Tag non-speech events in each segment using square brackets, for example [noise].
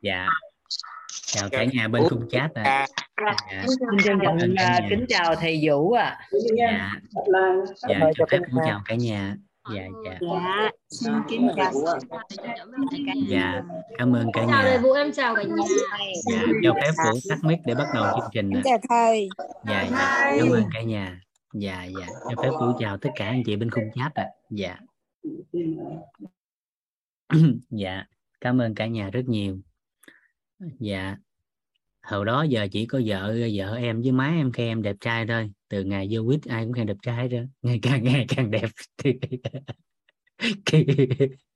dạ. Chào cả nhà bên khung chat ạ. Dạ. Xin trân trọng à, nhà. kính chào thầy Vũ ạ. dạ. Dạ. Mời cho phép nhà. chào cả nhà. Dạ dạ. Dạ, xin kính chào dạ. cảm ơn cả chào thầy nhà Vũ em chào cả nhà. Dạ cho phép vũ tắt mic để bắt đầu chương trình ạ. chào thầy. dạ dạ. Cảm ơn cả nhà. Dạ dạ. Cho phép vũ chào tất cả anh chị bên khung chat ạ. Dạ. Dạ. Cảm ơn cả nhà rất nhiều dạ. Hồi đó giờ chỉ có vợ vợ em với má em khen em đẹp trai thôi. Từ ngày vô quýt ai cũng khen đẹp trai rồi ngày càng ngày càng đẹp. [laughs]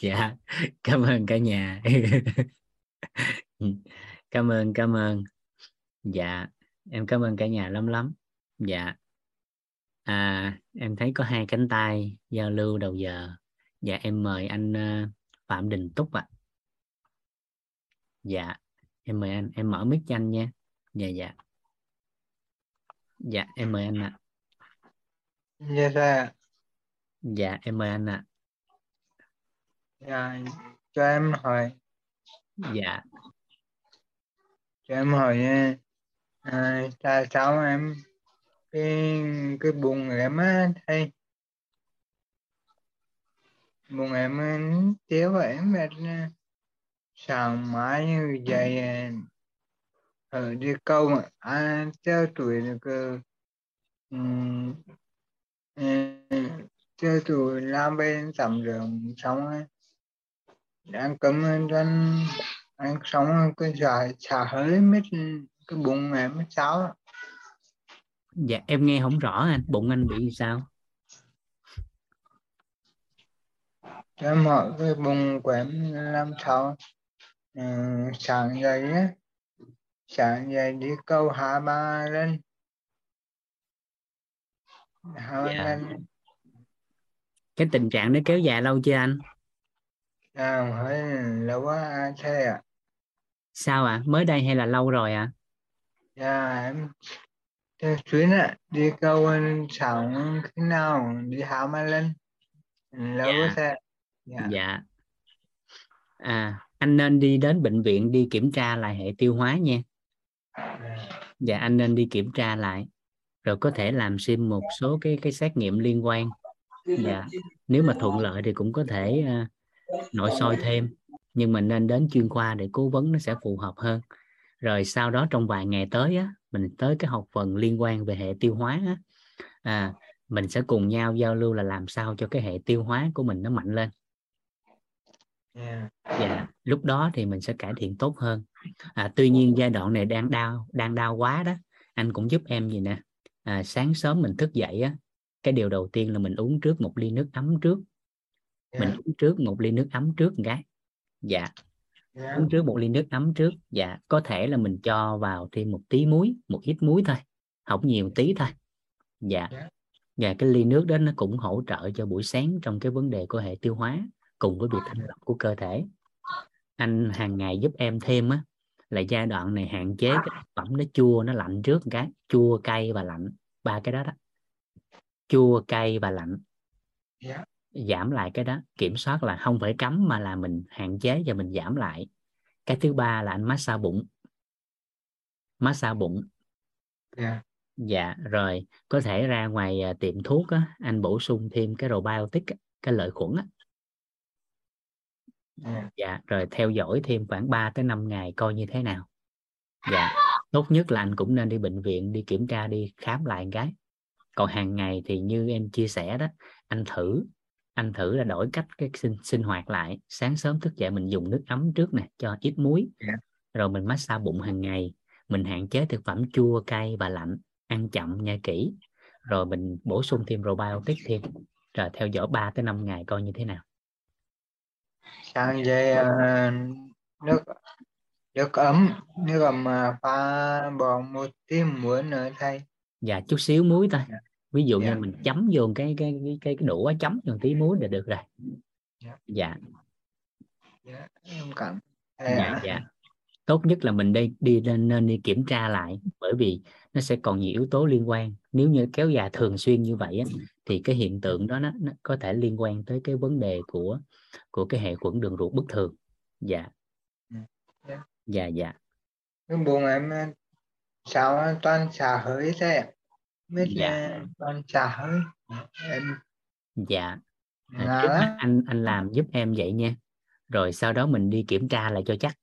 Dạ. Cảm ơn cả nhà. Cảm ơn cảm ơn. Dạ. Em cảm ơn cả nhà lắm lắm. Dạ. À em thấy có hai cánh tay giao lưu đầu giờ. Dạ em mời anh ờ, phạm đình túc ạ dạ. Em mời anh em mở mic cho anh nha. Dạ dạ. Dạ em mời anh ạ. Yes, sir. dạ em mời anh ạ. Dạ, cho em hỏi, dạ. Cho em hỏi nha. À, tại sao em cái cái bụng em á thầy bụng em tiếu và em mệt sáng mãi như vậy ở đi câu mà à theo tuổi được cơ um, theo tuổi làm bên tầm đường xong á đang cấm anh anh sống cái dài xả hơi mít cái bụng em mới sao dạ em nghe không rõ anh. Bụng anh bị sao? Em hỏi cái bụng của em làm sao ừ, dậy á sáng dậy đi câu hai ba hai ba Dạ. lần cái tình trạng nó kéo dài lâu chưa anh? À, hỏi lâu quá thế à sao ạ? Mới đây hay là lâu rồi ạ? Dạ em xuyên á đi câu sáng khi nào đi hai ba lần lâu Dạ. quá thế dạ. dạ. À anh nên đi đến bệnh viện đi kiểm tra lại hệ tiêu hóa nha. Dạ. anh nên đi kiểm tra lại rồi có thể làm sim một số cái cái xét nghiệm liên quan. Dạ nếu mà thuận lợi thì cũng có thể uh, nội soi thêm nhưng mình nên đến chuyên khoa để cố vấn nó sẽ phù hợp hơn. Rồi sau đó trong vài ngày tới á mình tới cái học phần liên quan về hệ tiêu hóa á à mình sẽ cùng nhau giao lưu là làm sao cho cái hệ tiêu hóa của mình nó mạnh lên dạ. dạ lúc đó thì mình sẽ cải thiện tốt hơn. À, tuy nhiên giai đoạn này đang đau đang đau quá đó. Anh cũng giúp em gì nè. À, sáng sớm mình thức dậy á cái điều đầu tiên là mình uống trước một ly nước ấm trước. Mình Dạ. uống trước một ly nước ấm trước một cái. Dạ. Dạ. uống trước một ly nước ấm trước. Dạ có thể là mình cho vào thêm một tí muối một ít muối thôi. Không nhiều tí thôi. Dạ. Dạ. và cái ly nước đó nó cũng hỗ trợ cho buổi sáng trong cái vấn đề của hệ tiêu hóa cùng với việc thanh lọc của cơ thể. Anh hàng ngày giúp em thêm á là giai đoạn này hạn chế cái thực phẩm nó chua nó lạnh trước một cái. Chua cay và lạnh. Ba cái đó đó. Chua cay và lạnh. Dạ. giảm lại cái đó. Kiểm soát là không phải cấm mà là mình hạn chế và mình giảm lại. Cái thứ ba là anh massage bụng. Massage bụng. Dạ. dạ rồi. Có thể ra ngoài à, tiệm thuốc á, anh bổ sung thêm cái probiotic cái lợi khuẩn á. Dạ. dạ rồi theo dõi thêm khoảng 3 tới 5 ngày coi như thế nào. Dạ tốt nhất là anh cũng nên đi bệnh viện đi kiểm tra đi khám lại cái. Còn hàng ngày thì như em chia sẻ đó anh thử anh thử là đổi cách cái sinh sinh hoạt lại. Sáng sớm thức dậy mình dùng nước ấm trước nè cho ít muối. Dạ. rồi mình massage bụng hàng ngày. Mình hạn chế thực phẩm chua cay và lạnh ăn chậm nhai kỹ. Rồi mình bổ sung thêm probiotic thêm. Rồi theo dõi 3 tới 5 ngày coi như thế nào sáng dậy à, nước nước ấm nước ấm mà pha bỏ một tí muối nữa thầy và chút xíu muối thôi Dạ. ví dụ Dạ. như mình chấm vô cái cái cái cái, cái đũa chấm vô tí muối là được rồi Dạ. dạ dạ. em cảm dạ dạ tốt nhất là mình đi đi nên nên đi kiểm tra lại bởi vì nó sẽ còn nhiều yếu tố liên quan nếu như kéo dài thường xuyên như vậy á, thì cái hiện tượng đó nó, nó có thể liên quan tới cái vấn đề của của cái hệ khuẩn đường ruột bất thường. Dạ. Dạ. Dạ bụng em à, sao toàn xả hơi thế biết Dạ. là toàn xả hơi. Em dạ. À, trước mắt anh anh làm giúp em vậy nha. Rồi sau đó mình đi kiểm tra lại cho chắc.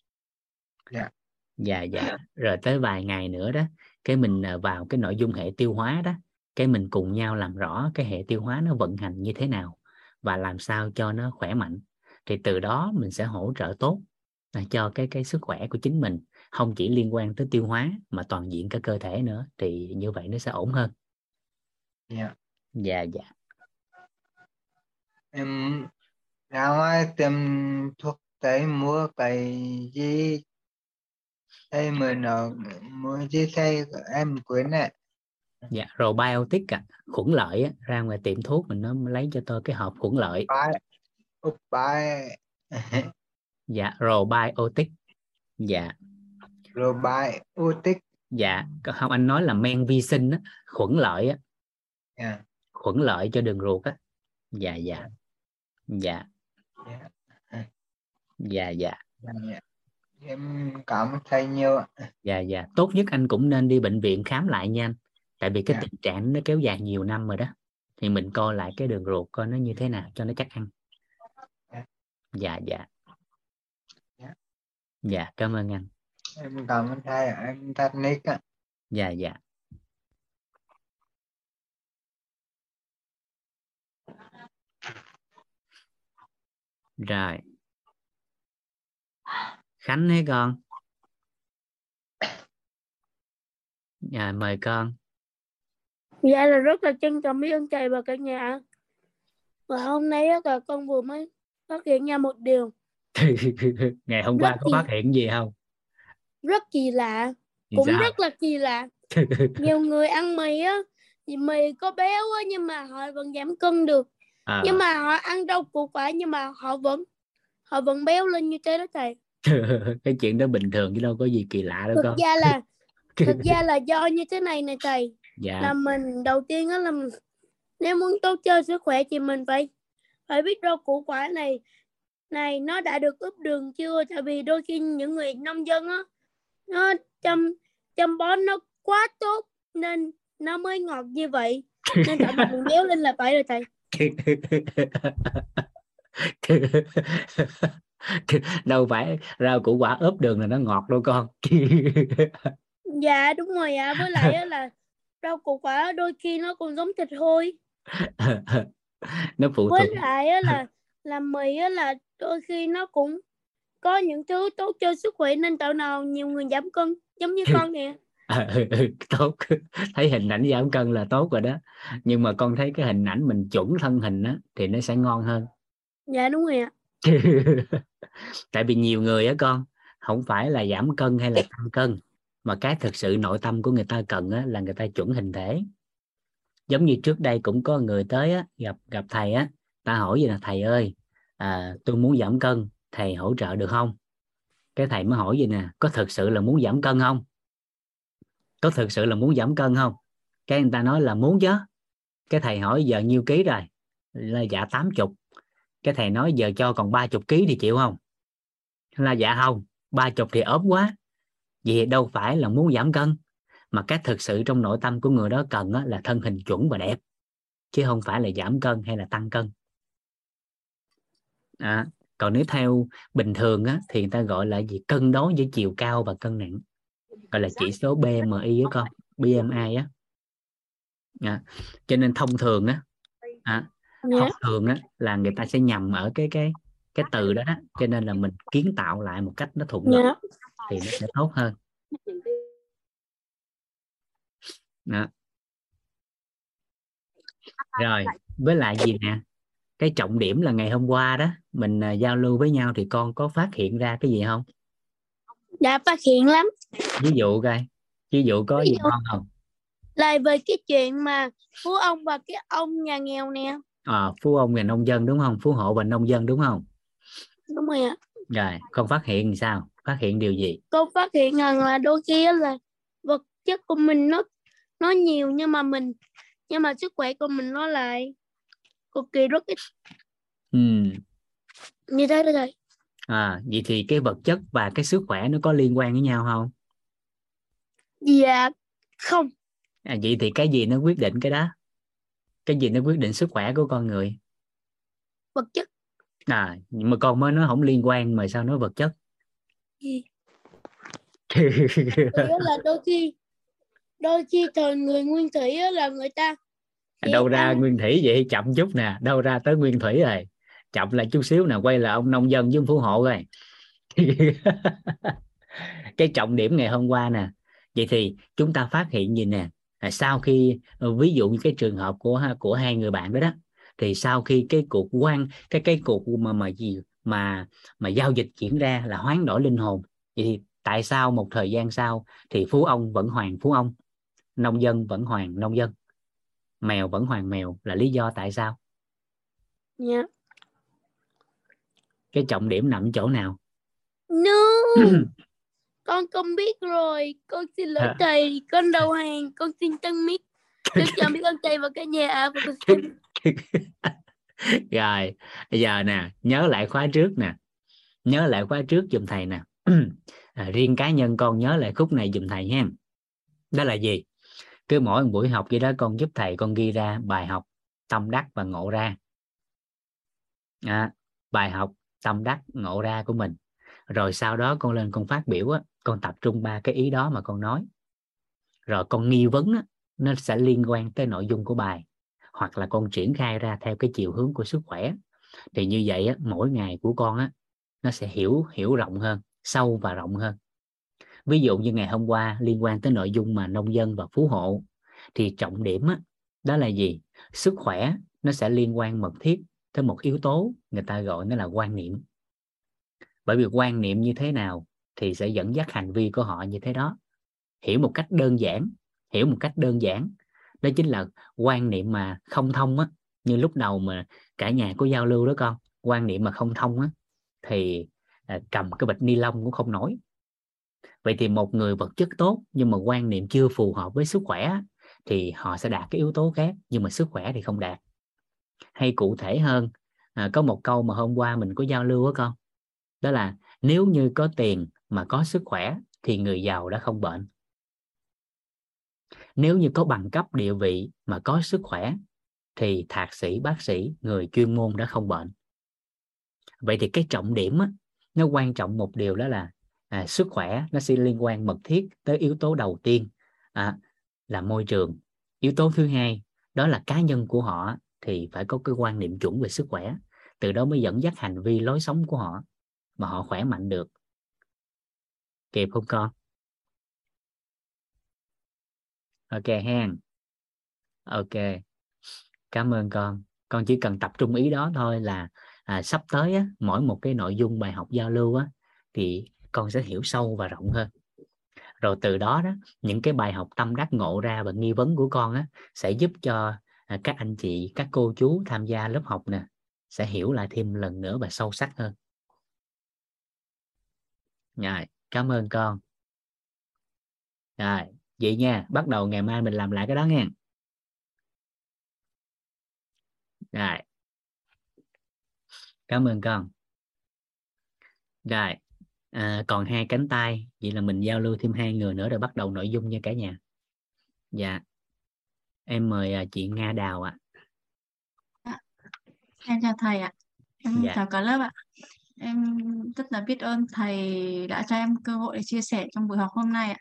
Dạ. dạ dạ. Rồi tới vài ngày nữa đó cái mình à, vào cái nội dung hệ tiêu hóa đó cái mình cùng nhau làm rõ cái hệ tiêu hóa nó vận hành như thế nào và làm sao cho nó khỏe mạnh. Thì từ đó mình sẽ hỗ trợ tốt à, cho cái cái sức khỏe của chính mình không chỉ liên quan tới tiêu hóa mà toàn diện cả cơ thể nữa thì như vậy nó sẽ ổn hơn. Dạ. Dạ dạ. Em ra ngoài tìm thuốc tây mua cái gì mà nó mua gì thay em quên ạ dạ rồi biotic à, khuẩn lợi á, ra ngoài tiệm thuốc mình nó lấy cho tôi cái hộp khuẩn lợi. Bài [laughs] dạ probiotic dạ. Utic dạ không anh nói là men vi sinh á, khuẩn lợi á, dạ. Khuẩn lợi cho đường ruột á. Dạ dạ. Dạ. Dạ. Dạ dạ. Dạ, em cảm ơn thầy nhiều dạ dạ. Tốt nhất anh cũng nên đi bệnh viện khám lại nha anh tại vì cái Dạ. tình trạng nó kéo dài nhiều năm rồi đó thì mình coi lại cái đường ruột coi nó như thế nào cho nó chắc ăn. Dạ. dạ dạ. Dạ. dạ cảm ơn anh. Em cảm ơn thầy em tắt nick ạ dạ dạ. Rồi. Khánh hay con? Dạ mời con Dạ là rất là trân trọng biết ơn thầy và cả nhà. Và hôm nay á, là con vừa mới phát hiện ra một điều [laughs] ngày hôm qua Rất có gì? phát hiện gì không rất kỳ lạ, cũng sao? rất là kỳ lạ. [laughs] Nhiều người ăn mì á, thì mì có béo á, nhưng mà họ vẫn giảm cân được. Ờ, Nhưng mà họ ăn rau củ quả nhưng mà họ vẫn họ vẫn béo lên như thế đó thầy. [laughs] cái chuyện đó bình thường chứ đâu có gì kỳ lạ đâu Thực con ra là thực ra là do như thế này này thầy. Dạ. Là mình đầu tiên á là mình- nếu muốn tốt cho sức khỏe thì mình phải phải biết rau củ quả này này nó đã được ướp đường chưa? Tại vì đôi khi những người nông dân á nó chăm chăm bón nó quá tốt nên nó mới ngọt như vậy. Nên thành mình béo lên là phải rồi thầy. [laughs] Đâu phải rau củ quả ướp đường là nó ngọt đâu con. Dạ đúng rồi ạ. Với lại là rau củ quả đôi khi nó còn giống thịt hôi. [laughs] Nó phụ với thuộc. lại là [laughs] làm mì á là đôi khi nó cũng có những thứ tốt cho sức khỏe nên tạo nào nhiều người giảm cân giống như con nè. [laughs] Tốt. Thấy hình ảnh giảm cân là tốt rồi đó. Nhưng mà con thấy cái hình ảnh mình chuẩn thân hình á thì nó sẽ ngon hơn. Dạ đúng rồi ạ. Tại vì nhiều người á con không phải là giảm cân hay là tăng cân mà cái thực sự nội tâm của người ta cần á là người ta chuẩn hình thể. Giống như trước đây cũng có người tới á gặp gặp thầy á ta hỏi gì là thầy ơi à, tôi muốn giảm cân thầy hỗ trợ được không? Cái thầy mới hỏi gì nè có thực sự là muốn giảm cân không? Có thực sự là muốn giảm cân không? Cái người ta nói là muốn chứ. Cái thầy hỏi giờ nhiêu ký rồi? Là dạ tám chục. Cái thầy nói giờ cho còn ba chục ký thì chịu không? Là dạ không ba chục thì ốm quá vì đâu phải là muốn giảm cân mà cái thực sự trong nội tâm của người đó cần là thân hình chuẩn và đẹp chứ không phải là giảm cân hay là tăng cân. À, còn nếu theo bình thường á, thì người ta gọi là gì? Cân đối giữa chiều cao và cân nặng gọi là chỉ số BMI á con BMI á. À, cho nên thông thường á à, thông thường á là người ta sẽ nhầm ở cái cái cái từ đó, đó cho nên là mình kiến tạo lại một cách nó thuận lợi. Yeah thì nó sẽ tốt hơn. Đó. rồi với lại gì nè? Cái trọng điểm là ngày hôm qua đó mình à, giao lưu với nhau thì con có phát hiện ra cái gì không? Đã phát hiện lắm. Ví dụ coi ví dụ có Ví gì dụ- ngon không? Là về cái chuyện mà phú ông và cái ông nhà nghèo nè. À, phú ông và nông dân đúng không? Phú hộ và nông dân đúng không? Đúng rồi ạ. Rồi con phát hiện sao phát hiện điều gì? Con phát hiện rằng là đôi khi là vật chất của mình nó nó nhiều nhưng mà mình nhưng mà sức khỏe của mình nó lại cực kỳ rất ít. Ừ. như thế đó thầy à, vậy thì cái vật chất và cái sức khỏe nó có liên quan với nhau không? Dạ không. À, vậy thì cái gì nó quyết định cái đó? Cái gì nó quyết định sức khỏe của con người? Vật chất. À nhưng mà con mới nói không liên quan mà sao nói vật chất gì? [laughs] Đó là đôi khi đôi khi thời người nguyên thủy là người ta chỉ đâu ra ăn- nguyên thủy vậy chậm chút nè đâu ra tới nguyên thủy rồi. Chậm lại chút xíu nè quay là ông nông dân với phú hộ rồi [laughs] cái trọng điểm ngày hôm qua nè vậy thì chúng ta phát hiện gì nè? À, sau khi ờ, ví dụ như cái trường hợp của của hai người bạn đó đó thì sau khi cái cuộc quan cái cái cuộc mà mà gì mà mà giao dịch diễn ra là hoán đổi linh hồn. Vậy thì tại sao một thời gian sau thì phú ông vẫn hoàng phú ông? Nông dân vẫn hoàng nông dân. Mèo vẫn hoàng mèo là lý do tại sao? Dạ. Cái trọng điểm nằm chỗ nào? No. [clears throat] Con không biết rồi. Con xin lỗi thầy. Con đầu hàng. Con xin tăng mic. Chúc chào biết ơn thầy và cả nhà. Và con xin [laughs] [laughs] rồi bây giờ nè nhớ lại khóa trước nè. Nhớ lại khóa trước dùm thầy nè. [clears throat] À, riêng cá nhân con nhớ lại khúc này dùm thầy nha đó là gì? Cứ mỗi buổi học vậy đó con giúp thầy con ghi ra bài học tâm đắc và ngộ ra. À, bài học tâm đắc ngộ ra của mình. Rồi sau đó con lên con phát biểu á con tập trung ba cái ý đó mà con nói. Rồi con nghi vấn á nó sẽ liên quan tới nội dung của bài hoặc là con triển khai ra theo cái chiều hướng của sức khỏe. Thì như vậy á, mỗi ngày của con á nó sẽ hiểu hiểu rộng hơn sâu và rộng hơn. Ví dụ như ngày hôm qua liên quan tới nội dung mà nông dân và phú hộ thì trọng điểm á, đó là gì? Sức khỏe nó sẽ liên quan mật thiết tới một yếu tố người ta gọi nó là quan niệm. Bởi vì quan niệm như thế nào thì sẽ dẫn dắt hành vi của họ như thế đó. Hiểu một cách đơn giản hiểu một cách đơn giản đó chính là quan niệm mà không thông á như lúc đầu mà cả nhà có giao lưu đó con quan niệm mà không thông á thì à, cầm cái bịch ni lông cũng không nổi. Vậy thì một người vật chất tốt nhưng mà quan niệm chưa phù hợp với sức khỏe á, thì họ sẽ đạt cái yếu tố khác nhưng mà sức khỏe thì không đạt. Hay cụ thể hơn à, có một câu mà hôm qua mình có giao lưu á con đó là nếu như có tiền mà có sức khỏe thì người giàu đã không bệnh nếu như có bằng cấp địa vị mà có sức khỏe thì thạc sĩ bác sĩ người chuyên môn đã không bệnh. Vậy thì cái trọng điểm á, nó quan trọng một điều đó là à, sức khỏe nó sẽ liên quan mật thiết tới yếu tố đầu tiên à, là môi trường. Yếu tố thứ hai đó là cá nhân của họ thì phải có cái quan niệm chuẩn về sức khỏe. Từ đó mới dẫn dắt hành vi lối sống của họ mà họ khỏe mạnh được. Kịp không con? Ok hen. Ok. Cảm ơn con. Con chỉ cần tập trung ý đó thôi là à, sắp tới á, mỗi một cái nội dung bài học giao lưu á, thì con sẽ hiểu sâu và rộng hơn. Rồi từ đó đó những cái bài học tâm đắc ngộ ra và nghi vấn của con á, sẽ giúp cho à, các anh chị các cô chú tham gia lớp học nè sẽ hiểu lại thêm lần nữa và sâu sắc hơn. Rồi cảm ơn con. Rồi vậy nha bắt đầu ngày mai mình làm lại cái đó nha rồi cảm ơn con rồi à, còn hai cánh tay vậy là mình giao lưu thêm hai người nữa rồi bắt đầu nội dung nha cả nhà dạ em mời à, chị Nga Đào ạ Em chào thầy ạ. Em Dạ. chào cả lớp ạ. Em rất là biết ơn thầy đã cho em cơ hội để chia sẻ trong buổi học hôm nay ạ.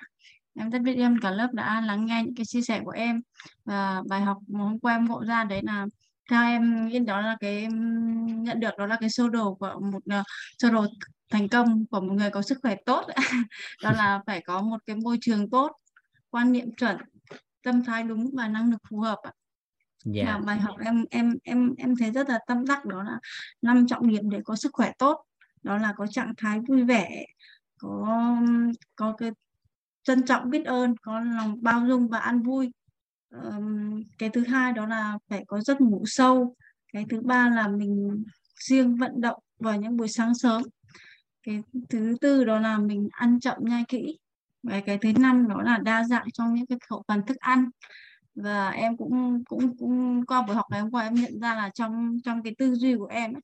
Em rất biết ơn cả lớp đã lắng nghe những cái chia sẻ của em. Và bài học mà hôm qua em ngộ ra đấy là theo em nghĩ đó là cái nhận được đó là cái sơ đồ của một uh, sơ đồ thành công của một người có sức khỏe tốt. [laughs] Đó là phải có một cái môi trường tốt quan niệm chuẩn tâm thái đúng và năng lực phù hợp ạ. dạ. Và bài học em em em em thấy rất là tâm đắc đó là năm trọng điểm để có sức khỏe tốt. Đó là có trạng thái vui vẻ có có cái trân trọng biết ơn có lòng bao dung và an vui. Um, cái thứ hai đó là phải có giấc ngủ sâu. Cái thứ ba là mình riêng vận động vào những buổi sáng sớm. Cái thứ tư đó là mình ăn chậm nhai kỹ. Và cái thứ năm đó là đa dạng trong những cái khẩu phần thức ăn. Và em cũng cũng cũng qua buổi học ngày hôm qua em nhận ra là trong trong cái tư duy của em ấy,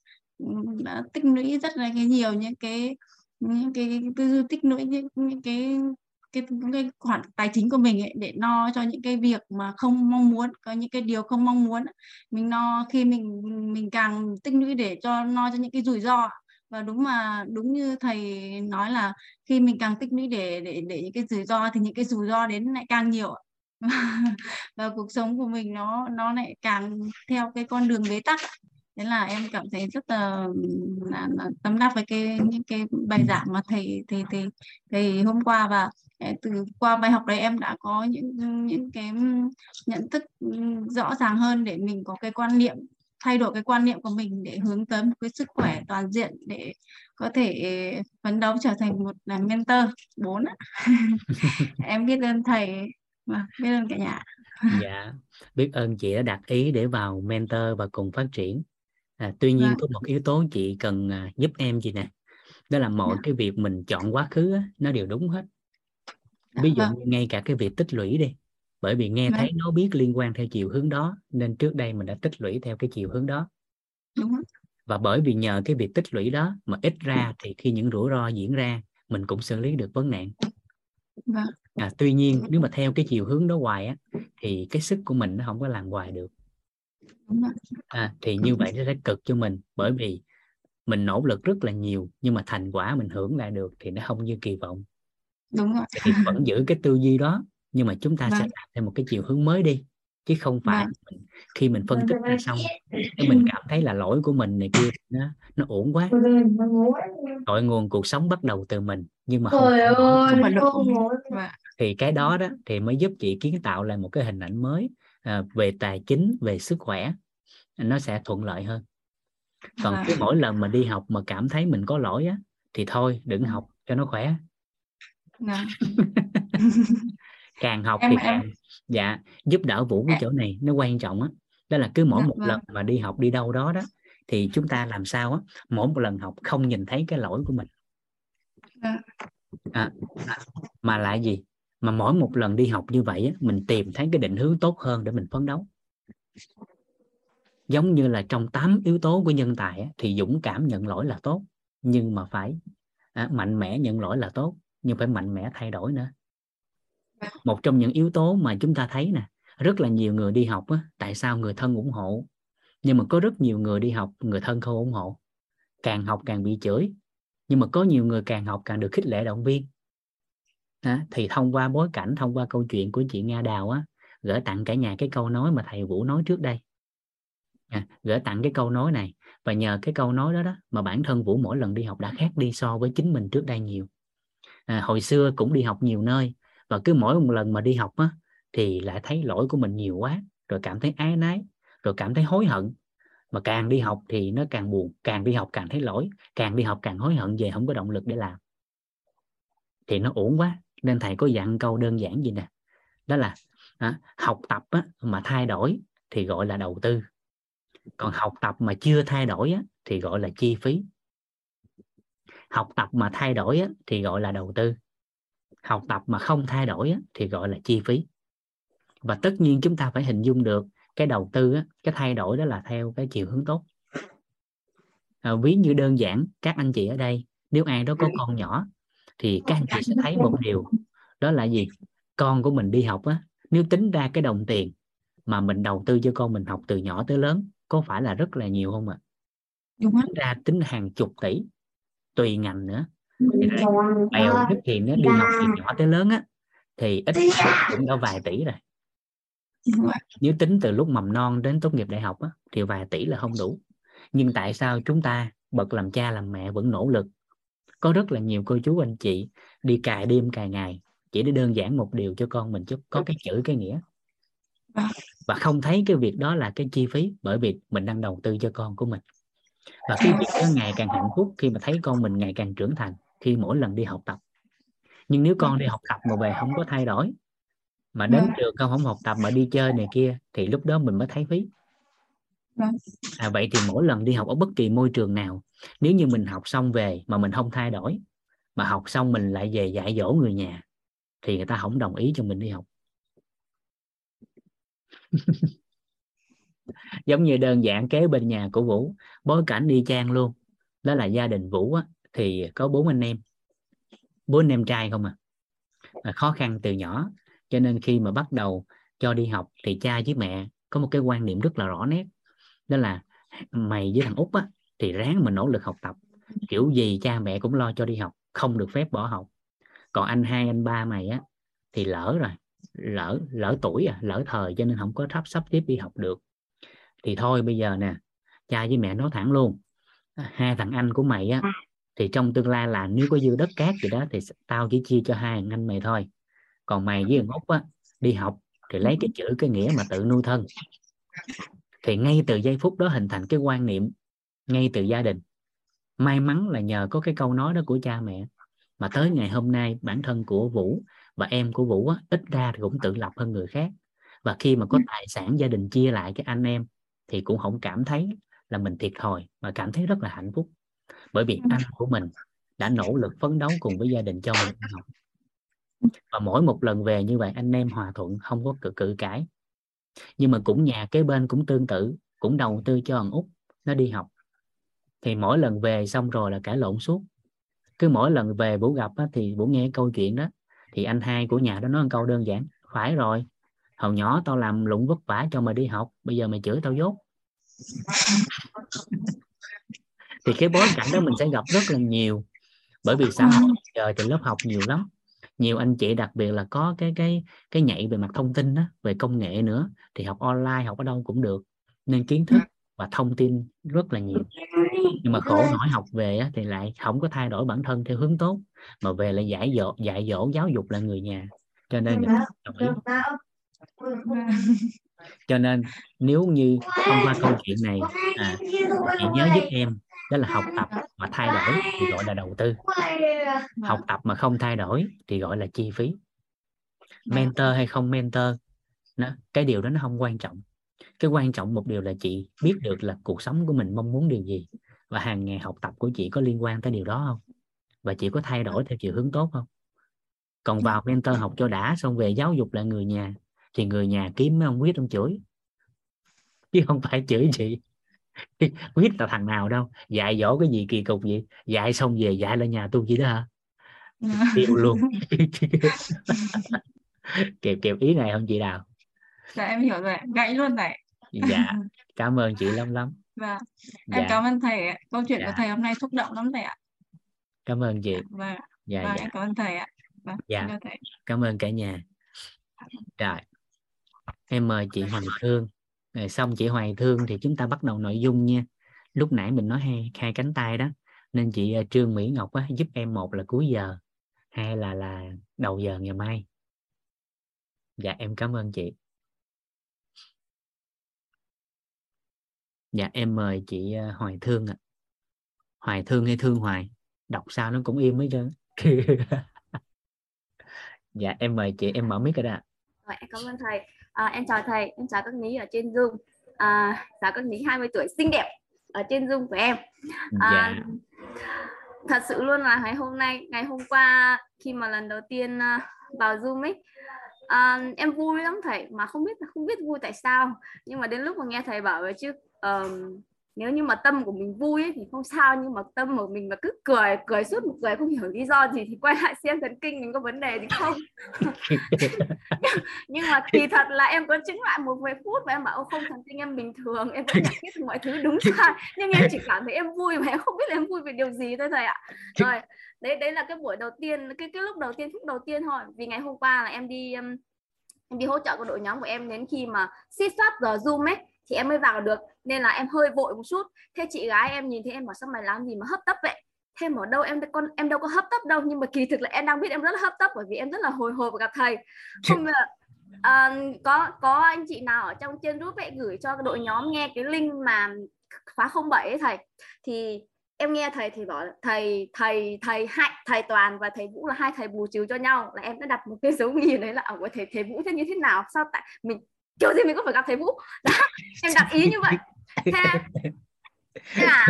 đã tích lũy rất là cái nhiều những cái những cái, cái tư duy tích lũy những những cái cái, cái khoản tài chính của mình ấy, để no cho những cái việc mà không mong muốn có những cái điều không mong muốn mình no khi mình mình càng tích lũy để cho no cho những cái rủi ro và đúng mà đúng như thầy nói là khi mình càng tích lũy để để để những cái rủi ro thì những cái rủi ro đến lại càng nhiều [laughs] và cuộc sống của mình nó nó lại càng theo cái con đường bế tắc thế là em cảm thấy rất là, là, là tâm đắc với cái những cái bài giảng mà thầy thầy thầy thầy hôm qua. Và từ qua bài học đấy em đã có những những cái nhận thức rõ ràng hơn để mình có cái quan niệm thay đổi cái quan niệm của mình để hướng tới một cái sức khỏe toàn diện để có thể phấn đấu trở thành một là mentor. Bốn [laughs] em biết ơn thầy và biết ơn cả nhà. Dạ biết ơn chị đã đặt ý để vào mentor và cùng phát triển. À, tuy nhiên Vâng. có một yếu tố chị cần à, giúp em chị nè đó là mọi Dạ. cái việc mình chọn quá khứ á, nó đều đúng hết. Dạ, ví dụ vâng. như ngay cả cái việc tích lũy đi bởi vì nghe Vâng. thấy nó biết liên quan theo chiều hướng đó nên trước đây mình đã tích lũy theo cái chiều hướng đó. Đúng và bởi vì nhờ cái việc tích lũy đó mà ít ra thì khi những rủi ro diễn ra mình cũng xử lý được vấn nạn. Vâng. À, tuy nhiên nếu mà theo cái chiều hướng đó hoài á thì cái sức của mình nó không có làm hoài được. À, thì như vậy nó sẽ cực cho mình bởi vì mình nỗ lực rất là nhiều nhưng mà thành quả mình hưởng lại được thì nó không như kỳ vọng đúng ạ. thì vẫn giữ cái tư duy đó nhưng mà chúng ta sẽ Vâng. làm theo một cái chiều hướng mới đi chứ không phải Vâng. mình, khi mình phân tích ra xong cái mình cảm thấy là lỗi của mình này kia nó nó uổng quá. Cội nguồn cuộc sống bắt đầu từ mình nhưng mà không của không lỗi của mình. Vâng. Thì cái đó đó thì mới giúp chị kiến tạo lại một cái hình ảnh mới à, về tài chính về sức khỏe. Nó sẽ thuận lợi hơn. Còn Vâng. cứ mỗi lần mà đi học mà cảm thấy mình có lỗi á thì thôi đừng học cho nó khỏe Vâng. [laughs] càng học Em- thì em- càng dạ giúp đỡ vũ cái À. chỗ này nó quan trọng á đó là cứ mỗi Dạ, một vâng. lần mà đi học đi đâu đó đó thì chúng ta làm sao á mỗi một lần học không nhìn thấy cái lỗi của mình Dạ. à, mà lại gì mà mỗi một lần đi học như vậy á, mình tìm thấy cái định hướng tốt hơn để mình phấn đấu giống như là trong 8 yếu tố của nhân tài á, thì dũng cảm nhận lỗi là tốt nhưng mà phải à, mạnh mẽ nhận lỗi là tốt nhưng phải mạnh mẽ thay đổi nữa. Một trong những yếu tố mà chúng ta thấy nè rất là nhiều người đi học á, tại sao người thân ủng hộ? Nhưng mà có rất nhiều người đi học người thân không ủng hộ. Càng học càng bị chửi nhưng mà có nhiều người càng học càng được khích lệ động viên. À, thì thông qua bối cảnh thông qua câu chuyện của chị Nga Đào á gửi tặng cả nhà cái câu nói mà thầy Vũ nói trước đây. À, gửi tặng cái câu nói này và nhờ cái câu nói đó đó mà bản thân Vũ mỗi lần đi học đã khác đi so với chính mình trước đây nhiều à, hồi xưa cũng đi học nhiều nơi và cứ mỗi một lần mà đi học á thì lại thấy lỗi của mình nhiều quá rồi cảm thấy ái nái rồi cảm thấy hối hận. Mà càng đi học thì nó càng buồn càng đi học càng thấy lỗi càng đi học càng hối hận về không có động lực để làm. Thì nó uổng quá nên thầy có dặn câu đơn giản gì nè đó là à, học tập á, mà thay đổi thì gọi là đầu tư. Còn học tập mà chưa thay đổi á, thì gọi là chi phí học tập mà thay đổi á, thì gọi là đầu tư. Học tập mà không thay đổi á, thì gọi là chi phí. Và tất nhiên chúng ta phải hình dung được cái đầu tư á, cái thay đổi đó là theo cái chiều hướng tốt. À, ví như đơn giản các anh chị ở đây nếu ai đó có con nhỏ thì các anh chị sẽ thấy một điều đó là gì? Con của mình đi học á nếu tính ra cái đồng tiền mà mình đầu tư cho con mình học từ nhỏ tới lớn có phải là rất là nhiều không ạ? Đúng ạ. tính ra tính hàng chục tỷ tùy ngành nữa. Thì lại bèo nhất thì nó đi học từ nhỏ tới lớn á thì ít cũng đã vài tỷ rồi. Nếu tính từ lúc mầm non đến tốt nghiệp đại học á, thì vài tỷ là không đủ. Nhưng tại sao chúng ta bậc làm cha làm mẹ vẫn nỗ lực? Có rất là nhiều cô chú anh chị đi cài đêm cài ngày chỉ để đơn giản một điều cho con mình chút có cái chữ cái nghĩa. Vâng. và không thấy cái việc đó là cái chi phí bởi vì mình đang đầu tư cho con của mình và cái việc đó ngày càng hạnh phúc khi mà thấy con mình ngày càng trưởng thành khi mỗi lần đi học tập nhưng nếu con đi học tập mà về không có thay đổi mà đến Vâng. trường con không học tập mà đi chơi này kia thì lúc đó mình mới thấy phí Vâng. à, vậy thì mỗi lần đi học ở bất kỳ môi trường nào nếu như mình học xong về mà mình không thay đổi mà học xong mình lại về dạy dỗ người nhà thì người ta không đồng ý cho mình đi học [laughs] giống như đơn giản kế bên nhà của Vũ bối cảnh đi chang luôn. Đó là gia đình Vũ á, thì có bốn anh em. Bốn anh em trai không à? Là khó khăn từ nhỏ cho nên khi mà bắt đầu cho đi học thì cha với mẹ có một cái quan niệm rất là rõ nét. Đó là mày với thằng út á thì ráng mình nỗ lực học tập. Kiểu gì cha mẹ cũng lo cho đi học không được phép bỏ học. Còn anh hai anh ba mày á thì lỡ rồi. Lỡ lỡ tuổi à lỡ thời cho nên không có thắp sắp tiếp đi học được thì thôi bây giờ nè cha với mẹ nói thẳng luôn. Hai thằng anh của mày á thì trong tương lai là nếu có dư đất cát gì đó thì tao chỉ chia cho hai thằng anh mày thôi. Còn mày với thằng út á đi học thì lấy cái chữ cái nghĩa mà tự nuôi thân. Thì ngay từ giây phút đó hình thành cái quan niệm ngay từ gia đình. May mắn là nhờ có cái câu nói đó của cha mẹ. Mà tới ngày hôm nay bản thân của Vũ và em của Vũ á, ít ra thì cũng tự lập hơn người khác. Và khi mà có tài sản gia đình chia lại cái anh em thì cũng không cảm thấy là mình thiệt thòi mà cảm thấy rất là hạnh phúc. Bởi vì anh của mình đã nỗ lực phấn đấu cùng với gia đình cho mình học. Và mỗi một lần về như vậy anh em hòa thuận không có cự cự cãi. Nhưng mà cũng nhà kế bên cũng tương tự cũng đầu tư cho thằng út nó đi học. Thì mỗi lần về xong rồi là cãi lộn suốt. Cứ mỗi lần về bố gặp á, thì bố nghe câu chuyện đó thì anh hai của nhà đó nói một câu đơn giản phải rồi hồi nhỏ tao làm lụng vất vả cho mày đi học bây giờ mày chửi tao dốt. Thì cái bối cảnh đó mình sẽ gặp rất là nhiều bởi vì xã hội giờ thì lớp học nhiều lắm. Nhiều anh chị đặc biệt là có cái cái cái nhạy về mặt thông tin đó, về công nghệ nữa thì học online học ở đâu cũng được. Nên kiến thức và thông tin rất là nhiều. Nhưng mà khổ nổi học về á, thì lại không có thay đổi bản thân theo hướng tốt mà về lại dạy dỗ dạy dỗ giáo dục là người nhà. Cho nên Vâng. cho nên nếu như thông qua câu chuyện này à, chị nhớ giúp em đó là học tập mà thay đổi thì gọi là đầu tư. Học tập mà không thay đổi thì gọi là chi phí. Mentor hay không mentor nó cái điều đó nó không quan trọng. Cái quan trọng một điều là chị biết được là cuộc sống của mình mong muốn điều gì và hàng ngày học tập của chị có liên quan tới điều đó không? Và chị có thay đổi theo chiều hướng tốt không? Còn vào mentor học cho đã xong về giáo dục lại người nhà thì người nhà kiếm ông quyết ông chửi. Chứ không phải chửi chị. [laughs] Quyết là thằng nào đâu? Dạy dỗ cái gì kỳ cục vậy? Dạy xong về dạy lại nhà tôi chỉ đó hả? Tiêu luôn. [laughs] Kịp kịp ý này không chị đào dạ em hiểu rồi gãy luôn này. Dạ [laughs] cảm ơn chị lắm lắm. Vâng em dạ. cảm ơn thầy ạ. câu chuyện Dạ. của thầy hôm nay xúc động lắm thầy ạ. Cảm ơn chị. Vâng dạ vâng dạ. em cảm ơn thầy ạ. Vâng Dạ. thầy. Cảm ơn cả nhà. Rồi em mời chị Hoài Thương. Rồi xong chị Hoài Thương thì chúng ta bắt đầu nội dung nha. Lúc nãy mình nói hai hai cánh tay đó nên chị ờ, Trương Mỹ Ngọc á, giúp em một là cuối giờ hai là là đầu giờ ngày mai. Dạ em cảm ơn chị. Dạ em mời chị ờ, Hoài Thương ạ. Hoài Thương hay Thương Hoài? Đọc sao nó cũng im hết trơn [laughs] dạ em mời chị em mở mic rồi đó ạ. Em cảm ơn thầy. À, em chào thầy, em chào các ní ở trên Zoom. À, chào các ní 20 tuổi xinh đẹp ở trên Zoom của em. À, dạ thật sự luôn là ngày hôm nay, ngày hôm qua khi mà lần đầu tiên vào Zoom ấy, à, em vui lắm thầy mà không biết không biết vui tại sao. Nhưng mà đến lúc mà nghe thầy bảo vậy chứ ờm, nếu như mà tâm của mình vui ấy, thì không sao nhưng mà tâm của mình mà cứ cười cười suốt một cười không hiểu lý do gì thì quay lại xem thần kinh mình có vấn đề gì không. [laughs] Nhưng mà kỳ thật là em có chứng lại một vài phút và em bảo "Ô, không thần kinh em bình thường em vẫn nhận biết mọi thứ đúng sai nhưng em chỉ [laughs] cảm thấy em vui mà em không biết là em vui về điều gì thôi thầy ạ. Rồi đấy đấy là cái buổi đầu tiên cái cái lúc đầu tiên phút đầu tiên thôi vì ngày hôm qua là em đi em đi hỗ trợ của đội nhóm của em đến khi mà xít soát giờ zoom ấy thì em mới vào được. Nên là em hơi vội một chút. Thế chị gái em nhìn thấy em bảo sao mày làm gì mà hấp tấp vậy? Thêm ở đâu em con em đâu có hấp tấp đâu. Nhưng mà kỳ thực là em đang biết em rất là hấp tấp bởi vì em rất là hồi hộp gặp thầy. Không là à, có có anh chị nào ở trong trên group ấy gửi cho đội nhóm nghe cái link mà khóa 07 ấy thầy? Thì em nghe thầy thì bảo thầy thầy thầy hai thầy toàn và thầy vũ là hai thầy bù trừ cho nhau. Là em đã đặt một cái dấu nghi đấy là ở thầy thầy vũ thế như thế nào? Sao tại mình kiểu gì mình cũng phải gặp thầy vũ. Đó [laughs] em đặt ý như vậy. Thế, là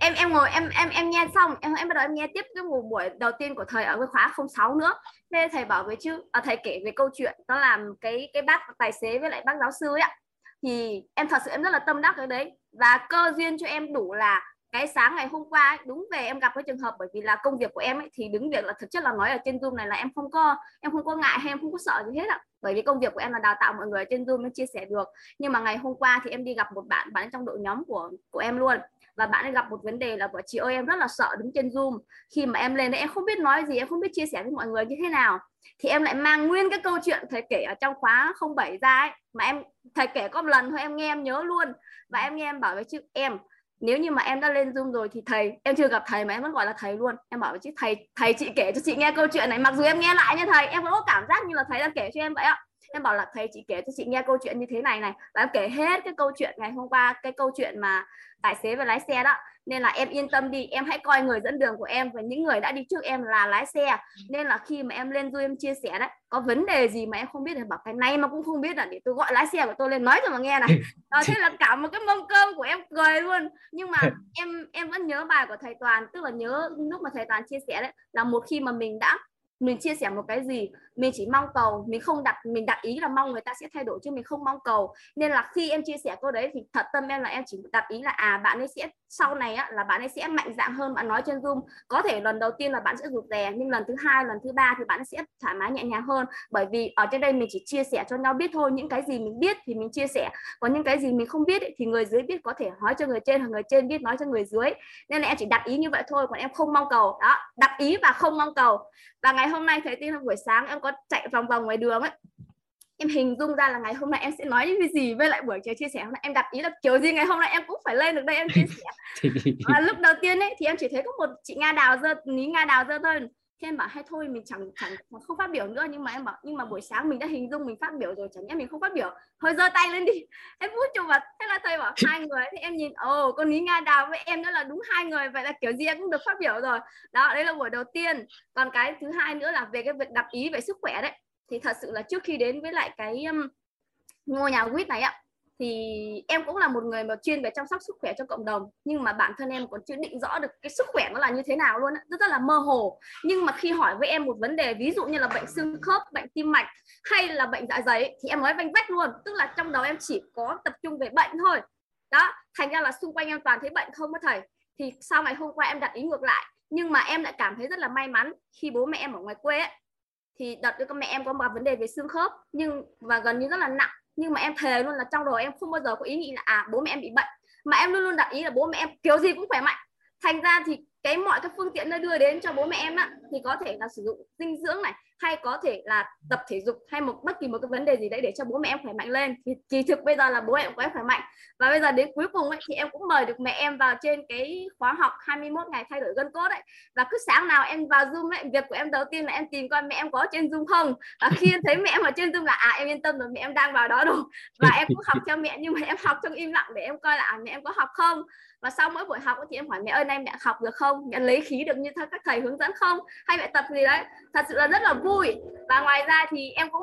em em ngồi em em em nghe xong em em bắt đầu em nghe tiếp cái một buổi đầu tiên của thầy ở cái khóa 06 nữa. Thế thầy bảo với chứ à, thầy kể về câu chuyện đó làm cái cái bác tài xế với lại bác giáo sư ấy ạ. Thì em thật sự em rất là tâm đắc cái đấy. Và cơ duyên cho em đủ là cái sáng ngày hôm qua ấy, đúng về em gặp cái trường hợp bởi vì là công việc của em ấy thì đứng việc là thực chất là nói ở trên zoom này là em không có em không có ngại hay em không có sợ gì hết ạ. Bởi vì công việc của em là đào tạo mọi người ở trên zoom mới chia sẻ được. Nhưng mà ngày hôm qua thì em đi gặp một bạn bạn trong đội nhóm của của em luôn. Và bạn ấy gặp một vấn đề là vợ chị ơi em rất là sợ đứng trên zoom. Khi mà em lên đấy em không biết nói gì em không biết chia sẻ với mọi người như thế nào. Thì em lại mang nguyên cái câu chuyện thầy kể ở trong khóa 07 ra ấy mà em thầy kể có một lần thôi em nghe em nhớ luôn. Và em nghe em bảo với chữ em nếu như mà em đã lên zoom rồi thì thầy, em chưa gặp thầy mà em vẫn gọi là thầy luôn. Em bảo với chứ thầy thầy chị kể cho chị nghe câu chuyện này, mặc dù em nghe lại như thầy, em vẫn có cảm giác như là thầy đang kể cho em vậy ạ. Em bảo là, thầy chị kể cho chị nghe câu chuyện như thế này này, và em kể hết cái câu chuyện ngày hôm qua, cái câu chuyện mà tài xế và lái xe đó nên là em yên tâm đi em hãy coi người dẫn đường của em và những người đã đi trước em là lái xe. Nên là khi mà em lên du em chia sẻ đấy có vấn đề gì mà em không biết thì bảo cái này mà cũng không biết là để tôi gọi lái xe của tôi lên nói cho mà nghe này. À, [laughs] thế là cả một cái mâm cơm của em cười luôn. Nhưng mà [laughs] em em vẫn nhớ bài của thầy toàn tức là nhớ lúc mà thầy toàn chia sẻ đấy là một khi mà mình đã mình chia sẻ một cái gì mình chỉ mong cầu mình không đặt mình đặt ý là mong người ta sẽ thay đổi chứ mình không mong cầu. Nên là khi em chia sẻ câu đấy thì thật tâm em là em chỉ đặt ý là à bạn ấy sẽ sau này á, là bạn ấy sẽ mạnh dạn hơn bạn nói trên zoom. Có thể lần đầu tiên là bạn sẽ rụt rè nhưng lần thứ hai lần thứ ba thì bạn sẽ thoải mái nhẹ nhàng hơn. Bởi vì ở trên đây mình chỉ chia sẻ cho nhau biết thôi những cái gì mình biết thì mình chia sẻ. Còn những cái gì mình không biết ấy, thì người dưới biết có thể nói cho người trên hoặc người trên biết nói cho người dưới. Nên là em chỉ đặt ý như vậy thôi còn em không mong cầu. Đó đặt ý và không mong cầu. Và ngày hôm nay thấy tin là buổi sáng em có chạy vòng vòng ngoài đường ấy em hình dung ra là ngày hôm nay em sẽ nói những cái gì với lại buổi chiều chia sẻ hôm nay. Em đặt ý là kiểu gì ngày hôm nay em cũng phải lên được đây em chia sẻ. [laughs] Và lúc đầu tiên ấy thì em chỉ thấy có một chị Nga Đào dơ ní Nga Đào dơ thôi. Thì em bảo hay thôi mình chẳng chẳng không phát biểu nữa. Nhưng mà em bảo nhưng mà buổi sáng mình đã hình dung mình phát biểu rồi chẳng nhẽ mình không phát biểu. Thôi giơ tay lên đi. [laughs] Em vút cho mặt thế là thầy bảo hai người. Thì em nhìn ồ oh, con ní nga đào với em đó là đúng hai người vậy là kiểu gì em cũng được phát biểu rồi. Đó đấy là buổi đầu tiên. Còn cái thứ hai nữa là về cái việc đặt ý về sức khỏe đấy thì thật sự là trước khi đến với lại cái um, ngôi nhà quýt này ạ thì em cũng là một người mà chuyên về chăm sóc sức khỏe cho cộng đồng. Nhưng mà bản thân em còn chưa định rõ được cái sức khỏe nó là như thế nào luôn rất, rất là mơ hồ. Nhưng mà khi hỏi với em một vấn đề ví dụ như là bệnh xương khớp bệnh tim mạch hay là bệnh dạ dày thì em nói vanh vách luôn. Tức là trong đầu em chỉ có tập trung về bệnh thôi. Đó thành ra là xung quanh em toàn thấy bệnh không có thầy. Thì sau ngày hôm qua em đặt ý ngược lại. Nhưng mà em lại cảm thấy rất là may mắn khi bố mẹ em ở ngoài quê ấy, thì đợt con mẹ em có một vấn đề về xương khớp, nhưng và gần như rất là nặng. Nhưng mà em thề luôn là trong đầu em không bao giờ có ý nghĩ là à bố mẹ em bị bệnh. Mà em luôn luôn đặt ý là bố mẹ em kiểu gì cũng khỏe mạnh. Thành ra thì cái mọi các phương tiện nó đưa đến cho bố mẹ em á, thì có thể là sử dụng dinh dưỡng này hay có thể là tập thể dục hay một bất kỳ một cái vấn đề gì đấy để cho bố mẹ em khỏe mạnh lên. Thì kỳ thực bây giờ là bố em cũng khỏe mạnh. Và bây giờ đến cuối cùng ấy, thì em cũng mời được mẹ em vào trên cái khóa học 21 ngày thay đổi gân cốt ấy. Và cứ sáng nào em vào zoom ấy việc của em đầu tiên là em tìm coi mẹ em có trên zoom không. Và khi em thấy mẹ em ở trên zoom là à em yên tâm rồi mẹ em đang vào đó rồi. Và em cũng học theo mẹ nhưng mà em học trong im lặng để em coi là à, mẹ em có học không? Và sau mỗi buổi học thì em hỏi mẹ ơi nay mẹ học được không? Mẹ lấy khí được như các thầy hướng dẫn không? Hay mẹ tập gì đấy? Thật sự là rất là vui và ngoài ra thì em cũng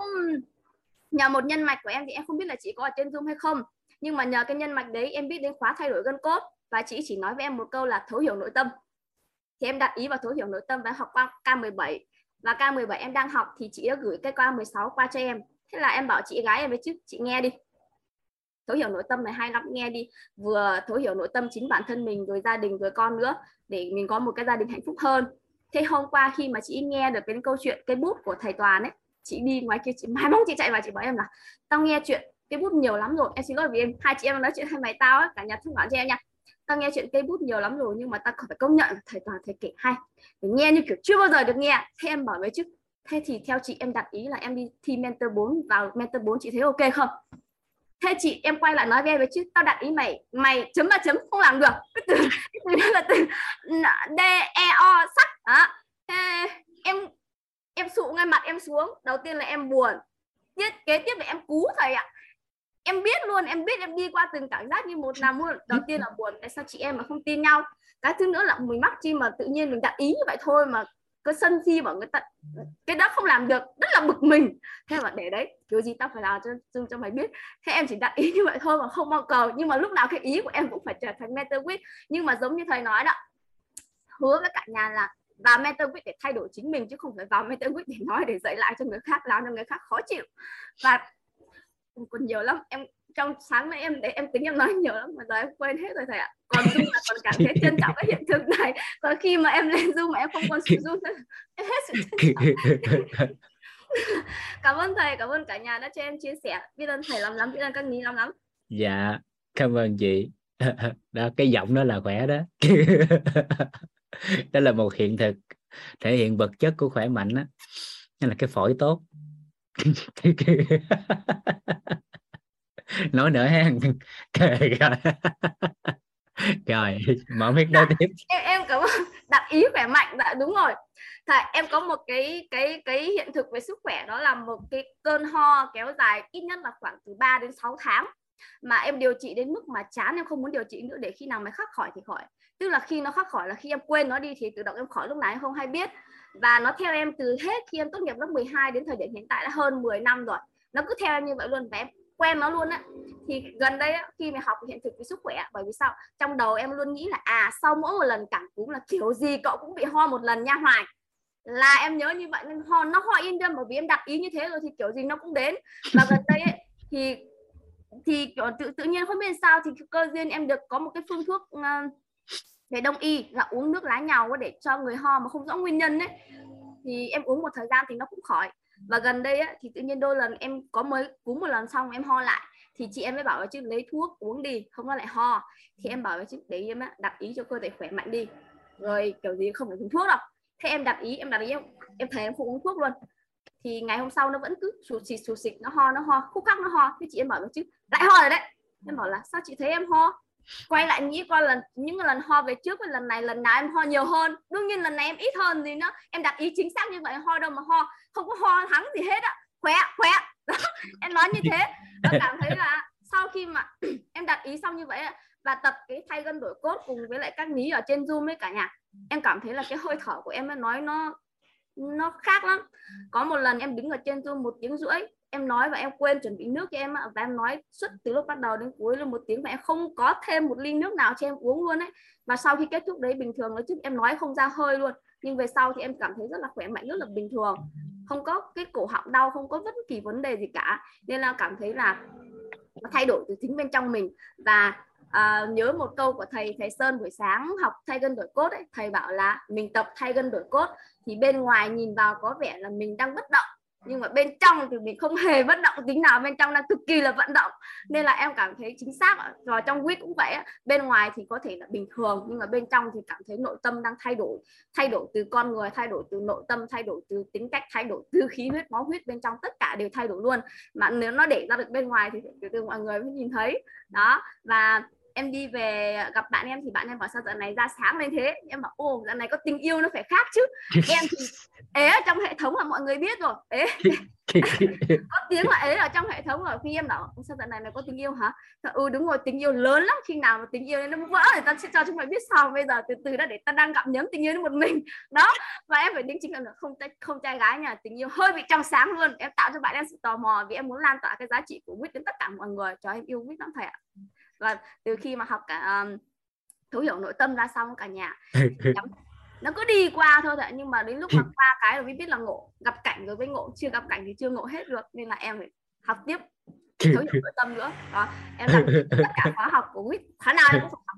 nhờ một nhân mạch của em thì em không biết là chị có ở trên zoom hay không. Nhưng mà nhờ cái nhân mạch đấy em biết đến khóa thay đổi gân cốt và chị chỉ nói với em một câu là thấu hiểu nội tâm. Thì em đặt ý vào thấu hiểu nội tâm và học qua K17 và K17 em đang học thì chị đã gửi cái K16 qua cho em. Thế là em bảo chị gái em với chứ chị nghe đi. Thấu hiểu nội tâm này hay lắm nghe đi. Vừa thấu hiểu nội tâm chính bản thân mình, rồi gia đình, rồi con nữa, để mình có một cái gia đình hạnh phúc hơn thế hôm qua khi mà chị nghe được cái câu chuyện cái bút của thầy toàn ấy, chị đi ngoài kia, chị, mai mong chị chạy vào chị bảo em là, tao nghe chuyện cái bút nhiều lắm rồi, em xin lỗi vì em, hai chị em nói chuyện hai mày tao ấy cả nhà thông cảm cho em nha. Tao nghe chuyện cây bút nhiều lắm rồi nhưng mà tao phải công nhận thầy toàn, thầy kể hay để nghe như kiểu chưa bao giờ được nghe. Thế em bảo với chứ, thế thì theo chị em đặt ý là em đi thi mentor 4 vào mentor 4 chị thấy ok không? Thế chị, em quay lại nói với em với chứ, tao đặt ý mày mày chấm ba chấm, không làm được. Cái từ cái từ đó là từ d e o, sắc. Đó. Thế em em sụ ngay mặt em xuống. Đầu tiên là em buồn. Tiếp kế tiếp là em cú thầy ạ. Em biết luôn, em biết em đi qua từng cảm giác như một là mua đầu tiên là buồn, tại sao chị em mà không tin nhau? Cái thứ nữa là mình mắc chi mà tự nhiên mình đặt ý như vậy thôi mà cứ sân si bảo người ta cái đó không làm được rất là bực mình. Thế mà để đấy kiểu gì tao phải làm cho cho, cho mày biết. Thế em chỉ đặt ý như vậy thôi mà không mong cầu nhưng mà lúc nào cái ý của em cũng phải trở thành mentor quiz nhưng mà giống như thầy nói đó hứa với cả nhà là vào mentor quiz để thay đổi chính mình chứ không phải vào mentor quiz để nói để dạy lại cho người khác làm cho người khác khó chịu. Và còn nhiều lắm em trong sáng nay em để em tính em nói nhiều lắm mà giờ em quên hết rồi thầy ạ. Còn Zoom là còn cảm thấy trân trọng cái hiện thực này. Còn khi mà em lên Zoom mà em không còn sử nữa. Em hết sự trân trọng. [laughs] Cảm ơn thầy cảm ơn cả nhà đã cho em chia sẻ. Biết ơn thầy lắm lắm biết ơn các ní lắm lắm. Dạ cảm ơn chị. [laughs] Đó cái giọng đó là khỏe đó. [laughs] Đó là một hiện thực thể hiện vật chất của khỏe mạnh đó đó là cái phổi tốt nói nữa ha. [laughs] Rồi rồi mở mic nói tiếp. em em cảm ơn. Đặt ý khỏe mạnh dạ đúng rồi. Thầy em có một cái cái cái hiện thực về sức khỏe đó là một cái cơn ho kéo dài ít nhất là khoảng từ 3 đến 6 tháng mà em điều trị đến mức mà chán em không muốn điều trị nữa để khi nào mới khắc khỏi thì khỏi. Tức là khi nó khắc khỏi là khi em quên nó đi thì tự động em khỏi lúc nào em không hay biết. Và nó theo em từ hết khi em tốt nghiệp lớp 12 đến thời điểm hiện tại đã hơn 10 năm rồi. Nó cứ theo em như vậy luôn và em quen nó luôn á. Thì gần đây á, khi mà học hiện thực với sức khỏe bởi vì sao? Trong đầu em luôn nghĩ là à sau mỗi một lần cảm cúm là kiểu gì cậu cũng bị ho một lần nha hoài. Là em nhớ như vậy nên ho nó ho yên tâm bởi vì em đặt ý như thế rồi thì kiểu gì nó cũng đến. Và gần đây ấy, thì thì kiểu tự tự nhiên không biết sao thì cơ duyên em được có một cái phương thuốc uh, đông y là uống nước lá nhau để cho người ho mà không rõ nguyên nhân ấy. Thì em uống một thời gian thì nó cũng khỏi và gần đây á, thì tự nhiên đôi lần em có mới cúm một lần xong em ho lại. Thì chị em mới bảo là chứ lấy thuốc uống đi không nó lại ho. Thì em bảo là chứ để em á đặt ý cho cơ thể khỏe mạnh đi. Rồi kiểu gì không phải dùng thuốc đâu. Thế em đặt ý em đặt ý em, em thấy em không uống thuốc luôn. Thì ngày hôm sau nó vẫn cứ sụt xịt sụt xịt nó ho nó ho khúc khắc nó ho. Thế chị em bảo là chứ lại ho rồi đấy. Em bảo là sao chị thấy em ho? Quay lại nghĩ qua lần, những lần ho về trước với lần này, lần nào em ho nhiều hơn? Đương nhiên lần này em ít hơn gì nữa em đặt ý chính xác như vậy, ho đâu mà ho. Không có ho thắng gì hết á. Khỏe khỏe. [laughs] Em nói như thế. Em cảm thấy là sau khi mà [clears throat] em đặt ý xong như vậy và tập cái thay gân đổi cốt cùng với lại các ní ở trên zoom với cả nhà, em cảm thấy là cái hơi thở của em nói nó nó khác lắm. Có một lần em đứng ở trên zoom một tiếng rưỡi em nói và em quên chuẩn bị nước cho em và em nói suốt từ lúc bắt đầu đến cuối luôn một tiếng và em không có thêm một ly nước nào cho em uống luôn ấy. Và sau khi kết thúc đấy bình thường nói trước em nói không ra hơi luôn. Nhưng về sau thì em cảm thấy rất là khỏe mạnh rất là bình thường. Không có cái cổ họng đau không có bất kỳ vấn đề gì cả. Nên là cảm thấy là nó thay đổi từ chính bên trong mình. Và à, nhớ một câu của thầy thầy Sơn buổi sáng học thay gân đổi cốt ấy. Thầy bảo là mình tập thay gân đổi cốt. Thì bên ngoài nhìn vào có vẻ là mình đang bất động nhưng mà bên trong thì mình không hề bất động tính nào, bên trong đang cực kỳ là vận động. Nên là em cảm thấy chính xác rồi trong quýt cũng vậy bên ngoài thì có thể là bình thường, nhưng mà bên trong thì cảm thấy nội tâm đang thay đổi thay đổi từ con người, thay đổi từ nội tâm, thay đổi từ tính cách, thay đổi từ khí huyết, máu huyết, bên trong tất cả đều thay đổi luôn. Mà nếu nó để ra được bên ngoài thì từ từ mọi người mới nhìn thấy. Đó, và em đi về gặp bạn em thì bạn em bảo sao giờ này ra sáng lên thế? Em bảo ô giờ này có tình yêu nó phải khác chứ. [laughs] Em thì ế ở trong hệ thống là mọi người biết rồi ế. [laughs] [laughs] Có tiếng là ế ở trong hệ thống rồi. Khi em bảo sao giờ này mày có tình yêu hả? Ừ đúng rồi tình yêu lớn lắm. Khi nào mà tình yêu nó vỡ thì ta sẽ cho chúng mày biết sau. Bây giờ từ từ đó để ta đang gặm nhấm tình yêu một mình. Đó và em phải đính chính là không không trai gái nhà tình yêu hơi bị trong sáng luôn. Em tạo cho bạn em sự tò mò vì em muốn lan tỏa cái giá trị của quýt đến tất cả mọi người. Cho em yêu quýt lắm thầy ạ và từ khi mà học cả um, thấu hiểu nội tâm ra xong cả nhà nó cứ đi qua thôi thôi nhưng mà đến lúc mà qua cái rồi mới biết là ngộ gặp cảnh rồi mới ngộ. Chưa gặp cảnh thì chưa ngộ hết được nên là em phải học tiếp thấu hiểu nội tâm nữa. Đó em đăng tất cả khóa học của quýt khóa nào em cũng phải học.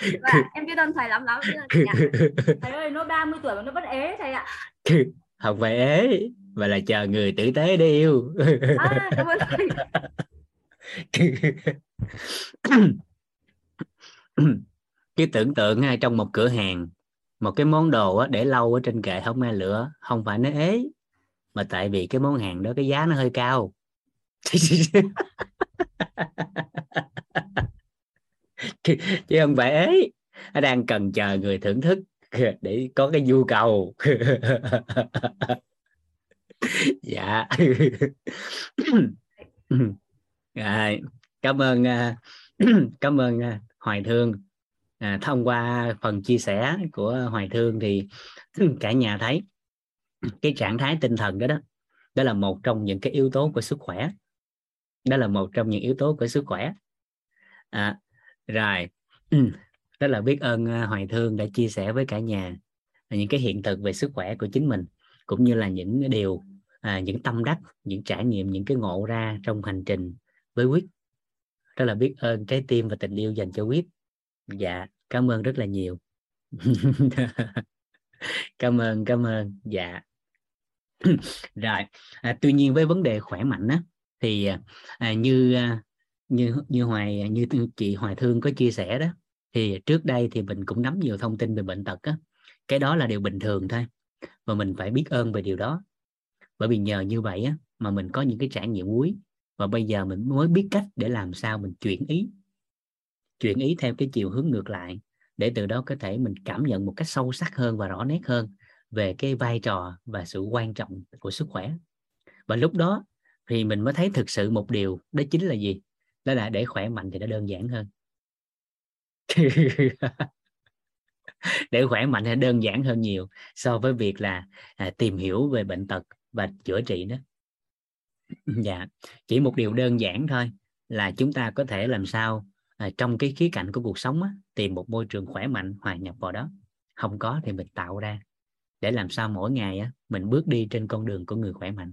[laughs] Và em biết ơn thầy lắm lắm [laughs] thầy ơi nó 30 tuổi mà nó vẫn ế thầy ạ. Học về ế và là chờ người tử tế để yêu. À, cảm ơn thầy [laughs] [coughs] cái tưởng tượng ngay trong một cửa hàng, một cái món đồ để lâu ở trên kệ không ai lửa không phải nó ế, mà tại vì cái món hàng đó cái giá nó hơi cao. [laughs] Chứ không phải ế, nó đang cần chờ người thưởng thức [laughs] để có cái nhu cầu. [laughs] Dạ. [coughs] Rồi cảm ơn à, [clears throat] cảm ơn à, hoài thương à, thông qua phần chia sẻ của hoài thương thì [clears throat] cả nhà thấy cái trạng thái tinh thần đó đó đó là một trong những cái yếu tố của sức khỏe. Đó là một trong những yếu tố của sức khỏe. À, rồi [clears throat] rất là biết ơn à, hoài thương đã chia sẻ với cả nhà những cái hiện thực về sức khỏe của chính mình cũng như là những điều à, những tâm đắc những trải nghiệm những cái ngộ ra trong hành trình với quyết rất là biết ơn trái tim và tình yêu dành cho quýt. Dạ cảm ơn rất là nhiều. [laughs] Cảm ơn cảm ơn. Dạ. [coughs] Rồi à, tuy nhiên với vấn đề khỏe mạnh á thì à, như à, như như hoài như chị hoài thương có chia sẻ đó thì trước đây thì mình cũng nắm nhiều thông tin về bệnh tật á. Cái đó là điều bình thường thôi và mình phải biết ơn về điều đó. Bởi vì nhờ như vậy á mà mình có những cái trải nghiệm quý và bây giờ mình mới biết cách để làm sao mình chuyển ý. Chuyển ý theo cái chiều hướng ngược lại để từ đó có thể mình cảm nhận một cách sâu sắc hơn và rõ nét hơn về cái vai trò và sự quan trọng của sức khỏe. Và lúc đó thì mình mới thấy thực sự một điều đó chính là gì? Đó là để khỏe mạnh thì nó đơn giản hơn. [laughs] Để khỏe mạnh thì đơn giản hơn nhiều so với việc là à, tìm hiểu về bệnh tật và chữa trị đó. [clears throat] dạ chỉ một điều đơn giản thôi là chúng ta có thể làm sao à, trong cái khía cạnh của cuộc sống á, tìm một môi trường khỏe mạnh hòa nhập vào đó. Không có thì mình tạo ra. Để làm sao mỗi ngày á, mình bước đi trên con đường của người khỏe mạnh.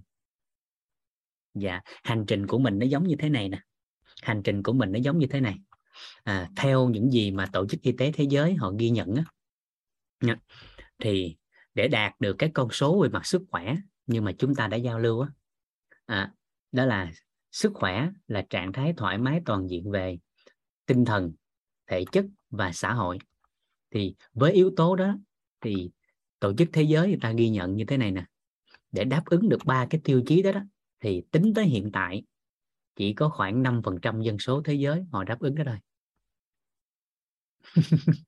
Dạ hành trình của mình nó giống như thế này nè. Hành trình của mình nó giống như thế này. À, theo những gì mà tổ chức y tế thế giới họ ghi nhận á, thì để đạt được cái con số về mặt sức khỏe nhưng mà chúng ta đã giao lưu á, à, đó là sức khỏe là trạng thái thoải mái toàn diện về tinh thần thể chất và xã hội. Thì với yếu tố đó thì tổ chức thế giới người ta ghi nhận như thế này nè. Để đáp ứng được ba cái tiêu chí đó, đó thì tính tới hiện tại chỉ có khoảng 5% dân số thế giới họ đáp ứng đó thôi. [laughs]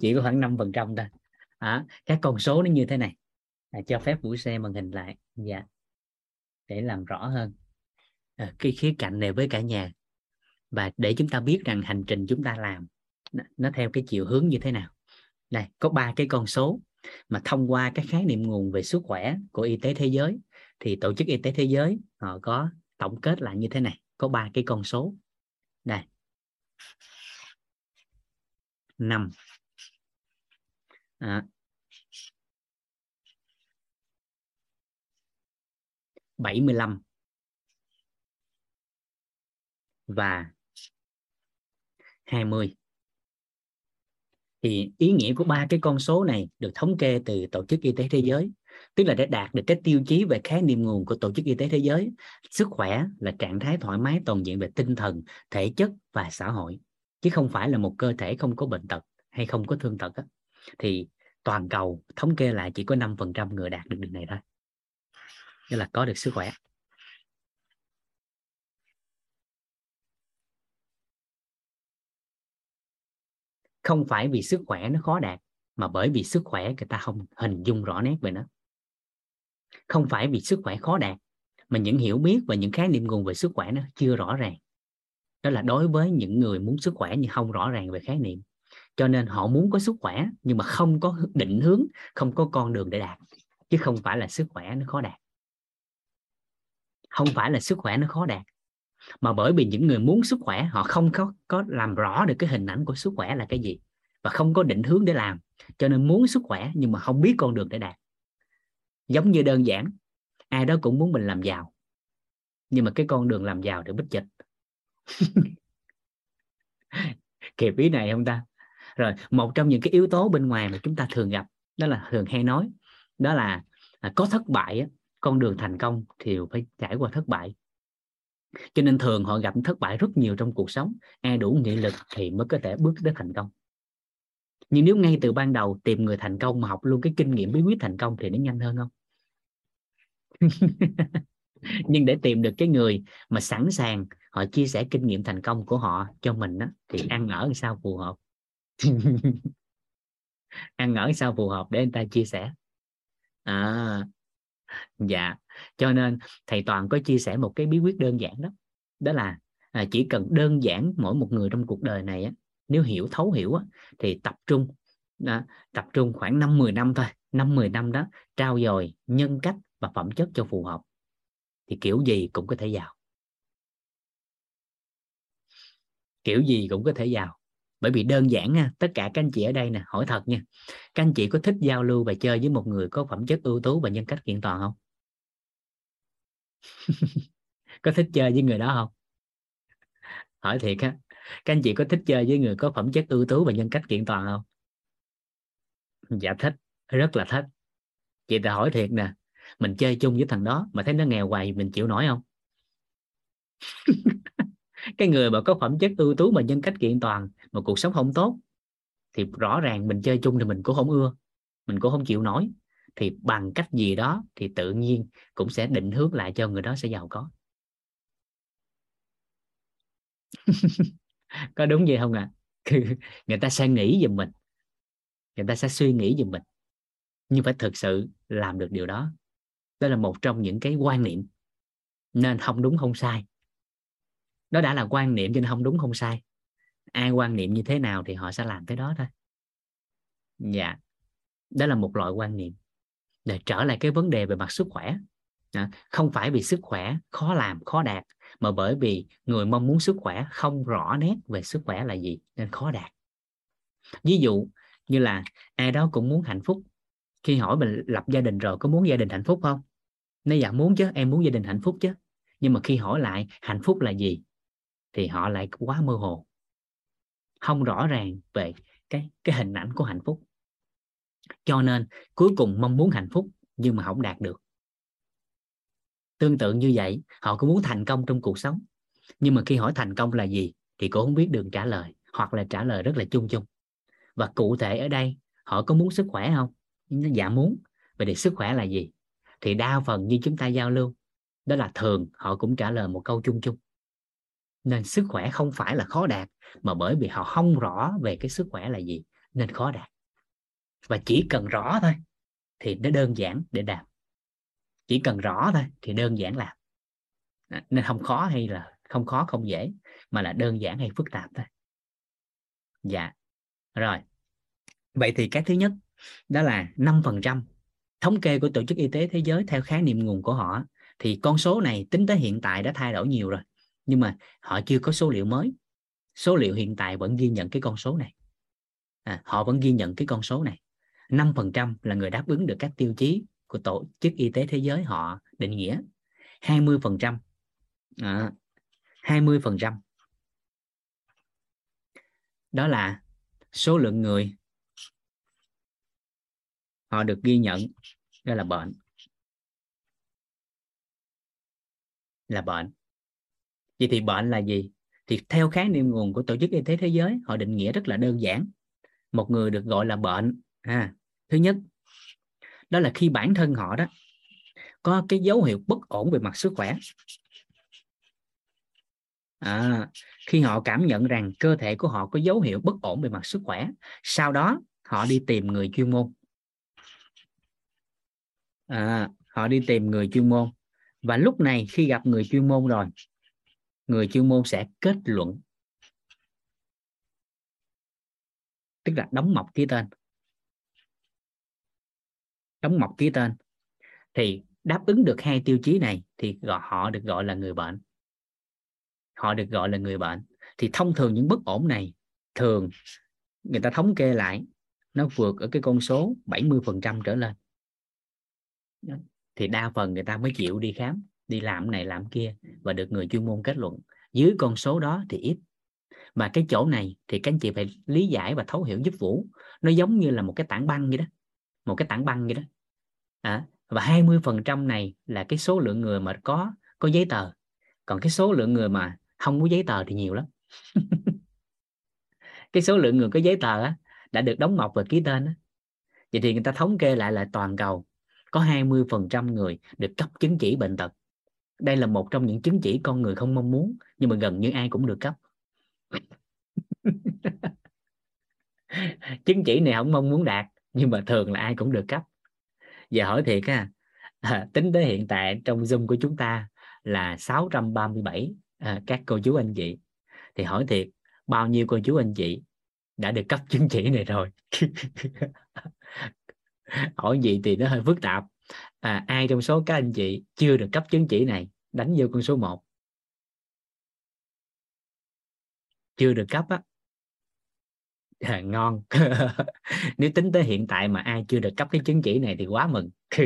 Chỉ có khoảng 5% thôi. À, các con số nó như thế này. À, cho phép vũ xe màn hình lại. Dạ để làm rõ hơn à, cái khía cạnh này với cả nhà. Và để chúng ta biết rằng hành trình chúng ta làm nó theo cái chiều hướng như thế nào. Đây có ba cái con số mà thông qua các khái niệm nguồn về sức khỏe của y tế thế giới thì tổ chức y tế thế giới họ có tổng kết lại như thế này có ba cái con số. Đây. Năm. À, 75 và 20 thì ý nghĩa của ba cái con số này được thống kê từ tổ chức y tế thế giới, tức là để đạt được cái tiêu chí về khái niệm nguồn của tổ chức y tế thế giới, sức khỏe là trạng thái thoải mái toàn diện về tinh thần, thể chất và xã hội, chứ không phải là một cơ thể không có bệnh tật hay không có thương tật á. thì toàn cầu thống kê lại chỉ có 5% người đạt được điều này thôi nghĩa là có được sức khỏe. Không phải vì sức khỏe nó khó đạt, mà bởi vì sức khỏe người ta không hình dung rõ nét về nó. Không phải vì sức khỏe khó đạt, mà những hiểu biết và những khái niệm nguồn về sức khỏe nó chưa rõ ràng. Đó là đối với những người muốn sức khỏe nhưng không rõ ràng về khái niệm. Cho nên họ muốn có sức khỏe nhưng mà không có định hướng, không có con đường để đạt, chứ không phải là sức khỏe nó khó đạt không phải là sức khỏe nó khó đạt. Mà bởi vì những người muốn sức khỏe họ không có có làm rõ được cái hình ảnh của sức khỏe là cái gì và không có định hướng để làm. Cho nên muốn sức khỏe nhưng mà không biết con đường để đạt. Giống như đơn giản ai đó cũng muốn mình làm giàu nhưng mà cái con đường làm giàu thì bích dịch [laughs] kịp ý này không ta? Rồi một trong những cái yếu tố bên ngoài mà chúng ta thường gặp đó là thường hay nói đó là, là có thất bại á, con đường thành công thì phải trải qua thất bại. Cho nên thường họ gặp thất bại rất nhiều trong cuộc sống ai đủ nghị lực thì mới có thể bước đến thành công. Nhưng nếu ngay từ ban đầu tìm người thành công mà học luôn cái kinh nghiệm bí quyết thành công thì nó nhanh hơn không? [laughs] Nhưng để tìm được cái người mà sẵn sàng họ chia sẻ kinh nghiệm thành công của họ cho mình đó, thì ăn ở sao phù hợp? [laughs] Ăn ở sao phù hợp để người ta chia sẻ? À dạ. Cho nên thầy toàn có chia sẻ một cái bí quyết đơn giản đó. Đó là à, chỉ cần đơn giản mỗi một người trong cuộc đời này á, nếu hiểu thấu hiểu á, thì tập trung à, tập trung khoảng năm 10 năm thôi. Năm 10 năm đó trao dồi nhân cách và phẩm chất cho phù hợp. Thì kiểu gì cũng có thể giàu. Kiểu gì cũng có thể giàu bởi vì đơn giản nha, tất cả các anh chị ở đây nè, hỏi thật nha, các anh chị có thích giao lưu và chơi với một người có phẩm chất ưu tú và nhân cách kiện toàn không? [laughs] Có thích chơi với người đó không? Hỏi thiệt á, các anh chị có thích chơi với người có phẩm chất ưu tú và nhân cách kiện toàn không? Dạ thích, rất là thích. Chị ta hỏi thiệt nè, mình chơi chung với thằng đó mà thấy nó nghèo hoài mình chịu nổi không? [laughs] cái người mà có phẩm chất ưu tú mà nhân cách kiện toàn, mà cuộc sống không tốt, thì rõ ràng mình chơi chung thì mình cũng không ưa, mình cũng không chịu nổi. Thì bằng cách gì đó thì tự nhiên cũng sẽ định hướng lại cho người đó sẽ giàu có. [laughs] Có đúng vậy không ạ? À? [laughs] người ta sẽ nghĩ giùm mình. Người ta sẽ suy nghĩ giùm mình. Nhưng phải thực sự làm được điều đó. Đó là một trong những cái quan niệm. Nên không đúng, không sai đó đã là quan niệm cho nên không đúng, không sai. Ai quan niệm như thế nào thì họ sẽ làm cái đó thôi. Dạ. Đó là một loại quan niệm. Để trở lại cái vấn đề về mặt sức khỏe. Không phải vì sức khỏe khó làm, khó đạt, mà bởi vì người mong muốn sức khỏe không rõ nét về sức khỏe là gì nên khó đạt. Ví dụ như là ai đó cũng muốn hạnh phúc. Khi hỏi mình lập gia đình rồi có muốn gia đình hạnh phúc không? Nói dạ muốn chứ, em muốn gia đình hạnh phúc chứ. Nhưng mà khi hỏi lại, hạnh phúc là gì? Thì họ lại quá mơ hồ. Không rõ ràng về cái cái hình ảnh của hạnh phúc. Cho nên, cuối cùng mong muốn hạnh phúc nhưng mà không đạt được. Tương tự như vậy, họ cũng muốn thành công trong cuộc sống. Nhưng mà khi hỏi thành công là gì thì cũng không biết đường trả lời, hoặc là trả lời rất là chung chung. Và cụ thể ở đây, họ có muốn sức khỏe không? Dạ muốn. Vậy thì sức khỏe là gì? Thì đa phần như chúng ta giao lưu, đó là thường họ cũng trả lời một câu chung chung nên sức khỏe không phải là khó đạt, mà bởi vì họ không rõ về cái sức khỏe là gì, nên khó đạt. Và chỉ cần rõ thôi, thì nó đơn giản để đạt chỉ cần rõ thôi, thì đơn giản làm. Nên không khó hay là không khó, không dễ, mà là đơn giản hay phức tạp thôi. Dạ rồi. Vậy thì cái thứ nhất, đó là 5% thống kê của tổ chức y tế thế giới theo khái niệm nguồn của họ, thì con số này tính tới hiện tại đã thay đổi nhiều rồi nhưng mà họ chưa có số liệu mới. Số liệu hiện tại vẫn ghi nhận cái con số này. À, họ vẫn ghi nhận cái con số này. 5% là người đáp ứng được các tiêu chí của tổ chức y tế thế giới họ định nghĩa. 20% à, 20% đó là số lượng người họ được ghi nhận. Đó là bệnh. Là bệnh vậy thì bệnh là gì? Thì theo khái niệm nguồn của tổ chức y tế thế giới họ định nghĩa rất là đơn giản. Một người được gọi là bệnh à, thứ nhất đó là khi bản thân họ đó có cái dấu hiệu bất ổn về mặt sức khỏe. À, khi họ cảm nhận rằng cơ thể của họ có dấu hiệu bất ổn về mặt sức khỏe sau đó họ đi tìm người chuyên môn. À, họ đi tìm người chuyên môn. Và lúc này khi gặp người chuyên môn rồi người chuyên môn sẽ kết luận. Tức là đóng mọc ký tên. Đóng mọc ký tên. Thì đáp ứng được hai tiêu chí này thì gọi, họ được gọi là người bệnh. Họ được gọi là người bệnh. Thì thông thường những bất ổn này thường người ta thống kê lại, nó vượt ở cái con số 70% trở lên. Thì đa phần người ta mới chịu đi khám đi làm này làm kia và được người chuyên môn kết luận. Dưới con số đó thì ít. Mà cái chỗ này thì các anh chị phải lý giải và thấu hiểu giúp vũ. Nó giống như là một cái tảng băng vậy đó. Một cái tảng băng vậy đó. À, và 20% này là cái số lượng người mà có có giấy tờ. Còn cái số lượng người mà không có giấy tờ thì nhiều lắm. [laughs] Cái số lượng người có giấy tờ á, đã được đóng mộc và ký tên á. vậy thì người ta thống kê lại là toàn cầu có 20% người được cấp chứng chỉ bệnh tật đây là một trong những chứng chỉ con người không mong muốn nhưng mà gần như ai cũng được cấp. [laughs] Chứng chỉ này không mong muốn đạt nhưng mà thường là ai cũng được cấp. Giờ hỏi thiệt ha à, tính tới hiện tại trong zoom của chúng ta là 637 à, các cô chú anh chị. Thì hỏi thiệt bao nhiêu cô chú anh chị đã được cấp [laughs] chứng chỉ này rồi? [laughs] Hỏi gì thì nó hơi phức tạp à, ai trong số các anh chị chưa được cấp chứng chỉ này đánh vô con số 1 chưa được cấp á. À, ngon. [laughs] Nếu tính tới hiện tại mà ai chưa được cấp cái chứng chỉ này thì quá mừng. [laughs]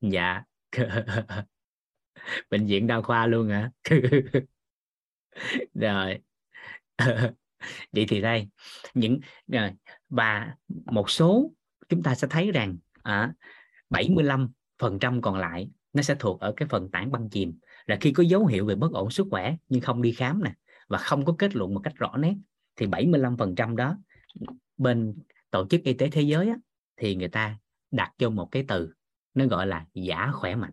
Dạ. [laughs] Bệnh viện đa khoa luôn hả? Rồi. Vậy thì đây những và một số chúng ta sẽ thấy rằng à, 75 phần trăm còn lại nó sẽ thuộc ở cái phần tảng băng chìm. Là khi có dấu hiệu về bất ổn sức khỏe nhưng không đi khám nè và không có kết luận một cách rõ nét thì 75 phần trăm đó bên tổ chức y tế thế giới á, thì người ta đặt cho một cái từ nó gọi là giả khỏe mạnh.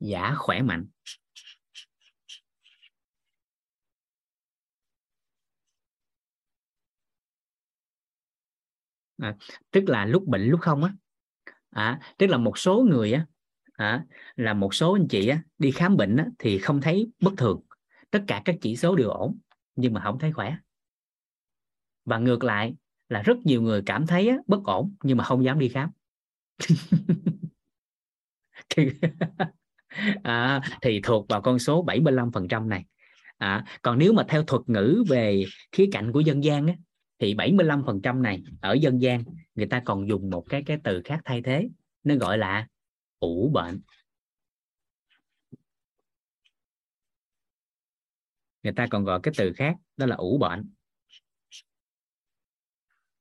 Giả khỏe mạnh. À, tức là lúc bệnh lúc không á. À, tức là một số người á à, là một số anh chị á, đi khám bệnh á, thì không thấy bất thường. Tất cả các chỉ số đều ổn nhưng mà không thấy khỏe. Và ngược lại là rất nhiều người cảm thấy á, bất ổn nhưng mà không dám đi khám. [laughs] À, thì thuộc vào con số 75% này. À, còn nếu mà theo thuật ngữ về khía cạnh của dân gian á, thì 75% này ở dân gian người ta còn dùng một cái cái từ khác thay thế nó gọi là ủ bệnh. Người ta còn gọi cái từ khác đó là ủ bệnh.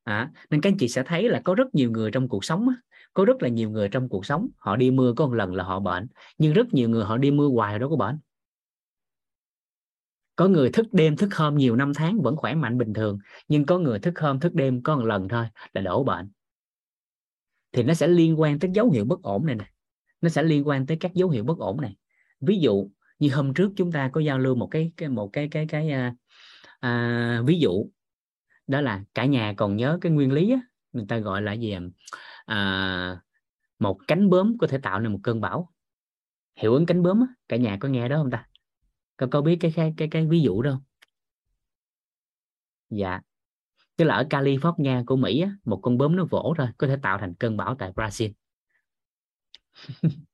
À, nên các anh chị sẽ thấy là có rất nhiều người trong cuộc sống có rất là nhiều người trong cuộc sống họ đi mưa có một lần là họ bệnh nhưng rất nhiều người họ đi mưa hoài đó có bệnh có người thức đêm thức hôm nhiều năm tháng vẫn khỏe mạnh bình thường nhưng có người thức hôm thức đêm có một lần thôi là đổ bệnh. Thì nó sẽ liên quan tới dấu hiệu bất ổn này nè. Nó sẽ liên quan tới các dấu hiệu bất ổn này. Ví dụ như hôm trước chúng ta có giao lưu một cái, cái một cái cái cái à, à, ví dụ. Đó là cả nhà còn nhớ cái nguyên lý á, người ta gọi là gì à, một cánh bướm có thể tạo nên một cơn bão. Hiệu ứng cánh bướm á, cả nhà có nghe đó không ta? Có có biết cái cái cái, cái ví dụ đâu dạ. Tức là ở California của Mỹ á, một con bướm nó vỗ thôi có thể tạo thành cơn bão tại Brazil. [laughs]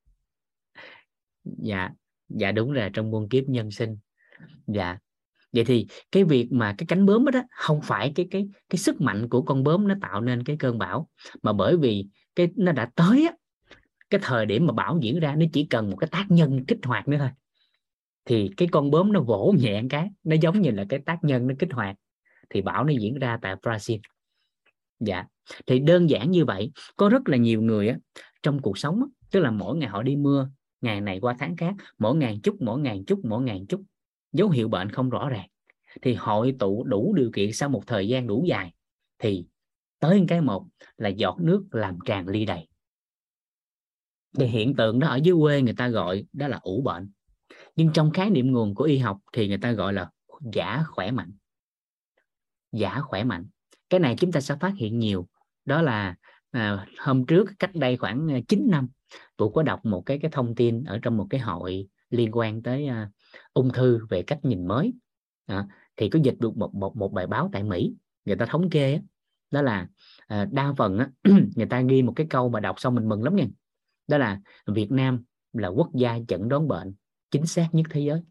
Dạ. Dạ đúng rồi trong muôn kiếp nhân sinh. Dạ. Vậy thì cái việc mà cái cánh bướm đó không phải cái cái cái sức mạnh của con bướm nó tạo nên cái cơn bão mà bởi vì cái nó đã tới á, cái thời điểm mà bão diễn ra nó chỉ cần một cái tác nhân kích hoạt nữa thôi thì cái con bướm nó vỗ nhẹ cái nó giống như là cái tác nhân nó kích hoạt thì bão nó diễn ra tại Brazil. Dạ. Thì đơn giản như vậy có rất là nhiều người á, trong cuộc sống á, tức là mỗi ngày họ đi mưa ngày này qua tháng khác mỗi ngày chút mỗi ngày chút mỗi ngày chút dấu hiệu bệnh không rõ ràng. Thì hội tụ đủ điều kiện sau một thời gian đủ dài thì tới cái một là giọt nước làm tràn ly đầy. Thì hiện tượng đó ở dưới quê người ta gọi đó là ủ bệnh nhưng trong khái niệm nguồn của y học thì người ta gọi là giả khỏe mạnh. Giả khỏe mạnh. Cái này chúng ta sẽ phát hiện nhiều. Đó là à, hôm trước cách đây khoảng à, 9 năm tôi có đọc một cái cái thông tin ở trong một cái hội liên quan tới à, ung thư về cách nhìn mới. À, thì có dịch được một một một bài báo tại Mỹ người ta thống kê đó, đó là à, đa phần á, [clears throat] người ta ghi một cái câu mà đọc xong mình mừng lắm nha. Đó là Việt Nam là quốc gia chẩn đoán bệnh chính xác nhất thế giới.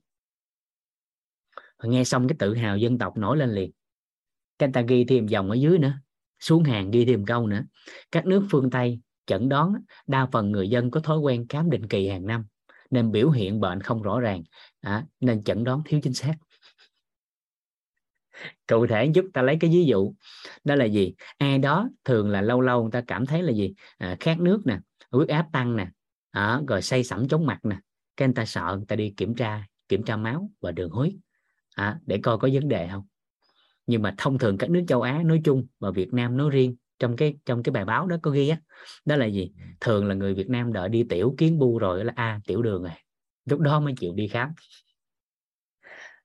Nghe xong cái tự hào dân tộc nổi lên liền. Cái ta ghi thêm dòng ở dưới nữa xuống hàng ghi thêm câu nữa. Các nước phương tây chẩn đoán đa phần người dân có thói quen khám định kỳ hàng năm nên biểu hiện bệnh không rõ ràng. À, nên chẩn đoán thiếu chính xác. Cụ thể giúp ta lấy cái ví dụ đó là gì? Ai đó thường là lâu lâu người ta cảm thấy là gì? À, khát nước nè huyết áp tăng nè à, rồi say sẩm chóng mặt nè cái anh ta sợ người ta đi kiểm tra kiểm tra máu và đường huyết. À, để coi có vấn đề không. Nhưng mà thông thường các nước châu Á nói chung và Việt Nam nói riêng trong cái trong cái bài báo đó có ghi á đó là gì? Thường là người Việt Nam đợi đi tiểu kiến bu rồi là a à, tiểu đường rồi. Lúc đó mới chịu đi khám.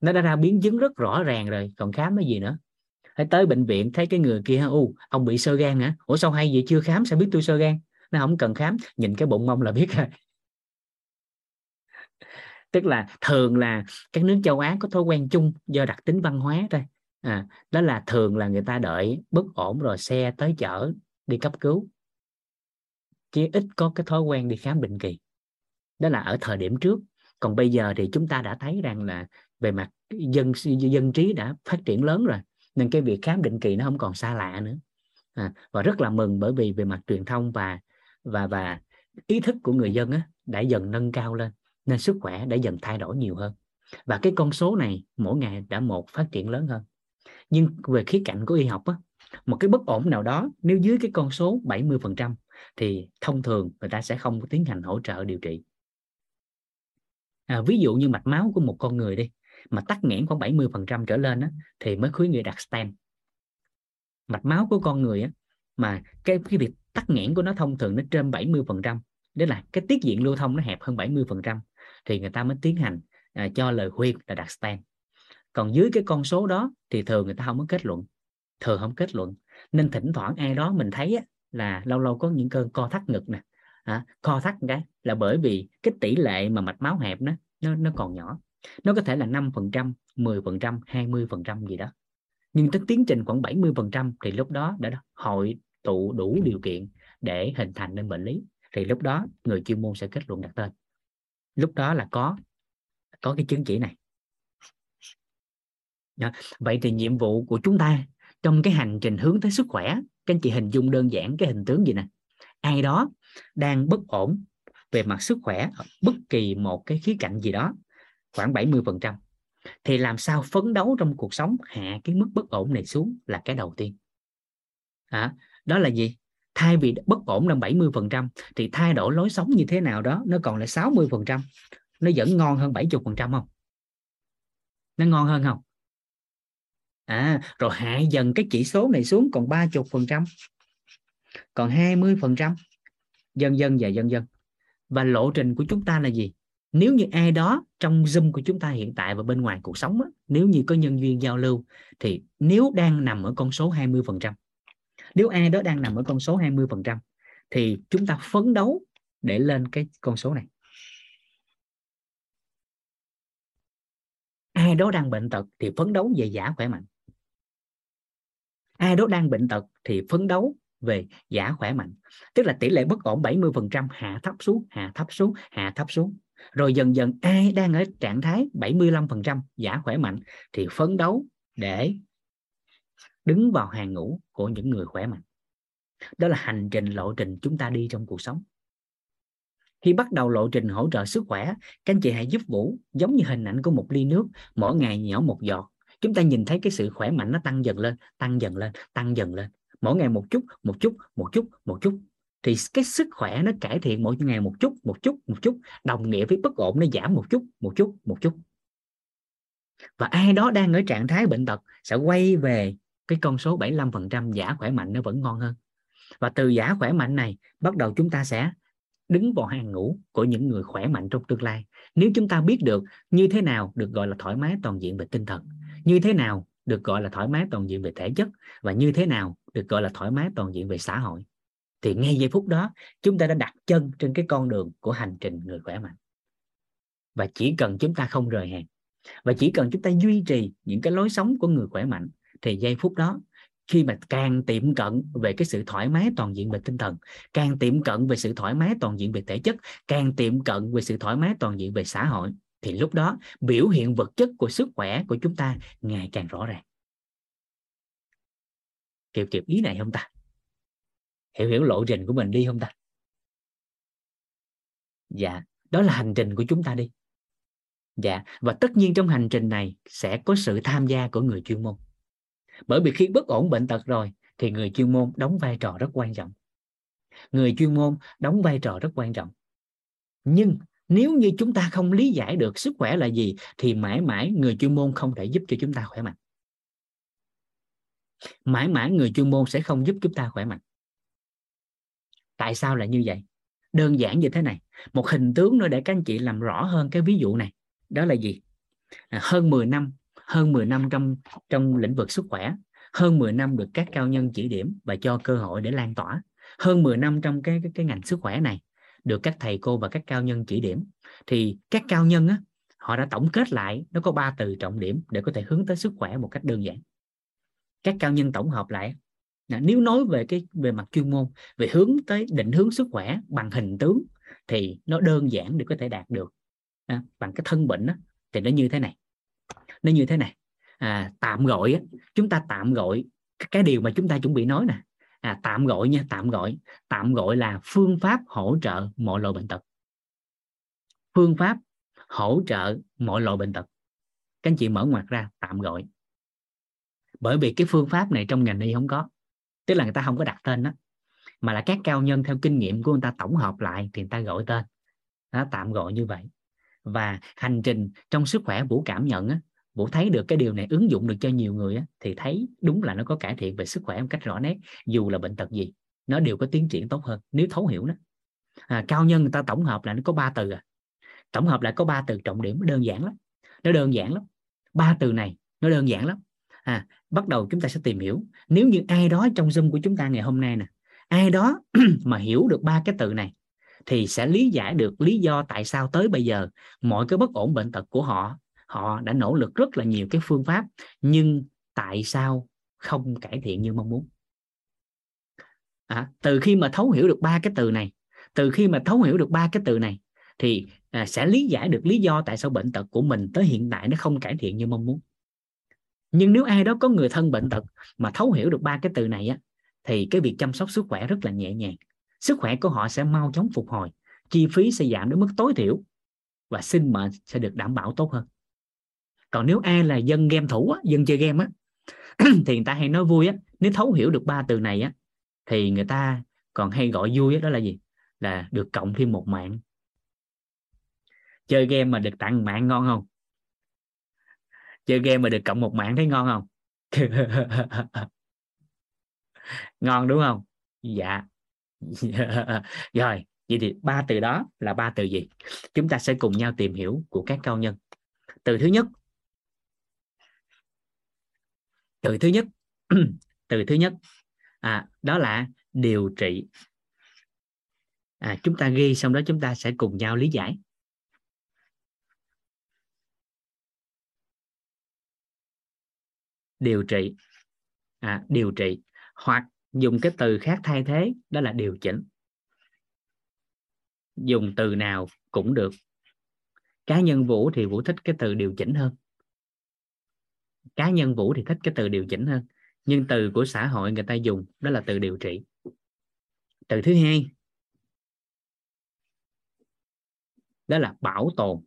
Nó đã ra biến chứng rất rõ ràng rồi còn khám cái gì nữa? Hãy tới bệnh viện thấy cái người kia u ông bị sơ gan hả? Ủa sao hay vậy? Chưa khám sao biết tôi sơ gan? Nó không cần khám nhìn cái bụng ông là biết rồi tức là thường là các nước châu Á có thói quen chung do đặc tính văn hóa thôi. À, đó là thường là người ta đợi bất ổn rồi xe tới chở đi cấp cứu. Chứ ít có cái thói quen đi khám định kỳ. Đó là ở thời điểm trước. Còn bây giờ thì chúng ta đã thấy rằng là về mặt dân dân trí đã phát triển lớn rồi nên cái việc khám định kỳ nó không còn xa lạ nữa. À, và rất là mừng bởi vì về mặt truyền thông và và và ý thức của người dân á, đã dần nâng cao lên nên sức khỏe đã dần thay đổi nhiều hơn. Và cái con số này mỗi ngày đã một phát triển lớn hơn. Nhưng về khía cạnh của y học á, một cái bất ổn nào đó nếu dưới cái con số 70% thì thông thường người ta sẽ không tiến hành hỗ trợ điều trị. À, ví dụ như mạch máu của một con người đi mà tắc nghẽn khoảng 70% trở lên á, thì mới khuyến nghị đặt stent. Mạch máu của con người á, mà cái cái việc tắc nghẽn của nó thông thường nó trên 70% đó là cái tiết diện lưu thông nó hẹp hơn 70% thì người ta mới tiến hành à, cho lời khuyên là đặt stand. Còn dưới cái con số đó thì thường người ta không có kết luận thường không kết luận. Nên thỉnh thoảng ai đó mình thấy á, là lâu lâu có những cơn co thắt ngực nè. À, co thắt cái là bởi vì cái tỷ lệ mà mạch máu hẹp đó, nó nó còn nhỏ. Nó có thể là 5%, 10%, 20% gì đó. Nhưng tới tiến trình khoảng 70% thì lúc đó đã hội tụ đủ điều kiện để hình thành nên bệnh lý. Thì lúc đó người chuyên môn sẽ kết luận đặt tên lúc đó là có có cái chứng chỉ này. Đó. vậy thì nhiệm vụ của chúng ta trong cái hành trình hướng tới sức khỏe các anh chị hình dung đơn giản cái hình tướng gì nè? Ai đó đang bất ổn về mặt sức khỏe bất kỳ một cái khía cạnh gì đó khoảng 70% thì làm sao phấn đấu trong cuộc sống hạ cái mức bất ổn này xuống là cái đầu tiên? À, đó là gì? Thay vì bất ổn là 70% thì thay đổi lối sống như thế nào đó, nó còn lại 60% nó vẫn ngon hơn 70% không? Nó ngon hơn không? À rồi hạ dần cái chỉ số này xuống còn 30% còn 20% dần dần và dần dần. Và lộ trình của chúng ta là gì? Nếu như ai đó trong zoom của chúng ta hiện tại và bên ngoài cuộc sống nếu như có nhân viên giao lưu, thì nếu đang nằm ở con số 20% nếu ai đó đang nằm ở con số 20% thì chúng ta phấn đấu để lên cái con số này. Ai đó đang bệnh tật thì phấn đấu về giả khỏe mạnh. Ai đó đang bệnh tật thì phấn đấu về giả khỏe mạnh. Tức là tỷ lệ bất ổn 70% hạ thấp xuống, hạ thấp xuống, hạ thấp xuống. Rồi dần dần ai đang ở trạng thái 75% giả khỏe mạnh thì phấn đấu để đứng vào hàng ngũ của những người khỏe mạnh. Đó là hành trình lộ trình chúng ta đi trong cuộc sống. Khi bắt đầu lộ trình hỗ trợ sức khỏe, các anh chị hãy giúp vũ giống như hình ảnh của một ly nước, mỗi ngày nhỏ một giọt. Chúng ta nhìn thấy cái sự khỏe mạnh nó tăng dần lên, tăng dần lên, tăng dần lên. Mỗi ngày một chút một chút một chút một chút. Thì cái sức khỏe nó cải thiện mỗi ngày một chút một chút một chút. Đồng nghĩa với bất ổn nó giảm một chút một chút một chút. Và ai đó đang ở trạng thái bệnh tật sẽ quay về cái con số 75% giả khỏe mạnh nó vẫn ngon hơn. Và từ giả khỏe mạnh này, bắt đầu chúng ta sẽ đứng vào hàng ngũ của những người khỏe mạnh trong tương lai. Nếu chúng ta biết được như thế nào được gọi là thoải mái toàn diện về tinh thần, như thế nào được gọi là thoải mái toàn diện về thể chất, và như thế nào được gọi là thoải mái toàn diện về xã hội, thì ngay giây phút đó, chúng ta đã đặt chân trên cái con đường của hành trình người khỏe mạnh. Và chỉ cần chúng ta không rời hàng, và chỉ cần chúng ta duy trì những cái lối sống của người khỏe mạnh thì giây phút đó, khi mà càng tiệm cận về cái sự thoải mái toàn diện về tinh thần, càng tiệm cận về sự thoải mái toàn diện về thể chất, càng tiệm cận về sự thoải mái toàn diện về xã hội, thì lúc đó biểu hiện vật chất của sức khỏe của chúng ta ngày càng rõ ràng. Kịp kịp ý này không ta? Hiểu hiểu lộ trình của mình đi không ta? Dạ đó là hành trình của chúng ta đi. Dạ và tất nhiên trong hành trình này sẽ có sự tham gia của người chuyên môn bởi vì khi bất ổn bệnh tật rồi thì người chuyên môn đóng vai trò rất quan trọng. Người chuyên môn đóng vai trò rất quan trọng. Nhưng nếu như chúng ta không lý giải được sức khỏe là gì thì mãi mãi người chuyên môn không thể giúp cho chúng ta khỏe mạnh. Mãi mãi người chuyên môn sẽ không giúp chúng ta khỏe mạnh. Tại sao lại như vậy? Đơn giản như thế này. Một hình tướng nữa để các anh chị làm rõ hơn cái ví dụ này. Đó là gì? À, hơn 10 năm hơn 10 năm trong trong lĩnh vực sức khỏe hơn 10 năm được các cao nhân chỉ điểm và cho cơ hội để lan tỏa hơn 10 năm trong cái cái, cái ngành sức khỏe này được các thầy cô và các cao nhân chỉ điểm. Thì các cao nhân á, họ đã tổng kết lại nó có ba từ trọng điểm để có thể hướng tới sức khỏe một cách đơn giản. Các cao nhân tổng hợp lại nếu nói về cái về mặt chuyên môn về hướng tới định hướng sức khỏe bằng hình tướng thì nó đơn giản để có thể đạt được à, bằng cái thân bệnh đó, thì nó như thế này nó như thế này. À, tạm gọi chúng ta tạm gọi cái điều mà chúng ta chuẩn bị nói nè. À, tạm gọi nha tạm gọi. Tạm gọi là phương pháp hỗ trợ mọi loại bệnh tật. Phương pháp hỗ trợ mọi loại bệnh tật. Các anh chị mở ngoặt ra tạm gọi. Bởi vì cái phương pháp này trong ngành y không có. Tức là người ta không có đặt tên đó mà là các cao nhân theo kinh nghiệm của người ta tổng hợp lại thì người ta gọi tên. Đó, tạm gọi như vậy. Và hành trình trong sức khỏe vũ cảm nhận á vũ thấy được cái điều này ứng dụng được cho nhiều người á, thì thấy đúng là nó có cải thiện về sức khỏe một cách rõ nét dù là bệnh tật gì nó đều có tiến triển tốt hơn nếu thấu hiểu nó. À, cao nhân người ta tổng hợp là nó có ba từ à. Tổng hợp lại có ba từ trọng điểm đơn giản lắm nó đơn giản lắm. Ba từ này nó đơn giản lắm. À bắt đầu chúng ta sẽ tìm hiểu. Nếu như ai đó trong zoom của chúng ta ngày hôm nay nè ai đó [clears throat] mà hiểu được ba cái từ này thì sẽ lý giải được lý do tại sao tới bây giờ mọi cái bất ổn bệnh tật của họ họ đã nỗ lực rất là nhiều cái phương pháp nhưng tại sao không cải thiện như mong muốn? À, từ khi mà thấu hiểu được ba cái từ này từ khi mà thấu hiểu được ba cái từ này thì à, sẽ lý giải được lý do tại sao bệnh tật của mình tới hiện tại nó không cải thiện như mong muốn. Nhưng nếu ai đó có người thân bệnh tật mà thấu hiểu được ba cái từ này á thì cái việc chăm sóc sức khỏe rất là nhẹ nhàng. Sức khỏe của họ sẽ mau chóng phục hồi chi phí sẽ giảm đến mức tối thiểu và sinh mệnh sẽ được đảm bảo tốt hơn còn nếu ai là dân game thủ á, dân chơi game á [clears throat] thì người ta hay nói vui á nếu thấu hiểu được ba từ này á thì người ta còn hay gọi vui á, đó là gì? Là được cộng thêm một mạng. Chơi game mà được tặng mạng ngon không? Chơi game mà được cộng một mạng thấy ngon không? [laughs] Ngon đúng không? Dạ. [laughs] Rồi vậy thì ba từ đó là ba từ gì? Chúng ta sẽ cùng nhau tìm hiểu của các cao nhân. Từ thứ nhất từ thứ nhất [clears throat] từ thứ nhất à, đó là điều trị. À, chúng ta ghi xong đó chúng ta sẽ cùng nhau lý giải. Điều trị. À, điều trị. Hoặc dùng cái từ khác thay thế đó là điều chỉnh. Dùng từ nào cũng được. Cá nhân vũ thì vũ thích cái từ điều chỉnh hơn cá nhân vũ thì thích cái từ điều chỉnh hơn, nhưng từ của xã hội người ta dùng đó là từ điều trị. Từ thứ hai, đó là bảo tồn.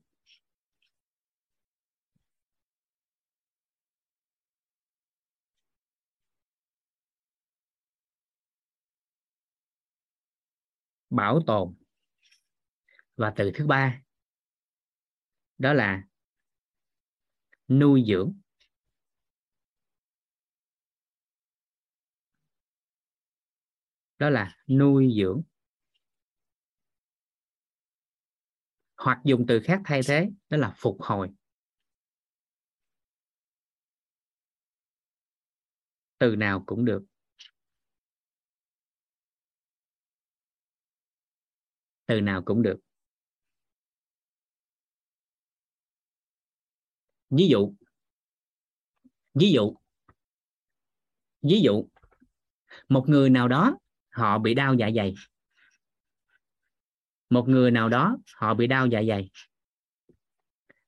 Bảo tồn. Và từ thứ ba, đó là nuôi dưỡng. Đó là nuôi dưỡng. Hoặc dùng từ khác thay thế, đó là phục hồi. Từ nào cũng được. Từ nào cũng được. Ví dụ. Ví dụ. Ví dụ. Một người nào đó họ bị đau dạ dày. Một người nào đó họ bị đau dạ dày.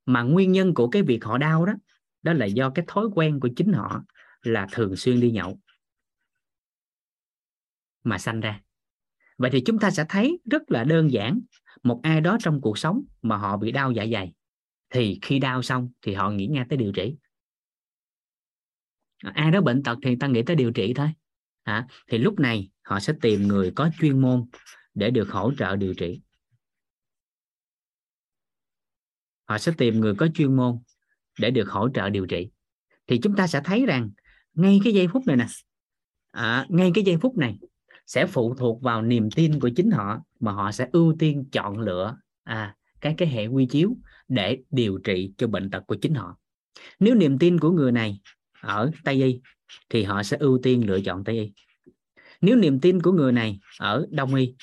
Mà nguyên nhân của cái việc họ đau đó đó là do cái thói quen của chính họ là thường xuyên đi nhậu mà sanh ra. Vậy thì chúng ta sẽ thấy rất là đơn giản một ai đó trong cuộc sống mà họ bị đau dạ dày thì khi đau xong thì họ nghĩ ngay tới điều trị. Ai đó bệnh tật thì ta nghĩ tới điều trị thôi. À, thì lúc này họ sẽ tìm người có chuyên môn để được hỗ trợ điều trị. Họ sẽ tìm người có chuyên môn để được hỗ trợ điều trị. Thì chúng ta sẽ thấy rằng ngay cái giây phút này nè à, ngay cái giây phút này sẽ phụ thuộc vào niềm tin của chính họ mà họ sẽ ưu tiên chọn lựa à, cái cái hệ quy chiếu để điều trị cho bệnh tật của chính họ. Nếu niềm tin của người này ở tây y thì họ sẽ ưu tiên lựa chọn tây y nếu niềm tin của người này ở đông y,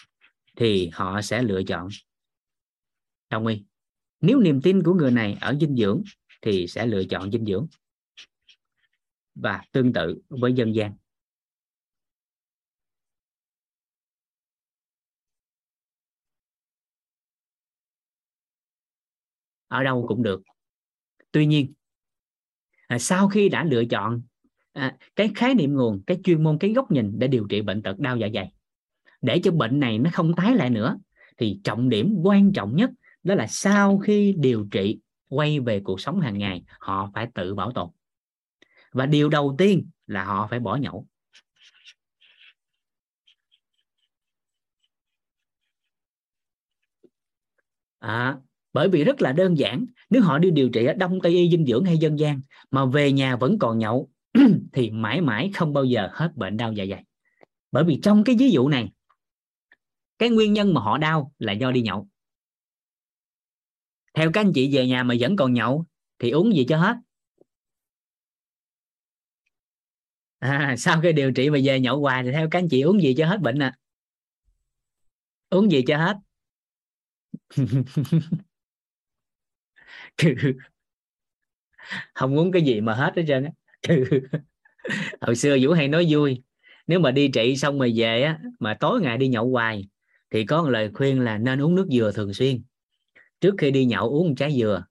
thì họ sẽ lựa chọn đông y. Nếu niềm tin của người này ở dinh dưỡng, thì sẽ lựa chọn dinh dưỡng và tương tự với dân gian. Ở đâu cũng được. Tuy nhiên à, sau khi đã lựa chọn à, cái khái niệm nguồn cái chuyên môn cái góc nhìn để điều trị bệnh tật đau dạ dày. Để cho bệnh này nó không tái lại nữa thì trọng điểm quan trọng nhất đó là sau khi điều trị quay về cuộc sống hàng ngày họ phải tự bảo tồn. Và điều đầu tiên là họ phải bỏ nhậu. À, bởi vì rất là đơn giản nếu họ đi điều trị ở đông tây y dinh dưỡng hay dân gian mà về nhà vẫn còn nhậu [clears throat] thì mãi mãi không bao giờ hết bệnh đau dạ dày. Bởi vì trong cái ví dụ này cái nguyên nhân mà họ đau là do đi nhậu. Theo các anh chị về nhà mà vẫn còn nhậu thì uống gì cho hết? À, [laughs] sau khi điều trị mà về nhậu hoài thì theo các anh chị uống gì cho hết bệnh à uống gì cho hết? [laughs] Không uống cái gì mà hết hết trơn á. [laughs] Ừ. hồi xưa vũ hay nói vui, nếu mà đi trị xong rồi về á, mà tối ngày đi nhậu hoài, thì có một lời khuyên là nên uống nước dừa thường xuyên. Trước khi đi nhậu uống một trái dừa,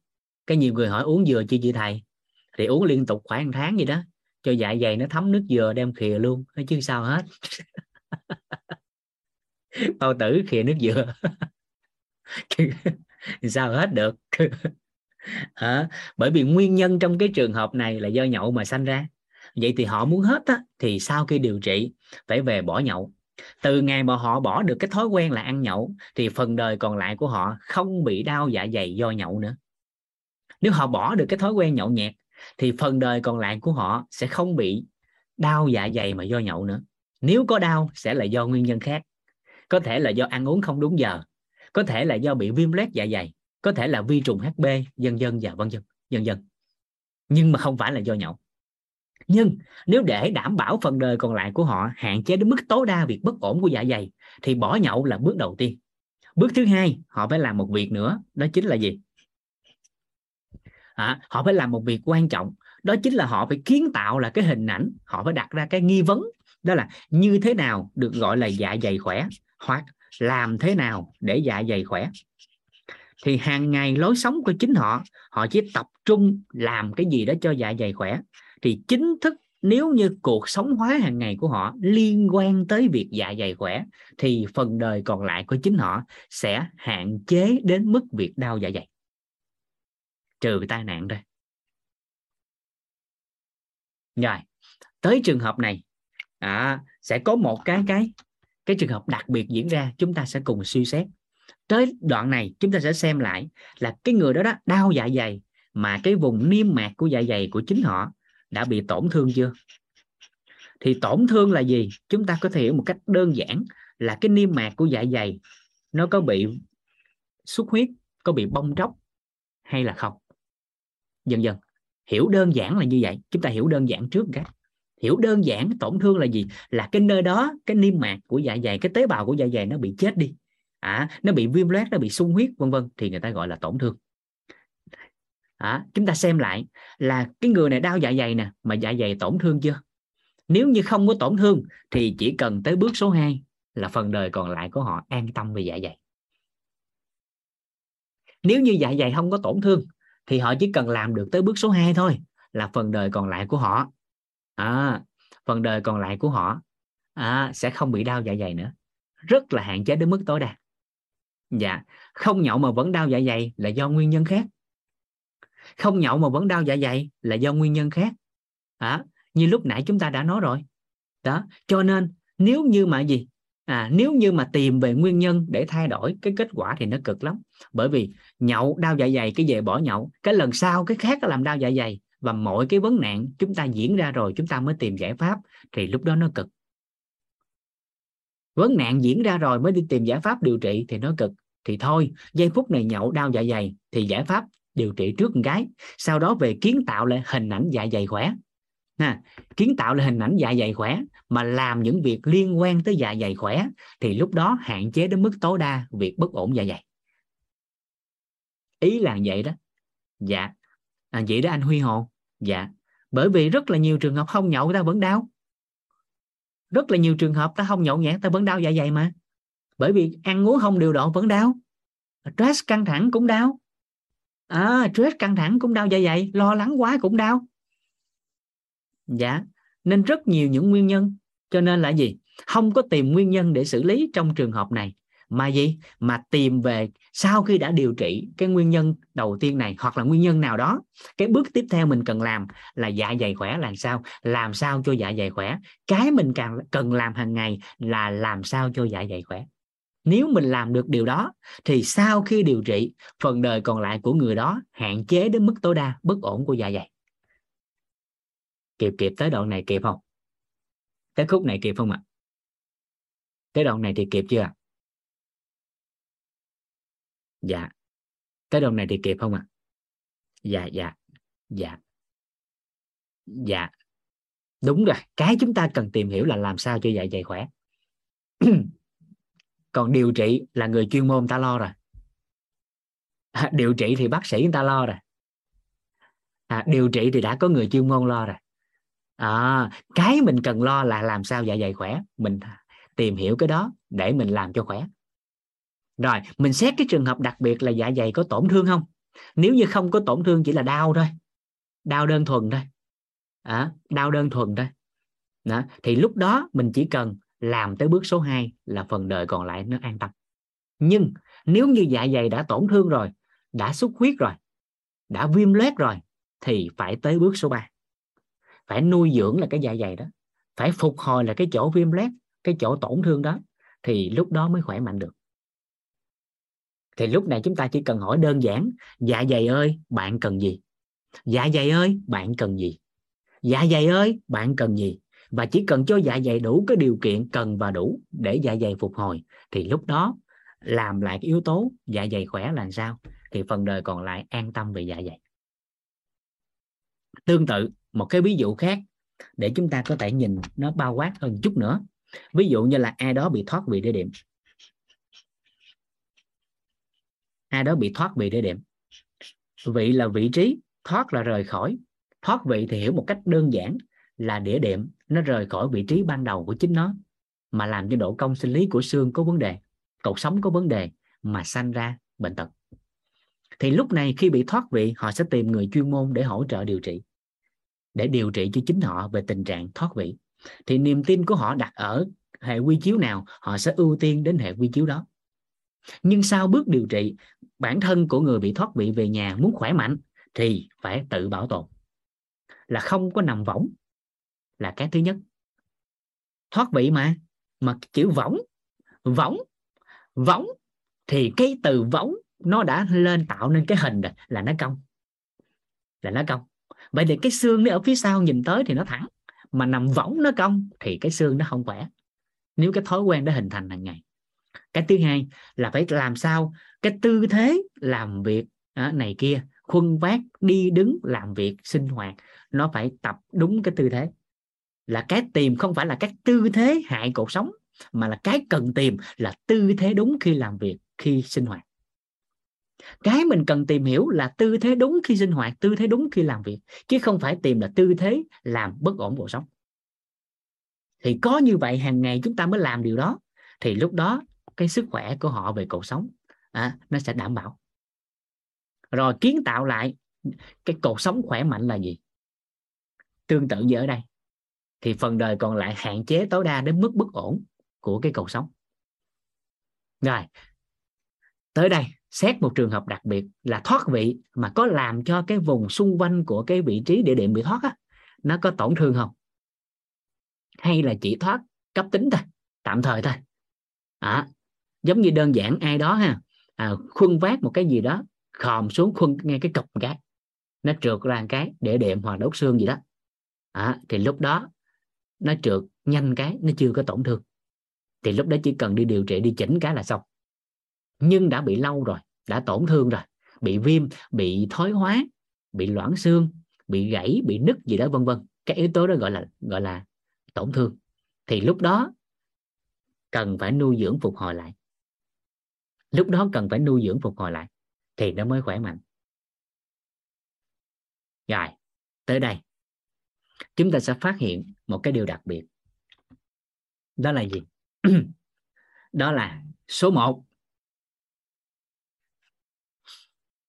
cái nhiều người hỏi uống dừa chưa chị thầy? Thì uống liên tục khoảng tháng gì đó, cho dạ dày nó thấm nước dừa đem khìa luôn nó chứ sao hết. [laughs] Bao tử khìa nước dừa. [laughs] Sao hết được à, bởi vì nguyên nhân trong cái trường hợp này là do nhậu mà sanh ra. Vậy thì họ muốn hết á, thì sau khi điều trị phải về bỏ nhậu. Từ ngày mà họ bỏ được cái thói quen là ăn nhậu thì phần đời còn lại của họ không bị đau dạ dày do nhậu nữa. Nếu họ bỏ được cái thói quen nhậu nhẹt thì phần đời còn lại của họ sẽ không bị đau dạ dày mà do nhậu nữa. Nếu có đau sẽ là do nguyên nhân khác. Có thể là do ăn uống không đúng giờ. Có thể là do bị viêm loét dạ dày có thể là vi trùng HB dân dân và vân dân dân dân nhưng mà không phải là do nhậu. Nhưng nếu để đảm bảo phần đời còn lại của họ hạn chế đến mức tối đa việc bất ổn của dạ dày thì bỏ nhậu là bước đầu tiên. Bước thứ hai họ phải làm một việc nữa đó chính là gì? À, họ phải làm một việc quan trọng đó chính là họ phải kiến tạo là cái hình ảnh họ phải đặt ra cái nghi vấn đó là như thế nào được gọi là dạ dày khỏe hoặc làm thế nào để dạ dày khỏe thì hàng ngày lối sống của chính họ họ chỉ tập trung làm cái gì đó cho dạ dày khỏe. Thì chính thức nếu như cuộc sống hóa hàng ngày của họ liên quan tới việc dạ dày khỏe thì phần đời còn lại của chính họ sẽ hạn chế đến mức việc đau dạ dày. Trừ tai nạn ra rồi tới trường hợp này à, sẽ có một cái cái cái trường hợp đặc biệt diễn ra chúng ta sẽ cùng suy xét tới đoạn này, chúng ta sẽ xem lại là cái người đó đó đau dạ dày, mà cái vùng niêm mạc của dạ dày của chính họ đã bị tổn thương chưa? Thì tổn thương là gì? Chúng ta có thể hiểu một cách đơn giản là cái niêm mạc của dạ dày nó có bị xuất huyết, có bị bong tróc hay là không? Dần dần. Hiểu đơn giản là như vậy. Chúng ta hiểu đơn giản trước cái. Hiểu đơn giản tổn thương là gì? Là cái nơi đó, cái niêm mạc của dạ dày, cái tế bào của dạ dày nó bị chết đi à, nó bị viêm loét nó bị sung huyết vân vân thì người ta gọi là tổn thương. À, chúng ta xem lại là cái người này đau dạ dày nè mà dạ dày tổn thương chưa? Nếu như không có tổn thương thì chỉ cần tới bước số 2 là phần đời còn lại của họ an tâm về dạ dày. Nếu như dạ dày không có tổn thương thì họ chỉ cần làm được tới bước số 2 thôi là phần đời còn lại của họ. À, phần đời còn lại của họ à, sẽ không bị đau dạ dày nữa. Rất là hạn chế đến mức tối đa dạ không nhậu mà vẫn đau dạ dày là do nguyên nhân khác. Không nhậu mà vẫn đau dạ dày là do nguyên nhân khác. À, như lúc nãy chúng ta đã nói rồi. Đó cho nên nếu như mà gì? À nếu như mà tìm về nguyên nhân để thay đổi cái kết quả thì nó cực lắm. Bởi vì nhậu đau dạ dày cái về bỏ nhậu cái lần sau cái khác làm đau dạ dày và mọi cái vấn nạn chúng ta diễn ra rồi chúng ta mới tìm giải pháp thì lúc đó nó cực vấn nạn diễn ra rồi mới đi tìm giải pháp điều trị thì nó cực. Thì thôi giây phút này nhậu đau dạ dày thì giải pháp điều trị trước một cái. Sau đó về kiến tạo lại hình ảnh dạ dày khỏe. Ha, kiến tạo lại hình ảnh dạ dày khỏe mà làm những việc liên quan tới dạ dày khỏe thì lúc đó hạn chế đến mức tối đa việc bất ổn dạ dày. Ý là vậy đó. Dạ. À, vậy đó anh huy hồ. Dạ. Bởi vì rất là nhiều trường hợp không nhậu ta vẫn đau rất là nhiều trường hợp ta không nhậu nhẹt ta vẫn đau dạ dày mà. Bởi vì ăn uống không điều độ vẫn đau. Stress căng thẳng cũng đau. À, stress căng thẳng cũng đau dạ dày lo lắng quá cũng đau. Dạ nên rất nhiều những nguyên nhân. Cho nên là gì? Không có tìm nguyên nhân để xử lý trong trường hợp này. Mà gì? Mà tìm về sau khi đã điều trị cái nguyên nhân đầu tiên này hoặc là nguyên nhân nào đó, cái bước tiếp theo mình cần làm là dạ dày khỏe làm sao? Làm sao cho dạ dày khỏe? Cái mình càng cần làm hàng ngày là làm sao cho dạ dày khỏe? Nếu mình làm được điều đó, thì sau khi điều trị, phần đời còn lại của người đó hạn chế đến mức tối đa, bất ổn của dạ dày. Kịp kịp tới đoạn này kịp không? Tới khúc này kịp không ạ? À? tới đoạn này thì kịp chưa ạ? Dạ. Tới đoạn này thì kịp không ạ? À? dạ dạ. Dạ. Dạ. Đúng rồi. Cái chúng ta cần tìm hiểu là làm sao cho dạ dày khỏe. [clears throat] Còn điều trị là người chuyên môn ta lo rồi. À, điều trị thì bác sĩ người ta lo rồi. À, điều trị thì đã có người chuyên môn lo rồi. À, cái mình cần lo là làm sao dạ dày khỏe. Mình tìm hiểu cái đó để mình làm cho khỏe rồi mình xét cái trường hợp đặc biệt là dạ dày có tổn thương không? Nếu như không có tổn thương chỉ là đau thôi. Đau đơn thuần thôi. À, đau đơn thuần thôi. Đó. thì lúc đó mình chỉ cần làm tới bước số 2 là phần đời còn lại nó an tâm. Nhưng nếu như dạ dày đã tổn thương rồi đã xuất huyết rồi đã viêm loét rồi thì phải tới bước số 3 phải nuôi dưỡng là cái dạ dày đó. Phải phục hồi là cái chỗ viêm loét cái chỗ tổn thương đó. Thì lúc đó mới khỏe mạnh được thì lúc này chúng ta chỉ cần hỏi đơn giản dạ dày ơi, bạn cần gì? Dạ dày ơi, bạn cần gì? Dạ dày ơi, bạn cần gì? Và chỉ cần cho dạ dày đủ cái điều kiện cần và đủ để dạ dày phục hồi, thì lúc đó làm lại cái yếu tố dạ dày khỏe là sao? Thì phần đời còn lại an tâm về dạ dày. Tương tự, một cái ví dụ khác để chúng ta có thể nhìn nó bao quát hơn chút nữa. Ví dụ như là ai đó bị thoát vị địa điểm. Hai đó bị thoát vị địa điểm. Vị là vị trí, thoát là rời khỏi. Thoát vị thì hiểu một cách đơn giản là địa điểm nó rời khỏi vị trí ban đầu của chính nó, mà làm cho độ cong sinh lý của xương có vấn đề, cột sống có vấn đề mà sanh ra bệnh tật. Thì lúc này khi bị thoát vị, họ sẽ tìm người chuyên môn để hỗ trợ điều trị, để điều trị cho chính họ về tình trạng thoát vị. Thì niềm tin của họ đặt ở hệ quy chiếu nào, họ sẽ ưu tiên đến hệ quy chiếu đó nhưng sau bước điều trị, bản thân của người bị thoát vị về nhà muốn khỏe mạnh thì phải tự bảo tồn. Là không có nằm võng là cái thứ nhất. Thoát vị mà mà chữ võng võng võng thì cái từ võng nó đã lên tạo nên cái hình rồi, là nó cong, là nó cong. Vậy thì cái xương nó ở phía sau nhìn tới thì nó thẳng, mà nằm võng nó cong thì cái xương nó không khỏe. Nếu cái thói quen đã hình thành hàng ngày cái thứ hai là phải làm sao cái tư thế làm việc này kia, khuân vác, đi đứng, làm việc, sinh hoạt, nó phải tập đúng cái tư thế. Là cái tìm không phải là các tư thế hại cuộc sống, mà là cái cần tìm là tư thế đúng khi làm việc, khi sinh hoạt. Cái mình cần tìm hiểu là tư thế đúng khi sinh hoạt, tư thế đúng khi làm việc, chứ không phải tìm là tư thế làm bất ổn cuộc sống. Thì có như vậy, hàng ngày chúng ta mới làm điều đó. Thì lúc đó cái sức khỏe của họ về cuộc sống à, nó sẽ đảm bảo. Rồi kiến tạo lại cái cuộc sống khỏe mạnh là gì? Tương tự như ở đây thì phần đời còn lại hạn chế tối đa đến mức bất ổn của cái cuộc sống. Rồi tới đây xét một trường hợp đặc biệt là thoát vị mà có làm cho cái vùng xung quanh của cái vị trí địa điểm bị thoát á, nó có tổn thương không? Hay là chỉ thoát cấp tính thôi tạm thời thôi. À, giống như đơn giản ai đó ha. À, khuân vác một cái gì đó khòm xuống khuân ngay cái cục cái. Nó trượt ra một cái để đệm hoặc đốt xương gì đó. À, thì lúc đó nó trượt nhanh cái nó chưa có tổn thương. Thì lúc đó chỉ cần đi điều trị đi chỉnh cái là xong. Nhưng đã bị lâu rồi đã tổn thương rồi. Bị viêm bị thoái hóa bị loãng xương bị gãy bị nứt gì đó vân vân. Cái yếu tố đó gọi là gọi là tổn thương. Thì lúc đó cần phải nuôi dưỡng phục hồi lại lúc đó cần phải nuôi dưỡng phục hồi lại, thì nó mới khỏe mạnh. Rồi, tới đây. Chúng ta sẽ phát hiện một cái điều đặc biệt. Đó là gì? [clears throat] Đó là số 1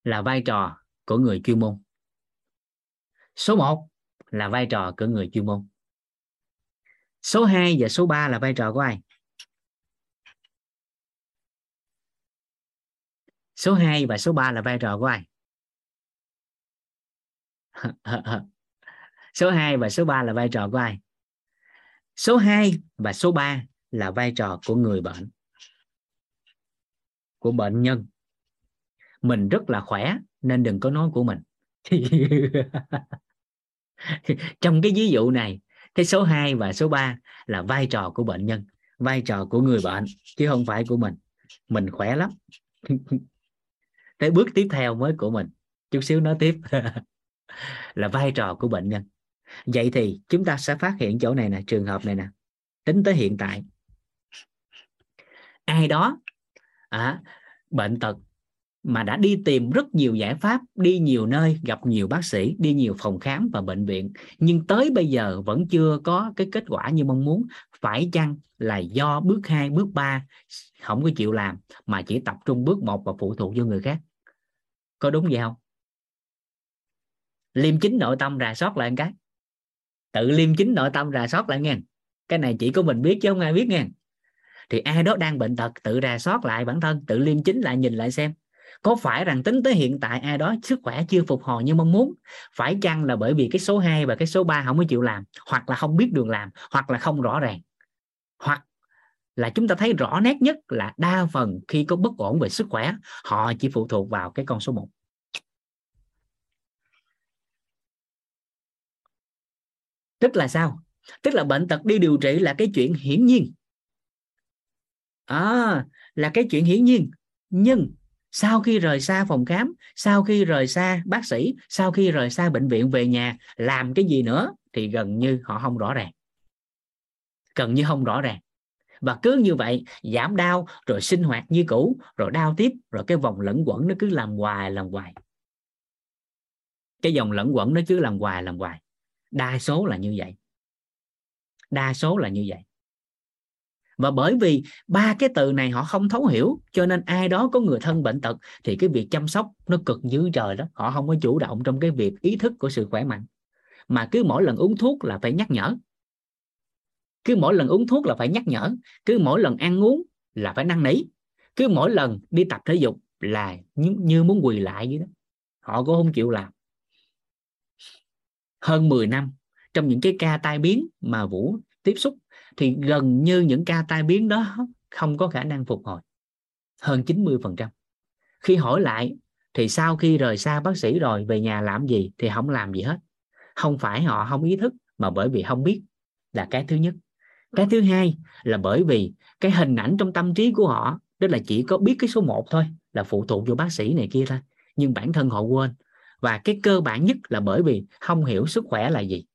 là vai trò của người chuyên môn. Số 1 là vai trò của người chuyên môn. Số 2 và số 3 là vai trò của ai? Số 2 và số 3 [laughs] là vai trò của ai? Số 2 và số 3 là vai trò của ai? Số 2 và số 3 là vai trò của người bệnh, của bệnh nhân. Mình rất là khỏe, nên đừng có nói của mình. [laughs] Trong cái ví dụ này, cái số 2 và số 3 là vai trò của bệnh nhân, vai trò của người bệnh, chứ không phải của mình. Mình khỏe lắm. [laughs] tới bước tiếp theo mới của mình. Chút xíu nói tiếp. [laughs] Là vai trò của bệnh nhân. Vậy thì chúng ta sẽ phát hiện chỗ này nè trường hợp này nè. Tính tới hiện tại. Ai đó à, bệnh tật mà đã đi tìm rất nhiều giải pháp đi nhiều nơi gặp nhiều bác sĩ đi nhiều phòng khám và bệnh viện nhưng tới bây giờ vẫn chưa có cái kết quả như mong muốn phải chăng là do bước 2, bước 3 không có chịu làm mà chỉ tập trung bước một và phụ thuộc vô người khác? Có đúng vậy không? Liêm chính nội tâm rà soát lại một cái. Tự liêm chính nội tâm rà soát lại nghe. Cái này chỉ có mình biết chứ không ai biết nghe. Thì ai đó đang bệnh tật, tự rà soát lại bản thân, tự liêm chính lại nhìn lại xem. Có phải rằng tính tới hiện tại ai đó sức khỏe chưa phục hồi như mong muốn? Phải chăng là bởi vì cái số 2 và cái số 3 không có chịu làm, hoặc là không biết đường làm, hoặc là không rõ ràng? Hoặc là chúng ta thấy rõ nét nhất là đa phần khi có bất ổn về sức khỏe họ chỉ phụ thuộc vào cái con số 1 tức là sao? Tức là bệnh tật đi điều trị là cái chuyện hiển nhiên. À, là cái chuyện hiển nhiên. Nhưng sau khi rời xa phòng khám sau khi rời xa bác sĩ sau khi rời xa bệnh viện về nhà làm cái gì nữa thì gần như họ không rõ ràng. Gần như không rõ ràng và cứ như vậy, giảm đau, rồi sinh hoạt như cũ, rồi đau tiếp, rồi cái vòng lẫn quẩn nó cứ làm hoài làm hoài. Cái dòng lẫn quẩn nó cứ làm hoài làm hoài. Đa số là như vậy. Đa số là như vậy. Và bởi vì ba cái từ này họ không thấu hiểu, cho nên ai đó có người thân bệnh tật thì cái việc chăm sóc nó cực như trời đó họ không có chủ động trong cái việc ý thức của sự khỏe mạnh. Mà cứ mỗi lần uống thuốc là phải nhắc nhở cứ mỗi lần uống thuốc là phải nhắc nhở cứ mỗi lần ăn uống là phải năn nỉ cứ mỗi lần đi tập thể dục là như, như muốn quỳ lại vậy đó. Họ cũng không chịu làm. Hơn 10 năm trong những cái ca tai biến mà Vũ tiếp xúc thì gần như những ca tai biến đó không có khả năng phục hồi. Hơn 90% khi hỏi lại thì sau khi rời xa bác sĩ rồi về nhà làm gì thì không làm gì hết. Không phải họ không ý thức mà bởi vì không biết là cái thứ nhất cái thứ hai là bởi vì cái hình ảnh trong tâm trí của họ, đó là chỉ có biết cái số 1 thôi, là phụ thuộc vô bác sĩ này kia thôi. Nhưng bản thân họ quên. Và cái cơ bản nhất là bởi vì không hiểu sức khỏe là gì.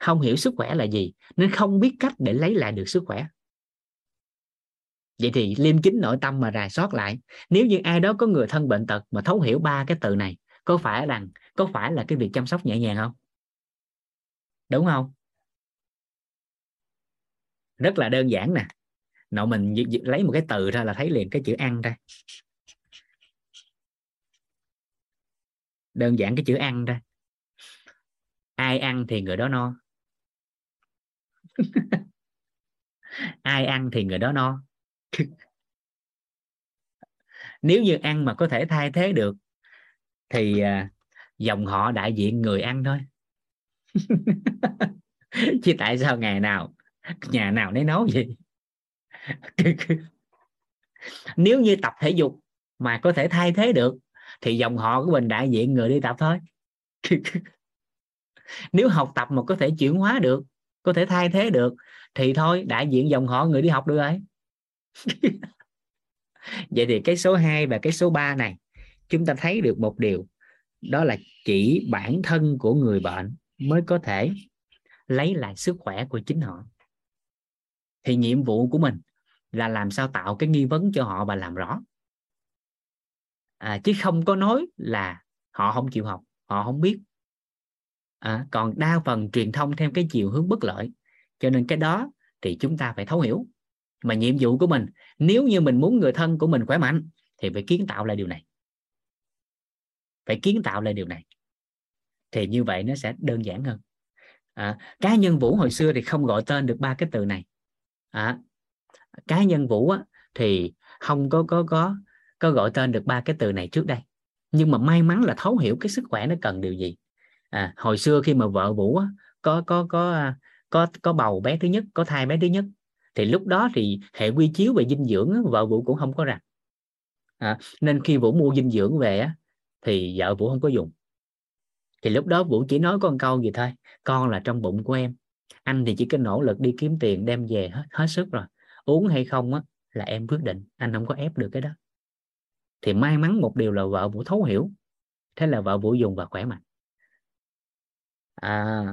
Không hiểu sức khỏe là gì, nên không biết cách để lấy lại được sức khỏe. Vậy thì liêm chính nội tâm mà rà soát lại. Nếu như ai đó có người thân bệnh tật mà thấu hiểu ba cái từ này, có phải rằng, có phải là cái việc chăm sóc nhẹ nhàng không? Đúng không? Rất là đơn giản nè. Nội mình lấy một cái từ ra là thấy liền cái chữ ăn ra. Đơn giản cái chữ ăn ra. Ai ăn thì người đó no. [laughs] Ai ăn thì người đó no. [laughs] Nếu như ăn mà có thể thay thế được, thì à, dòng họ đại diện người ăn thôi. [laughs] Chứ tại sao ngày nào nhà nào nấy nấu gì nếu như tập thể dục mà có thể thay thế được, thì dòng họ của mình đại diện người đi tập thôi. Nếu học tập mà có thể chuyển hóa được, có thể thay thế được, thì thôi, đại diện dòng họ người đi học được rồi. [laughs] Vậy thì cái số 2 và cái số 3 này, chúng ta thấy được một điều. Đó là chỉ bản thân của người bệnh mới có thể lấy lại sức khỏe của chính họ thì nhiệm vụ của mình là làm sao tạo cái nghi vấn cho họ và làm rõ. À, chứ không có nói là họ không chịu học họ không biết. À, còn đa phần truyền thông theo cái chiều hướng bất lợi. Cho nên cái đó thì chúng ta phải thấu hiểu. Mà nhiệm vụ của mình nếu như mình muốn người thân của mình khỏe mạnh thì phải kiến tạo lại điều này. Phải kiến tạo lại điều này. Thì như vậy nó sẽ đơn giản hơn. À, cá nhân vũ hồi xưa thì không gọi tên được ba cái từ này à, cá nhân vũ á, thì không có có có có gọi tên được ba cái từ này trước đây. Nhưng mà may mắn là thấu hiểu cái sức khỏe nó cần điều gì. À, hồi xưa khi mà vợ vũ á, có có có à, có có bầu bé thứ nhất có thai bé thứ nhất thì lúc đó thì hệ quy chiếu về dinh dưỡng á, vợ vũ cũng không có rằng à, nên khi vũ mua dinh dưỡng về á, thì vợ vũ không có dùng. Thì lúc đó vũ chỉ nói con câu gì thôi con là trong bụng của em anh thì chỉ có nỗ lực đi kiếm tiền đem về hết, hết sức rồi. Uống hay không á là em quyết định. Anh không có ép được cái đó. Thì may mắn một điều là vợ vũ thấu hiểu. Thế là vợ vũ dùng và khỏe mạnh. À,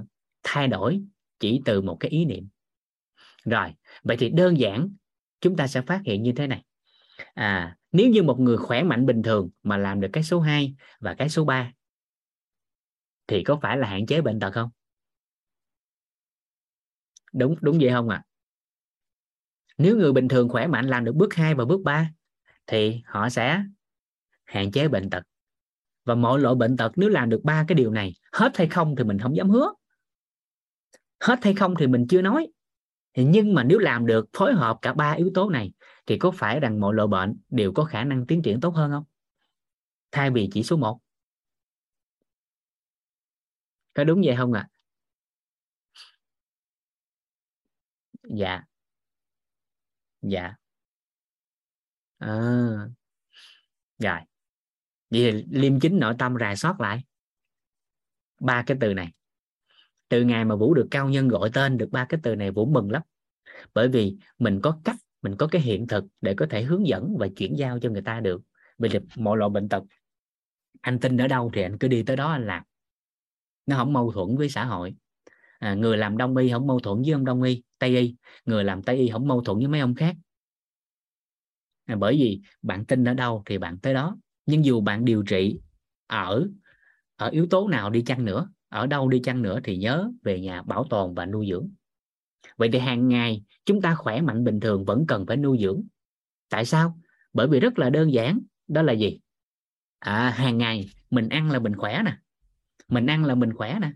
thay đổi chỉ từ một cái ý niệm. Rồi vậy thì đơn giản chúng ta sẽ phát hiện như thế này. À nếu như một người khỏe mạnh bình thường mà làm được cái số 2 và cái số 3 thì có phải là hạn chế bệnh tật không? Đúng đúng vậy không ạ? À? nếu người bình thường khỏe mạnh làm được bước 2 và bước 3 thì họ sẽ hạn chế bệnh tật. Và mọi loại bệnh tật nếu làm được ba cái điều này, hết hay không thì mình không dám hứa. Hết hay không thì mình chưa nói. Nhưng mà nếu làm được, phối hợp cả ba yếu tố này, thì có phải rằng mọi loại bệnh đều có khả năng tiến triển tốt hơn không? Thay vì chỉ số 1 có đúng vậy không ạ? à? Dạ. Dạ. À. rồi. Vậy thì liêm chính nội tâm rà soát lại. Ba cái từ này. Từ ngày mà vũ được cao nhân gọi tên được ba cái từ này vũ mừng lắm. Bởi vì mình có cách mình có cái hiện thực để có thể hướng dẫn và chuyển giao cho người ta được. Vì mọi loại bệnh tật anh tin ở đâu thì anh cứ đi tới đó anh làm. Nó không mâu thuẫn với xã hội. À, người làm đông y không mâu thuẫn với ông đông y tây y người làm tây y không mâu thuẫn với mấy ông khác. À, bởi vì bạn tin ở đâu thì bạn tới đó. Nhưng dù bạn điều trị ở ở yếu tố nào đi chăng nữa ở đâu đi chăng nữa thì nhớ về nhà bảo tồn và nuôi dưỡng. Vậy thì hàng ngày chúng ta khỏe mạnh bình thường vẫn cần phải nuôi dưỡng. Tại sao? Bởi vì rất là đơn giản. Đó là gì? À hàng ngày mình ăn là mình khỏe nè. Mình ăn là mình khỏe nè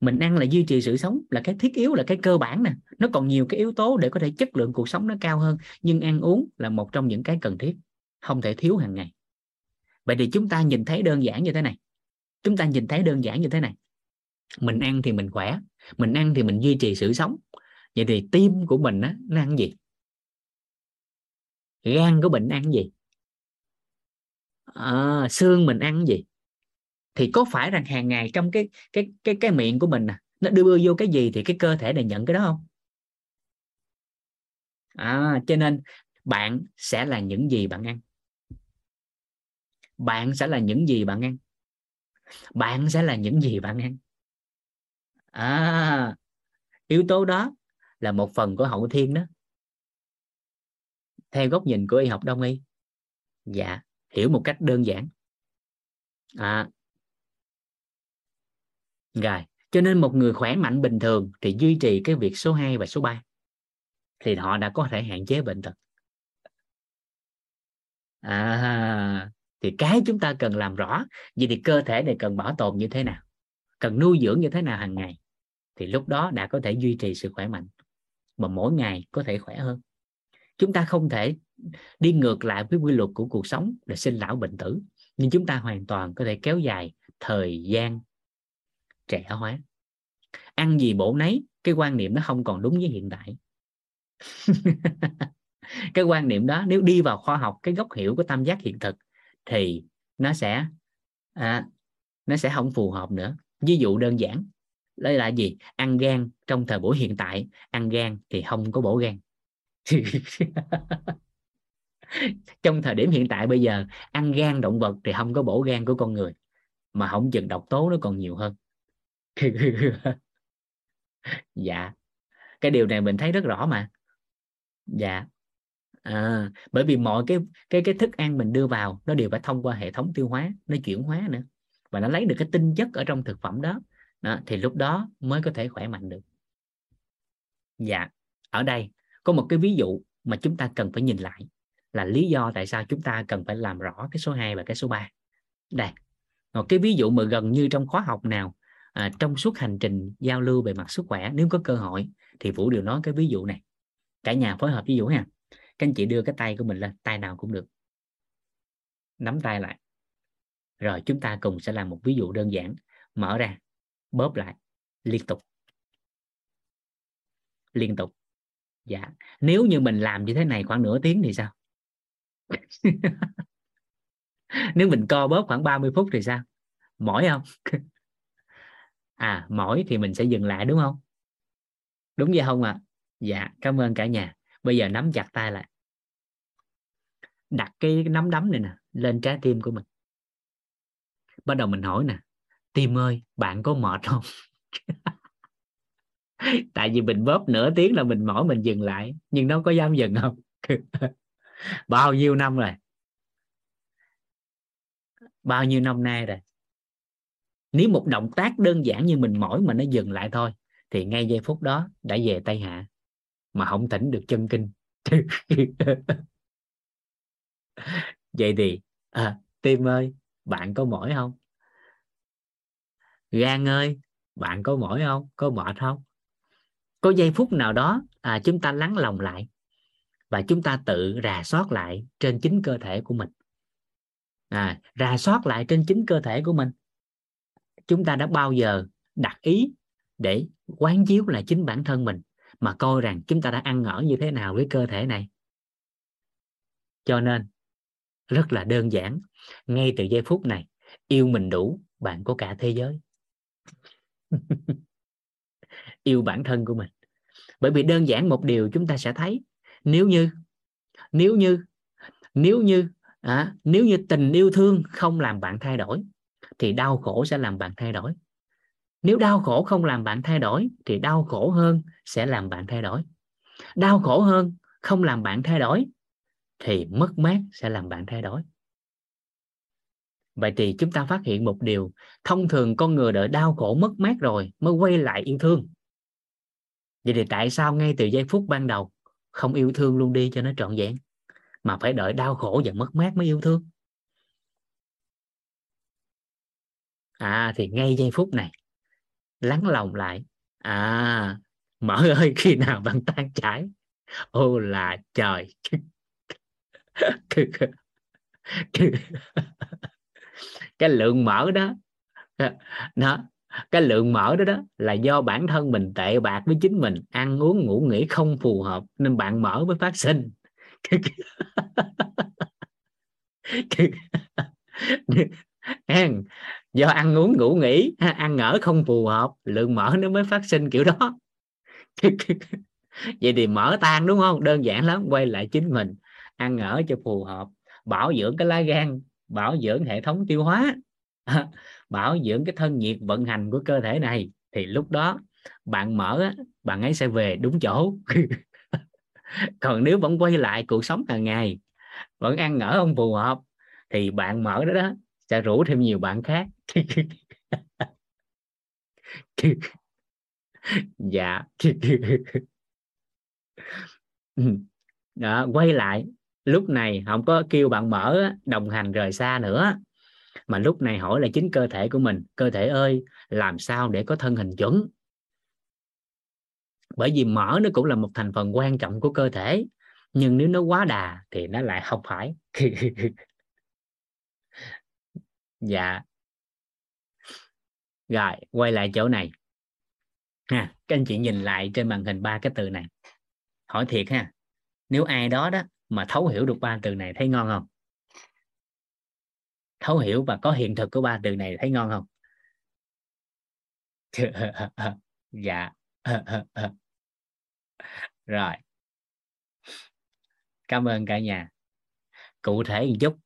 mình ăn là duy trì sự sống là cái thiết yếu là cái cơ bản nè. Nó còn nhiều cái yếu tố để có thể chất lượng cuộc sống nó cao hơn nhưng ăn uống là một trong những cái cần thiết không thể thiếu hàng ngày. Vậy thì chúng ta nhìn thấy đơn giản như thế này. Chúng ta nhìn thấy đơn giản như thế này. Mình ăn thì mình khỏe mình ăn thì mình duy trì sự sống. Vậy thì tim của mình á, nó ăn gì? Gan của bệnh ăn gì? À, xương mình ăn gì? Thì có phải rằng hàng ngày trong cái cái cái cái miệng của mình nè nó đưa vô cái gì thì cái cơ thể này nhận cái đó không? À, cho nên bạn sẽ là những gì bạn ăn? Bạn sẽ là những gì bạn ăn? Bạn sẽ là những gì bạn ăn? À yếu tố đó là một phần của hậu thiên đó. Theo góc nhìn của y học đông y dạ hiểu một cách đơn giản. À rồi, cho nên một người khỏe mạnh bình thường thì duy trì cái việc số 2 và số 3 thì họ đã có thể hạn chế bệnh tật. À thì cái chúng ta cần làm rõ, vậy thì cơ thể này cần bảo tồn như thế nào? Cần nuôi dưỡng như thế nào hàng ngày? Thì lúc đó đã có thể duy trì sự khỏe mạnh mà mỗi ngày có thể khỏe hơn. Chúng ta không thể đi ngược lại với quy luật của cuộc sống để sinh lão bệnh tử, nhưng chúng ta hoàn toàn có thể kéo dài thời gian trẻ hóa. Ăn gì bổ nấy cái quan niệm nó không còn đúng với hiện tại. [laughs] Cái quan niệm đó nếu đi vào khoa học cái gốc hiểu của tam giác hiện thực thì nó sẽ à, nó sẽ không phù hợp nữa. Ví dụ đơn giản đây là gì? Ăn gan trong thời buổi hiện tại ăn gan thì không có bổ gan. [laughs] Trong thời điểm hiện tại bây giờ ăn gan động vật thì không có bổ gan của con người mà không chừng độc tố nó còn nhiều hơn. [laughs] dạ. Cái điều này mình thấy rất rõ mà. Dạ. À, bởi vì mọi cái cái cái thức ăn mình đưa vào nó đều phải thông qua hệ thống tiêu hóa nó chuyển hóa nữa. Và nó lấy được cái tinh chất ở trong thực phẩm đó, đó thì lúc đó mới có thể khỏe mạnh được. Dạ. Ở đây có một cái ví dụ mà chúng ta cần phải nhìn lại là lý do tại sao chúng ta cần phải làm rõ cái số 2 và cái số 3 đây. Một cái ví dụ mà gần như trong khóa học nào à, trong suốt hành trình giao lưu về mặt sức khỏe nếu có cơ hội thì vũ đều nói cái ví dụ này. Cả nhà phối hợp với vũ ha. Các anh chị đưa cái tay của mình lên tay nào cũng được. Nắm tay lại. Rồi chúng ta cùng sẽ làm một ví dụ đơn giản. Mở ra bóp lại liên tục. Liên tục. Dạ. Nếu như mình làm như thế này khoảng nửa tiếng thì sao? [laughs] Nếu mình co bóp khoảng 30 phút thì sao? Mỏi không? [laughs] à mỏi thì mình sẽ dừng lại, đúng không? Đúng vậy không ạ? À? dạ cảm ơn cả nhà. Bây giờ nắm chặt tay lại. Đặt cái nắm đấm này nè, lên trái tim của mình. Bắt đầu mình hỏi nè, tim ơi, bạn có mệt không? [laughs] Tại vì mình bóp nửa tiếng là mình mỏi, mình dừng lại, nhưng nó có dám dừng không? [laughs] Bao nhiêu năm rồi? Bao nhiêu năm nay rồi? Nếu một động tác đơn giản như mình mỏi mà nó dừng lại thôi thì ngay giây phút đó đã về tay hạ mà không tỉnh được chân kinh. [laughs] Vậy thì à, tim ơi bạn có mỏi không? Gan ơi bạn có mỏi không? Có mệt không? Có giây phút nào đó à, chúng ta lắng lòng lại và chúng ta tự rà soát lại trên chính cơ thể của mình. À, rà soát lại trên chính cơ thể của mình chúng ta đã bao giờ đặt ý để quán chiếu lại chính bản thân mình mà coi rằng chúng ta đã ăn ở như thế nào với cơ thể này? Cho nên rất là đơn giản ngay từ giây phút này yêu mình đủ bạn có cả thế giới. [laughs] Yêu bản thân của mình. Bởi vì đơn giản một điều chúng ta sẽ thấy nếu như nếu như nếu như à, nếu như tình yêu thương không làm bạn thay đổi thì đau khổ sẽ làm bạn thay đổi. Nếu đau khổ không làm bạn thay đổi, thì đau khổ hơn sẽ làm bạn thay đổi. Đau khổ hơn không làm bạn thay đổi, thì mất mát sẽ làm bạn thay đổi. Vậy thì chúng ta phát hiện một điều, thông thường con người đợi đau khổ mất mát rồi mới quay lại yêu thương. Vậy thì tại sao ngay từ giây phút ban đầu không yêu thương luôn đi cho nó trọn vẹn, mà phải đợi đau khổ và mất mát mới yêu thương? À thì ngay giây phút này, lắng lòng lại. À mở [laughs] ơi, khi nào bạn tan chảy? Ô là trời. [laughs] Cái lượng mở đó. Đó, cái lượng mở đó đó là do bản thân mình tệ bạc với chính mình, ăn uống, ngủ nghỉ không phù hợp nên bạn mở mới phát sinh. [laughs] do ăn uống ngủ nghỉ ăn ở không phù hợp, lượng mỡ nó mới phát sinh kiểu đó. [laughs] Vậy thì mỡ tan đúng không? Đơn giản lắm, quay lại chính mình, ăn ở cho phù hợp, bảo dưỡng cái lá gan, bảo dưỡng hệ thống tiêu hóa, [laughs] bảo dưỡng cái thân nhiệt vận hành của cơ thể này. Thì lúc đó, bạn mở bạn ấy sẽ về đúng chỗ. [laughs] Còn nếu vẫn quay lại cuộc sống hàng ngày, vẫn ăn ở không phù hợp, thì bạn mở đó đó sẽ rủ thêm nhiều bạn khác. [laughs] Dạ. [laughs] Đó, quay lại. Lúc này không có kêu bạn mở đồng hành rời xa nữa. Mà lúc này hỏi là chính cơ thể của mình. Cơ thể ơi làm sao để có thân hình chuẩn? Bởi vì mỡ nó cũng là một thành phần quan trọng của cơ thể. Nhưng nếu nó quá đà thì nó lại không phải [laughs] dạ. Rồi, quay lại chỗ này. Ha, các anh chị nhìn lại trên màn hình ba cái từ này. Hỏi thiệt ha, nếu ai đó đó mà thấu hiểu được ba từ này, thấy ngon không? Thấu hiểu và có hiện thực của ba từ này, thấy ngon không? [laughs] Dạ. [laughs] Rồi. Cảm ơn cả nhà. Cụ thể một chút.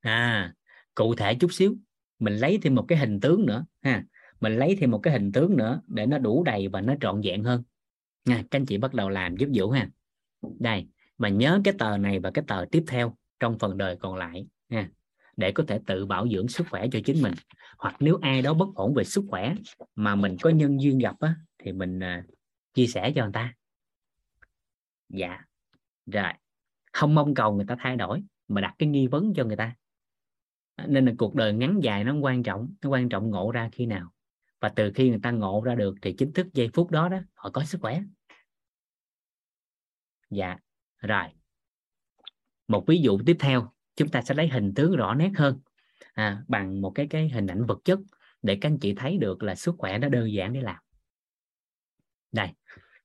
À cụ thể chút xíu. Mình lấy thêm một cái hình tướng nữa ha. Mình lấy thêm một cái hình tướng nữa để nó đủ đầy và nó trọn vẹn hơn. Nha các anh chị bắt đầu làm giúp vũ ha. Đây mà nhớ cái tờ này và cái tờ tiếp theo trong phần đời còn lại nha để có thể tự bảo dưỡng sức khỏe cho chính mình. Hoặc nếu ai đó bất ổn về sức khỏe mà mình có nhân duyên gặp á, thì mình uh, chia sẻ cho người ta. Dạ rồi. Không mong cầu người ta thay đổi mà đặt cái nghi vấn cho người ta. Ờ, nên là cuộc đời ngắn dài nó quan trọng nó quan trọng ngộ ra khi nào. Và từ khi người ta ngộ ra được thì chính thức giây phút đó đó họ có sức khỏe. Dạ rồi. Một ví dụ tiếp theo chúng ta sẽ lấy hình tướng rõ nét hơn à, bằng một cái cái hình ảnh vật chất để các anh chị thấy được là sức khỏe nó đơn giản để làm. Đây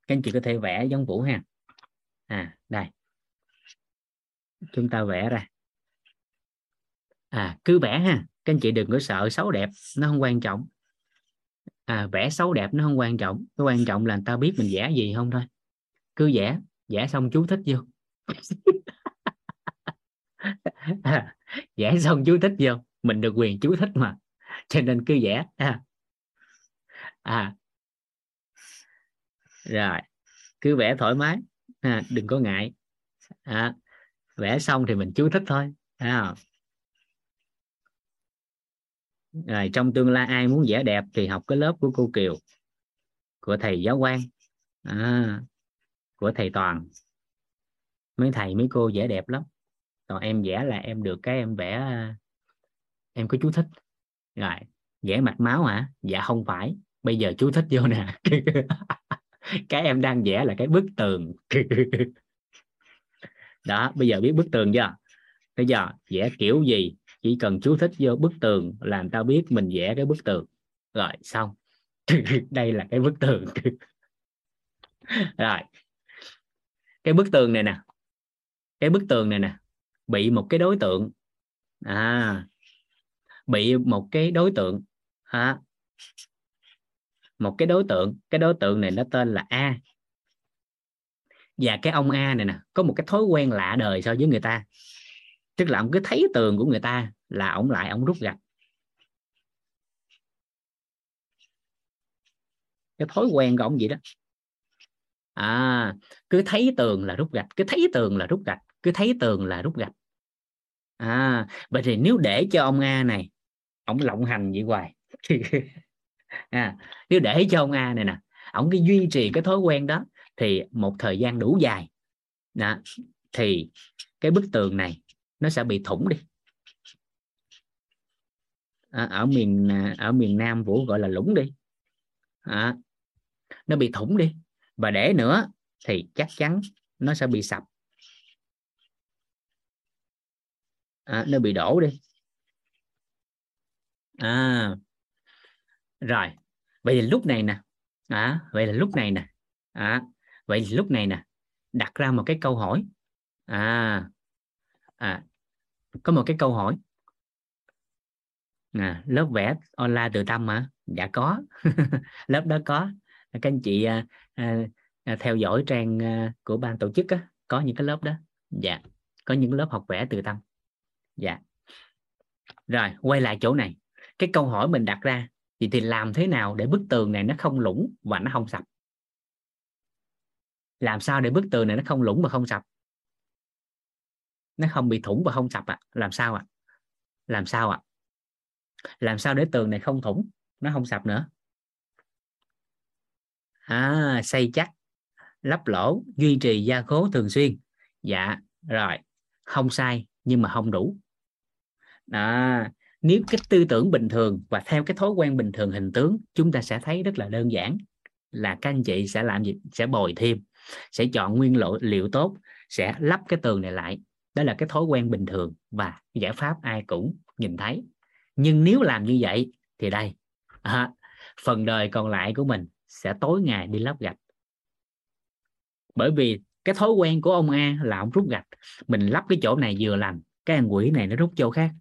các anh chị có thể vẽ giống vũ ha. À đây. Chúng ta vẽ ra à cứ vẽ ha. Các anh chị đừng có sợ xấu đẹp nó không quan trọng. À vẽ xấu đẹp nó không quan trọng. Cái quan trọng là người ta biết mình vẽ gì không thôi. Cứ vẽ vẽ xong chú thích vô. À, [laughs] vẽ xong chú thích vô mình được quyền chú thích mà. Cho nên cứ vẽ à, à. rồi cứ vẽ thoải mái à, đừng có ngại. À, vẽ xong thì mình chú thích thôi à rồi trong tương lai ai muốn vẽ đẹp thì học cái lớp của cô Kiều của thầy giáo quan à, của thầy Toàn. Mấy thầy mấy cô vẽ đẹp lắm. Còn em vẽ là em được cái em vẽ à, em có chú thích. Rồi vẽ mạch máu hả? Dạ không phải. Bây giờ chú thích vô nè. [laughs] Cái em đang vẽ là cái bức tường. [laughs] Đó bây giờ biết bức tường chưa? Bây giờ vẽ kiểu gì? Chỉ cần chú thích vô bức tường làm tao biết mình vẽ cái bức tường. Rồi, xong. [laughs] Đây là cái bức tường. [laughs] Rồi. Cái bức tường này nè. Cái bức tường này nè, bị một cái đối tượng. À bị một cái đối tượng. Hả một cái đối tượng. Cái đối tượng này nó tên là a. Và cái ông a này nè, có một cái thói quen lạ đời so với người ta tức là ông cứ thấy tường của người ta là ông lại ông rút gạch cái thói quen của ông vậy đó. À cứ thấy tường là rút gạch cứ thấy tường là rút gạch cứ thấy tường là rút gạch. À vậy thì nếu để cho ông a này ông lộng hành vậy hoài. [laughs] À, nếu để cho ông a này nè ông cứ duy trì cái thói quen đó thì một thời gian đủ dài đó, thì cái bức tường này nó sẽ bị thủng đi. À, ở miền à, ở miền Nam Vũ gọi là lũng đi. À, nó bị thủng đi. Và để nữa thì chắc chắn nó sẽ bị sập. À, nó bị đổ đi. À rồi. Vậy thì lúc này nè. À, vậy là lúc này nè. À, vậy thì lúc này nè. Đặt ra một cái câu hỏi. À, à có một cái câu hỏi. À, lớp vẽ online từ tâm mà dạ có. [laughs] Lớp đó có. Các anh chị à, à, à, theo dõi trang à, của ban tổ chức á, có những cái lớp đó. Dạ có những lớp học vẽ từ tâm. Dạ. Rồi quay lại chỗ này. Cái câu hỏi mình đặt ra thì thì làm thế nào để bức tường này nó không lũng và nó không sập? Làm sao để bức tường này nó không lũng và không sập? Nó không bị thủng và không sập ạ à? làm sao ạ à? làm sao ạ à? làm sao để tường này không thủng, nó không sập nữa à xây chắc, lắp lỗ, duy trì gia cố thường xuyên dạ rồi không sai, nhưng mà không đủ đó, nếu cái tư tưởng bình thường và theo cái thói quen bình thường hình tướng, chúng ta sẽ thấy rất là đơn giản, là các anh chị sẽ làm gì sẽ bồi thêm, sẽ chọn nguyên liệu liệu tốt, sẽ lắp cái tường này lại đó là cái thói quen bình thường và giải pháp ai cũng nhìn thấy. Nhưng nếu làm như vậy thì đây à, phần đời còn lại của mình sẽ tối ngày đi lắp gạch. Bởi vì cái thói quen của ông A là ông rút gạch. Mình lắp cái chỗ này vừa lành cái hàng quỷ này nó rút chỗ khác.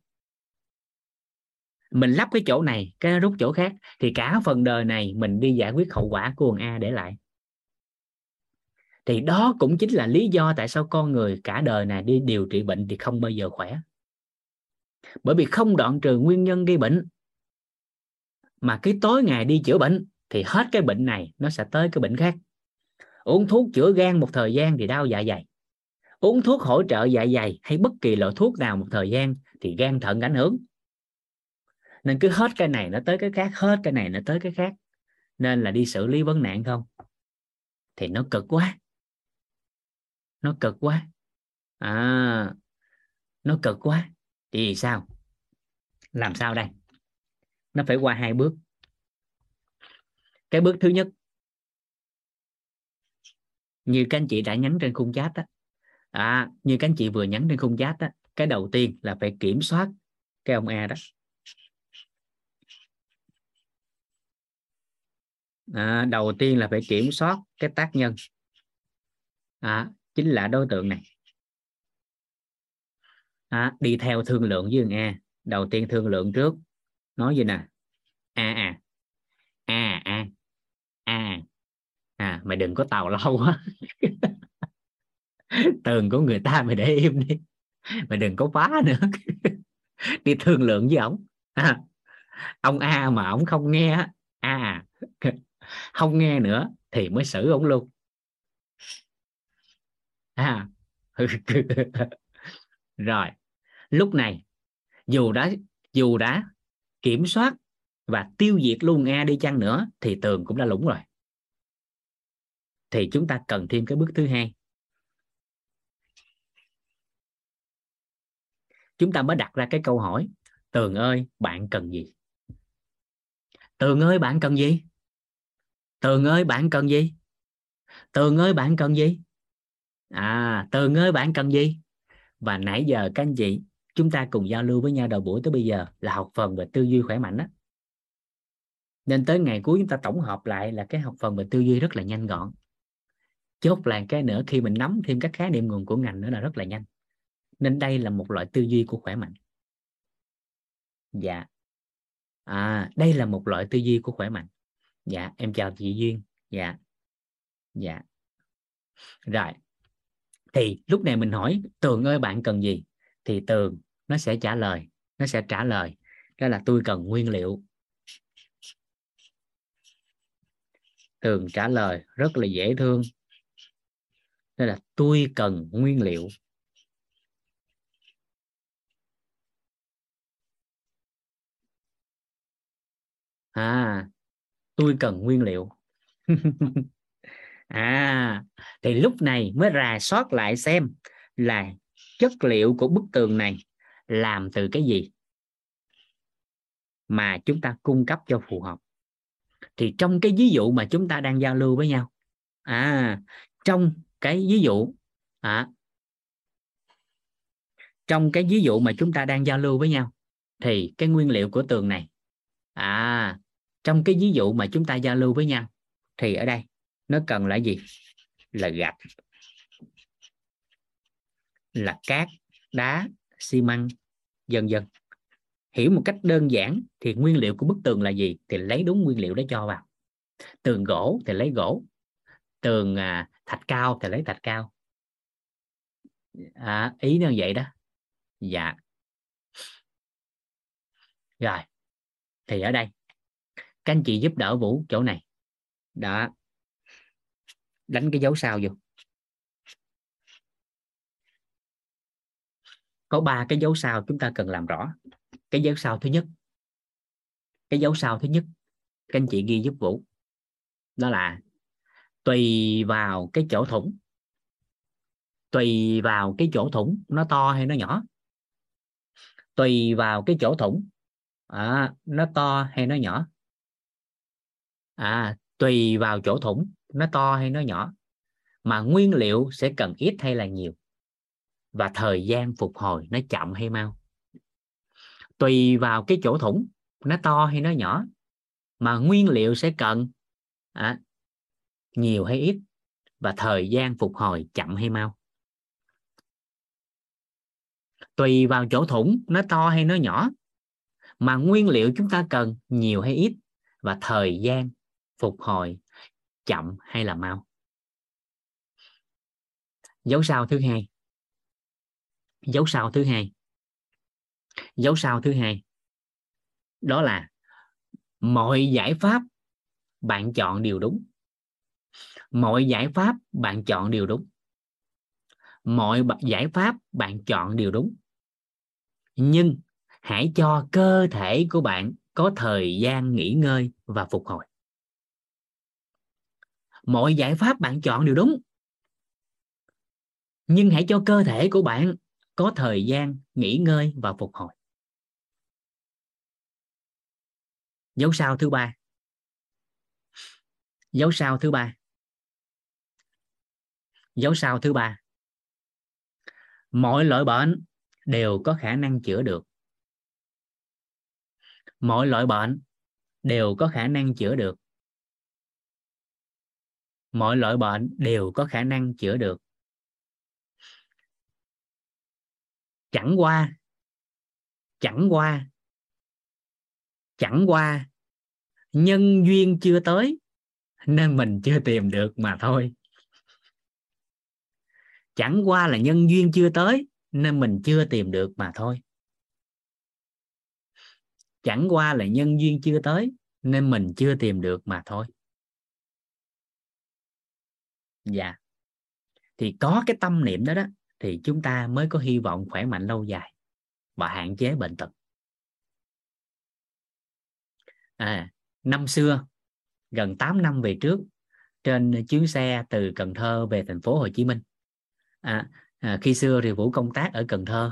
Mình lắp cái chỗ này cái nó rút chỗ khác thì cả phần đời này mình đi giải quyết hậu quả của ông A để lại thì đó cũng chính là lý do tại sao con người cả đời này đi điều trị bệnh thì không bao giờ khỏe. Bởi vì không đoạn trừ nguyên nhân gây bệnh. Mà cái tối ngày đi chữa bệnh thì hết cái bệnh này nó sẽ tới cái bệnh khác. Uống thuốc chữa gan một thời gian thì đau dạ dày. Uống thuốc hỗ trợ dạ dày hay bất kỳ loại thuốc nào một thời gian thì gan thận ảnh hưởng. Nên cứ hết cái này nó tới cái khác, hết cái này nó tới cái khác. Nên là đi xử lý vấn nạn không? Thì nó cực quá nó cực quá. À nó cực quá. Thì sao? Làm sao đây? Nó phải qua hai bước. Cái bước thứ nhất như các anh chị đã nhắn trên khung chat đó à, như các anh chị vừa nhắn trên khung chat đó cái đầu tiên là phải kiểm soát cái ông A đó. À, đầu tiên là phải kiểm soát cái tác nhân. À, chính là đối tượng này. À, đi theo thương lượng với thằng A. Đầu tiên thương lượng trước. Nói gì nè? A à. A à. a a à. Mày đừng có tàu lâu quá. [laughs] Tường của người ta mày để im đi. Mày đừng có phá nữa. [laughs] Đi thương lượng với ổng. À, ông a mà ổng không nghe à [laughs] không nghe nữa thì mới xử ổng luôn à [laughs] rồi. Lúc này, dù đã dù đã kiểm soát và tiêu diệt luôn a đi chăng nữa, thì tường cũng đã lũng rồi. Thì chúng ta cần thêm cái bước thứ hai. Chúng ta mới đặt ra cái câu hỏi, tường ơi, bạn cần gì? Tường ơi, bạn cần gì? Tường ơi, bạn cần gì? Tường ơi, bạn cần gì? À tường ơi bạn cần gì? Và nãy giờ các anh chị, chúng ta cùng giao lưu với nhau đầu buổi tới bây giờ là học phần về tư duy khỏe mạnh đó nên tới ngày cuối chúng ta tổng hợp lại là cái học phần về tư duy rất là nhanh gọn. Chốt là cái nữa, khi mình nắm thêm các khái niệm nguồn của ngành nữa là rất là nhanh. Nên đây là một loại tư duy của khỏe mạnh. Dạ. À đây là một loại tư duy của khỏe mạnh. Dạ em chào chị duyên. Dạ. Dạ. Rồi thì lúc này mình hỏi, tường ơi, bạn cần gì? Thì tường, nó sẽ trả lời, nó sẽ trả lời, đó là tôi cần nguyên liệu. Tường trả lời, rất là dễ thương. Đó là, tôi cần nguyên liệu. À tôi cần nguyên liệu. [laughs] à thì lúc này mới rà soát lại xem là chất liệu của bức tường này làm từ cái gì mà chúng ta cung cấp cho phù hợp. Thì trong cái ví dụ mà chúng ta đang giao lưu với nhau à trong cái ví dụ à, trong cái ví dụ mà chúng ta đang giao lưu với nhau thì cái nguyên liệu của tường này à trong cái ví dụ mà chúng ta giao lưu với nhau thì ở đây nó cần là gì? Là gạch. Là cát đá xi măng dần dần hiểu một cách đơn giản thì nguyên liệu của bức tường là gì thì lấy đúng nguyên liệu đó cho vào. Tường gỗ thì lấy gỗ tường à, thạch cao thì lấy thạch cao. À, ý nó vậy đó. Dạ. Rồi thì ở đây. Các anh chị giúp đỡ vũ chỗ này. Đó đánh cái dấu sao vô. Có ba cái dấu sao chúng ta cần làm rõ. Cái dấu sao thứ nhất. Cái dấu sao thứ nhất các anh chị ghi giúp vũ. Đó là tùy vào cái chỗ thủng. Tùy vào cái chỗ thủng nó to hay nó nhỏ? Tùy vào cái chỗ thủng. À, nó to hay nó nhỏ? À tùy vào chỗ thủng nó to hay nó nhỏ mà nguyên liệu sẽ cần ít hay là nhiều? Và thời gian phục hồi nó chậm hay mau? Tùy vào cái chỗ thủng nó to hay nó nhỏ mà nguyên liệu sẽ cần à, nhiều hay ít? Và thời gian phục hồi chậm hay mau? Tùy vào chỗ thủng nó to hay nó nhỏ mà nguyên liệu chúng ta cần nhiều hay ít? Và thời gian phục hồi chậm hay là mau? Dấu sao thứ hai. Dấu sao thứ hai. Dấu sao thứ hai. Đó là mọi giải pháp bạn chọn đều đúng. Mọi giải pháp bạn chọn đều đúng. Mọi giải pháp bạn chọn đều đúng. Nhưng hãy cho cơ thể của bạn có thời gian nghỉ ngơi và phục hồi mọi giải pháp bạn chọn đều đúng. Nhưng hãy cho cơ thể của bạn có thời gian nghỉ ngơi và phục hồi. Dấu sao thứ ba. Dấu sao thứ ba. Dấu sao thứ ba. Mọi loại bệnh đều có khả năng chữa được. Mọi loại bệnh đều có khả năng chữa được mọi loại bệnh đều có khả năng chữa được. Chẳng qua chẳng qua chẳng qua, nhân duyên chưa tới, nên mình chưa tìm được mà thôi. Chẳng qua là nhân duyên chưa tới, nên mình chưa tìm được mà thôi. Chẳng qua là nhân duyên chưa tới, nên mình chưa tìm được mà thôi dạ. Thì có cái tâm niệm đó đó thì chúng ta mới có hy vọng khỏe mạnh lâu dài và hạn chế bệnh tật. À, năm xưa gần 8 năm về trước trên chuyến xe từ Cần Thơ về thành phố Hồ Chí Minh. À, à, khi xưa thì Vũ công tác ở Cần Thơ.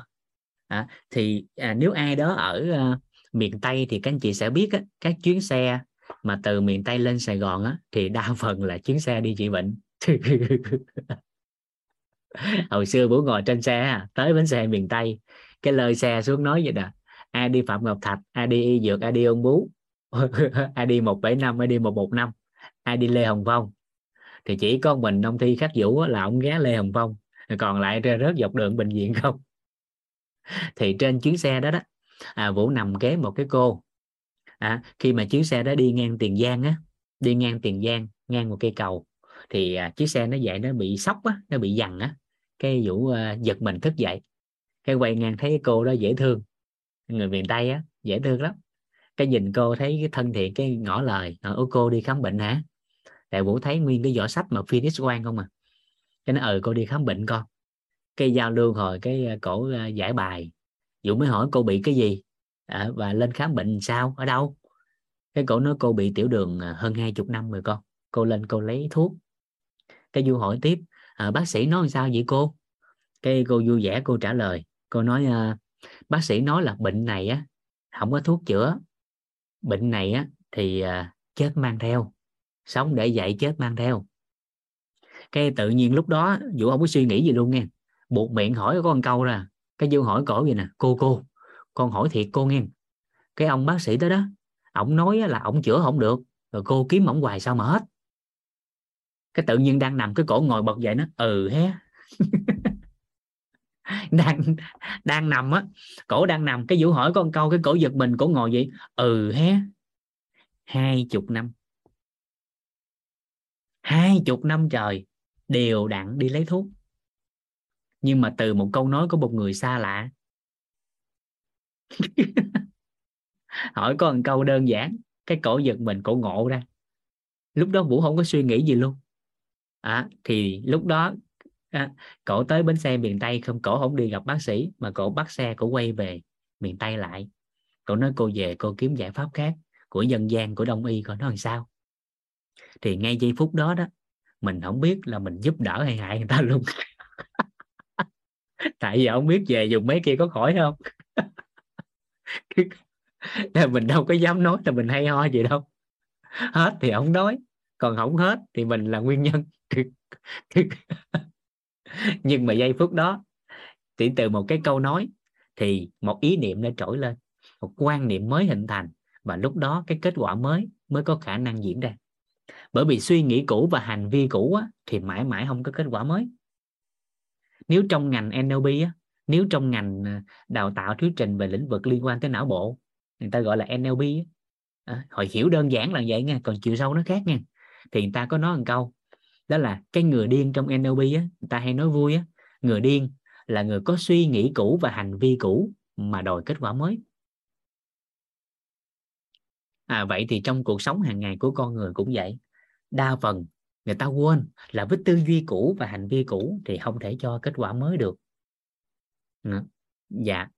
À, thì à, nếu ai đó ở à, miền Tây thì các anh chị sẽ biết á, các chuyến xe mà từ miền Tây lên Sài Gòn á, thì đa phần là chuyến xe đi trị bệnh. [laughs] hồi xưa Vũ ngồi trên xe tới bến xe miền Tây cái lời xe xuống nói vậy nè ai đi Phạm Ngọc Thạch ai đi Y Dược ai đi Ôn Bú [laughs] ai đi 175 ai đi 115 ai đi Lê Hồng Phong. Thì chỉ có mình ông thi khắc vũ là ông ghé Lê Hồng Phong còn lại ra rớt dọc đường bệnh viện không? [laughs] Thì trên chuyến xe đó đó à, Vũ nằm kế một cái cô à, khi mà chuyến xe đó đi ngang Tiền Giang á đi ngang Tiền Giang ngang một cây cầu thì à, chiếc xe nó dậy nó bị sốc á nó bị dằn á. Cái Vũ à, giật mình thức dậy cái quay ngang thấy cô đó dễ thương. Người miền Tây á dễ thương lắm. Cái nhìn cô thấy cái thân thiện cái ngỏ lời ờ, ở cô đi khám bệnh hả? Tại vũ thấy nguyên cái vỏ sách mà Phoenix quan không à. Cái nó ừ cô đi khám bệnh con. Cái giao lưu hồi cái à, cổ à, giải bài. Vũ mới hỏi cô bị cái gì? Ờ, à, và lên khám bệnh sao? Ở đâu? Cái cổ nói cô bị tiểu đường à, hơn hai chục năm rồi con. Cô lên cô lấy thuốc cái du hỏi tiếp à, bác sĩ nói sao vậy cô? Cái cô vui vẻ cô trả lời cô nói à, bác sĩ nói là bệnh này á không có thuốc chữa. Bệnh này á thì à, chết mang theo. Sống để dạy chết mang theo. Cái tự nhiên lúc đó vũ không có suy nghĩ gì luôn nghe. Buộc miệng hỏi có con câu ra. Cái du hỏi cổ vậy nè cô cô con hỏi thiệt cô nghe. Cái ông bác sĩ tới đó ổng nói là ổng chữa không được rồi cô kiếm ổng hoài sao mà hết cái tự nhiên đang nằm cái cổ ngồi bật dậy nó ừ hé. [laughs] Đang đang nằm á, cổ đang nằm, cái vũ hỏi con câu, cái cổ giật mình, cổ ngồi vậy ừ hé. Hai chục năm. Hai chục năm trời, đều đặn đi lấy thuốc. Nhưng mà từ một câu nói của một người xa lạ. [laughs] Hỏi có một câu đơn giản, cái cổ giật mình, cổ ngộ ra. Lúc đó vũ không có suy nghĩ gì luôn à, thì lúc đó à, cổ tới bến xe miền tây không cổ không đi gặp bác sĩ mà cổ bắt xe cổ quay về miền tây lại. Cổ nói cô về cô kiếm giải pháp khác của dân gian của đông y coi nó làm sao? Thì ngay giây phút đó đó mình không biết là mình giúp đỡ hay hại người ta luôn. [laughs] Tại vì không biết về dùng mấy kia có khỏi không? [laughs] Là mình đâu có dám nói là mình hay ho gì đâu. Hết thì không nói còn không hết thì mình là nguyên nhân nhưng mà giây phút đó chỉ từ một cái câu nói thì một ý niệm nó trỗi lên một quan niệm mới hình thành và lúc đó cái kết quả mới mới có khả năng diễn ra. Bởi vì suy nghĩ cũ và hành vi cũ á, thì mãi mãi không có kết quả mới. Nếu trong ngành NLP á, nếu trong ngành ờ, đào tạo thuyết trình về lĩnh vực liên quan tới não bộ người ta gọi là NLP á, à, họ hiểu đơn giản là vậy nha còn chiều sâu nó khác nha thì người ta có nói một câu đó là cái người điên trong NLP á, người ta hay nói vui á, người điên là người có suy nghĩ cũ và hành vi cũ mà đòi kết quả mới. À vậy thì trong cuộc sống hàng ngày của con người cũng vậy. Đa phần người ta quên là với tư duy cũ và hành vi cũ thì không thể cho kết quả mới được. Dạ.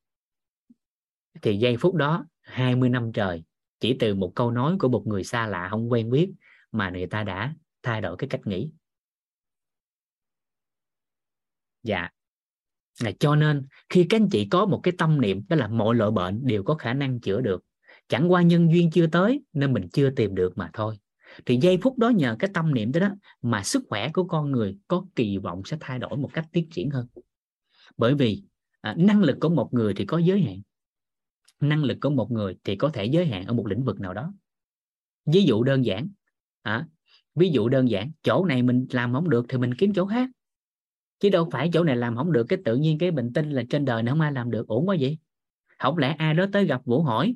Thì giây phút đó 20 năm trời chỉ từ một câu nói của một người xa lạ không quen biết mà người ta đã thay đổi cái cách nghĩ dạ. Là cho nên khi các anh chị có một cái tâm niệm đó là mọi loại bệnh đều có khả năng chữa được. Chẳng qua nhân duyên chưa tới nên mình chưa tìm được mà thôi. Thì giây phút đó nhờ cái tâm niệm đó, đó mà sức khỏe của con người có kỳ vọng sẽ thay đổi một cách tiến triển hơn. Bởi vì à, năng lực của một người thì có giới hạn. Năng lực của một người thì có thể giới hạn ở một lĩnh vực nào đó. Ví dụ đơn giản à, ví dụ đơn giản chỗ này mình làm không được thì mình kiếm chỗ khác chứ đâu phải chỗ này làm không được cái tự nhiên cái bình tinh là trên đời này không ai làm được. Ổn quá vậy. Không lẽ ai đó tới gặp vũ hỏi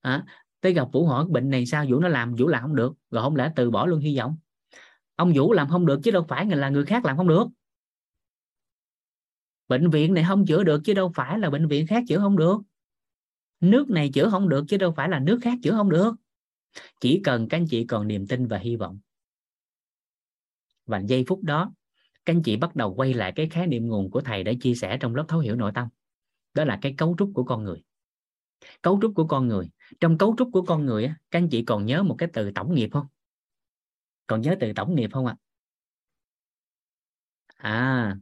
à, tới gặp vũ hỏi bệnh này sao? Vũ nó làm vũ làm không được. Rồi không lẽ từ bỏ luôn hy vọng? Ông vũ làm không được chứ đâu phải là người khác làm không được. Bệnh viện này không chữa được chứ đâu phải là bệnh viện khác chữa không được. Nước này chữa không được chứ đâu phải là nước khác chữa không được. Chỉ cần các anh chị còn niềm tin và hy vọng. Và giây phút đó các anh chị bắt đầu quay lại cái khái niệm nguồn của thầy đã chia sẻ trong lớp thấu hiểu nội tâm. Đó là cái cấu trúc của con người. Cấu trúc của con người. Trong cấu trúc của con người các anh chị còn nhớ một cái từ tổng nghiệp không? Còn nhớ từ tổng nghiệp không ạ? À? à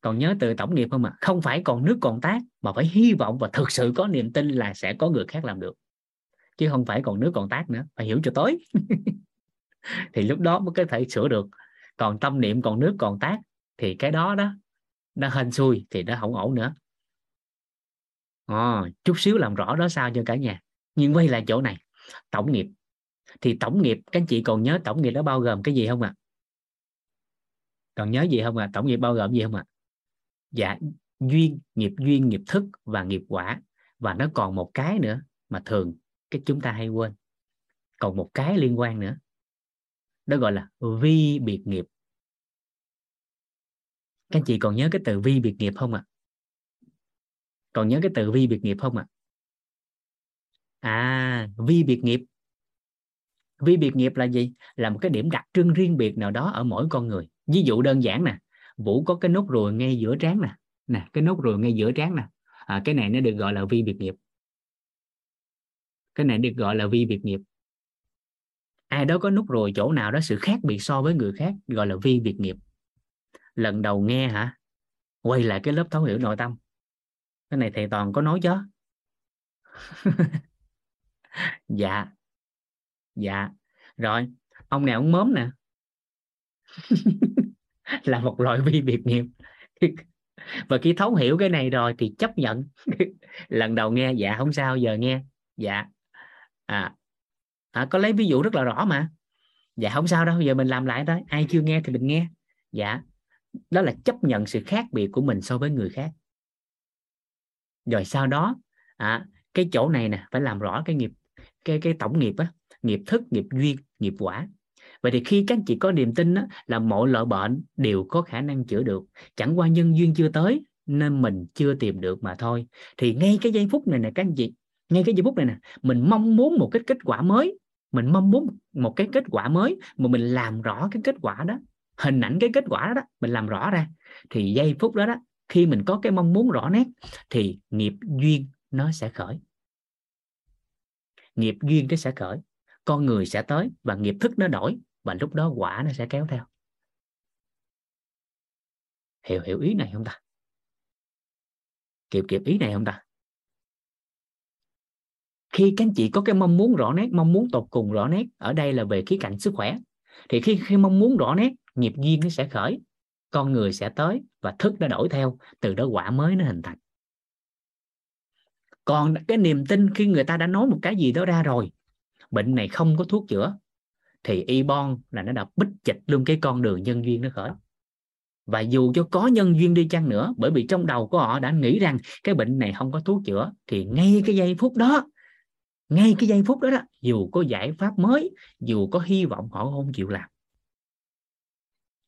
còn nhớ từ tổng nghiệp không ạ? À? không phải còn nước còn tác, mà phải hy vọng và thực sự có niềm tin là sẽ có người khác làm được. Chứ không phải còn nước còn tác nữa. Phải hiểu cho tối [laughs] thì lúc đó mới có thể sửa được còn tâm niệm còn nước còn tác thì cái đó đó nó hên xui thì nó không ổn nữa à, chút xíu làm rõ đó sao cho cả nhà nhưng quay lại chỗ này tổng nghiệp thì tổng nghiệp các anh chị còn nhớ tổng nghiệp đó bao gồm cái gì không ạ à? còn nhớ gì không ạ à? tổng nghiệp bao gồm gì không ạ à? dạ duyên nghiệp duyên nghiệp thức và nghiệp quả và nó còn một cái nữa mà thường cái chúng ta hay quên còn một cái liên quan nữa đó gọi là vi biệt nghiệp. Các anh chị còn nhớ cái từ vi biệt nghiệp không ạ? À? còn nhớ cái từ vi biệt nghiệp không ạ? À? à vi biệt nghiệp. Vi biệt nghiệp là gì? Là một cái điểm đặc trưng riêng biệt nào đó ở mỗi con người. Ví dụ đơn giản nè vũ có cái nốt ruồi ngay giữa trán nè. Nè cái nốt ruồi ngay giữa trán nè. À, cái này nó được gọi là vi biệt nghiệp. Cái này được gọi là vi biệt nghiệp ai đó có nút ruồi chỗ nào đó sự khác biệt so với người khác gọi là vi biệt nghiệp. Lần đầu nghe hả? Quay lại cái lớp thấu hiểu nội tâm. Cái này thầy toàn có nói chứ? [laughs] Dạ. Dạ. Rồi ông này ông mớm nè. [laughs] Là một loại vi biệt nghiệp. Và khi thấu hiểu cái này rồi thì chấp nhận. [laughs] Lần đầu nghe dạ không sao giờ nghe. Dạ. À, à có lấy ví dụ rất là rõ mà. Dạ không sao đâu giờ mình làm lại thôi. Ai chưa nghe thì mình nghe. Dạ đó là chấp nhận sự khác biệt của mình so với người khác. Rồi sau đó à, cái chỗ này nè phải làm rõ cái nghiệp cái cái tổng nghiệp á nghiệp thức nghiệp duyên nghiệp quả. Vậy thì khi các anh chị có niềm tin á, là mọi loại bệnh đều có khả năng chữa được. Chẳng qua nhân duyên chưa tới nên mình chưa tìm được mà thôi. Thì ngay cái giây phút này nè các anh chị ngay cái giây phút này nè mình mong muốn một cái kết quả mới mình mong muốn một cái kết quả mới mà mình làm rõ cái kết quả đó hình ảnh cái kết quả đó, đó mình làm rõ ra. Thì giây phút đó đó khi mình có cái mong muốn rõ nét thì nghiệp duyên nó sẽ khởi. Nghiệp duyên nó sẽ khởi. Con người sẽ tới và nghiệp thức nó đổi và lúc đó quả nó sẽ kéo theo. Hiểu hiểu ý này không ta? Kịp kịp ý này không ta? Khi các anh chị có cái mong muốn rõ nét, mong muốn tột cùng rõ nét, ở đây là về khía cạnh sức khỏe, thì khi khi mong muốn rõ nét, nghiệp duyên nó sẽ khởi, con người sẽ tới và thức nó đổi theo, từ đó quả mới nó hình thành. Còn cái niềm tin khi người ta đã nói một cái gì đó ra rồi, bệnh này không có thuốc chữa, thì y bon là nó đã bích chịch luôn cái con đường nhân duyên nó khởi. Và dù cho có nhân duyên đi chăng nữa, bởi vì trong đầu của họ đã nghĩ rằng cái bệnh này không có thuốc chữa, thì ngay cái giây phút đó ngay cái giây phút đó đó dù có giải pháp mới dù có hy vọng họ không chịu làm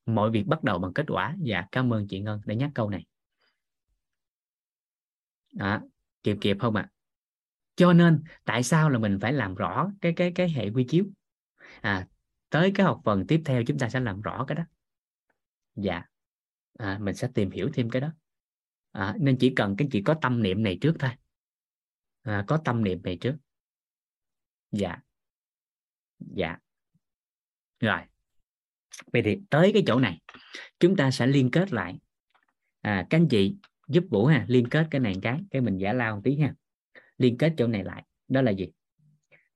mọi việc bắt đầu bằng kết quả. Dạ cảm ơn chị ngân đã nhắc câu này. Đó, kịp kịp không ạ? À? cho nên tại sao là mình phải làm rõ cái cái cái hệ quy chiếu? À tới cái học phần tiếp theo chúng ta sẽ làm rõ cái đó. Dạ. À, mình sẽ tìm hiểu thêm cái đó. À, nên chỉ cần cái chỉ có tâm niệm này trước thôi. À, có tâm niệm này trước dạ. Dạ. Rồi. Vậy thì tới cái chỗ này chúng ta sẽ liên kết lại. À, các anh chị giúp vũ ha liên kết cái này cái cái mình giả lao một tí ha. Liên kết chỗ này lại đó là gì?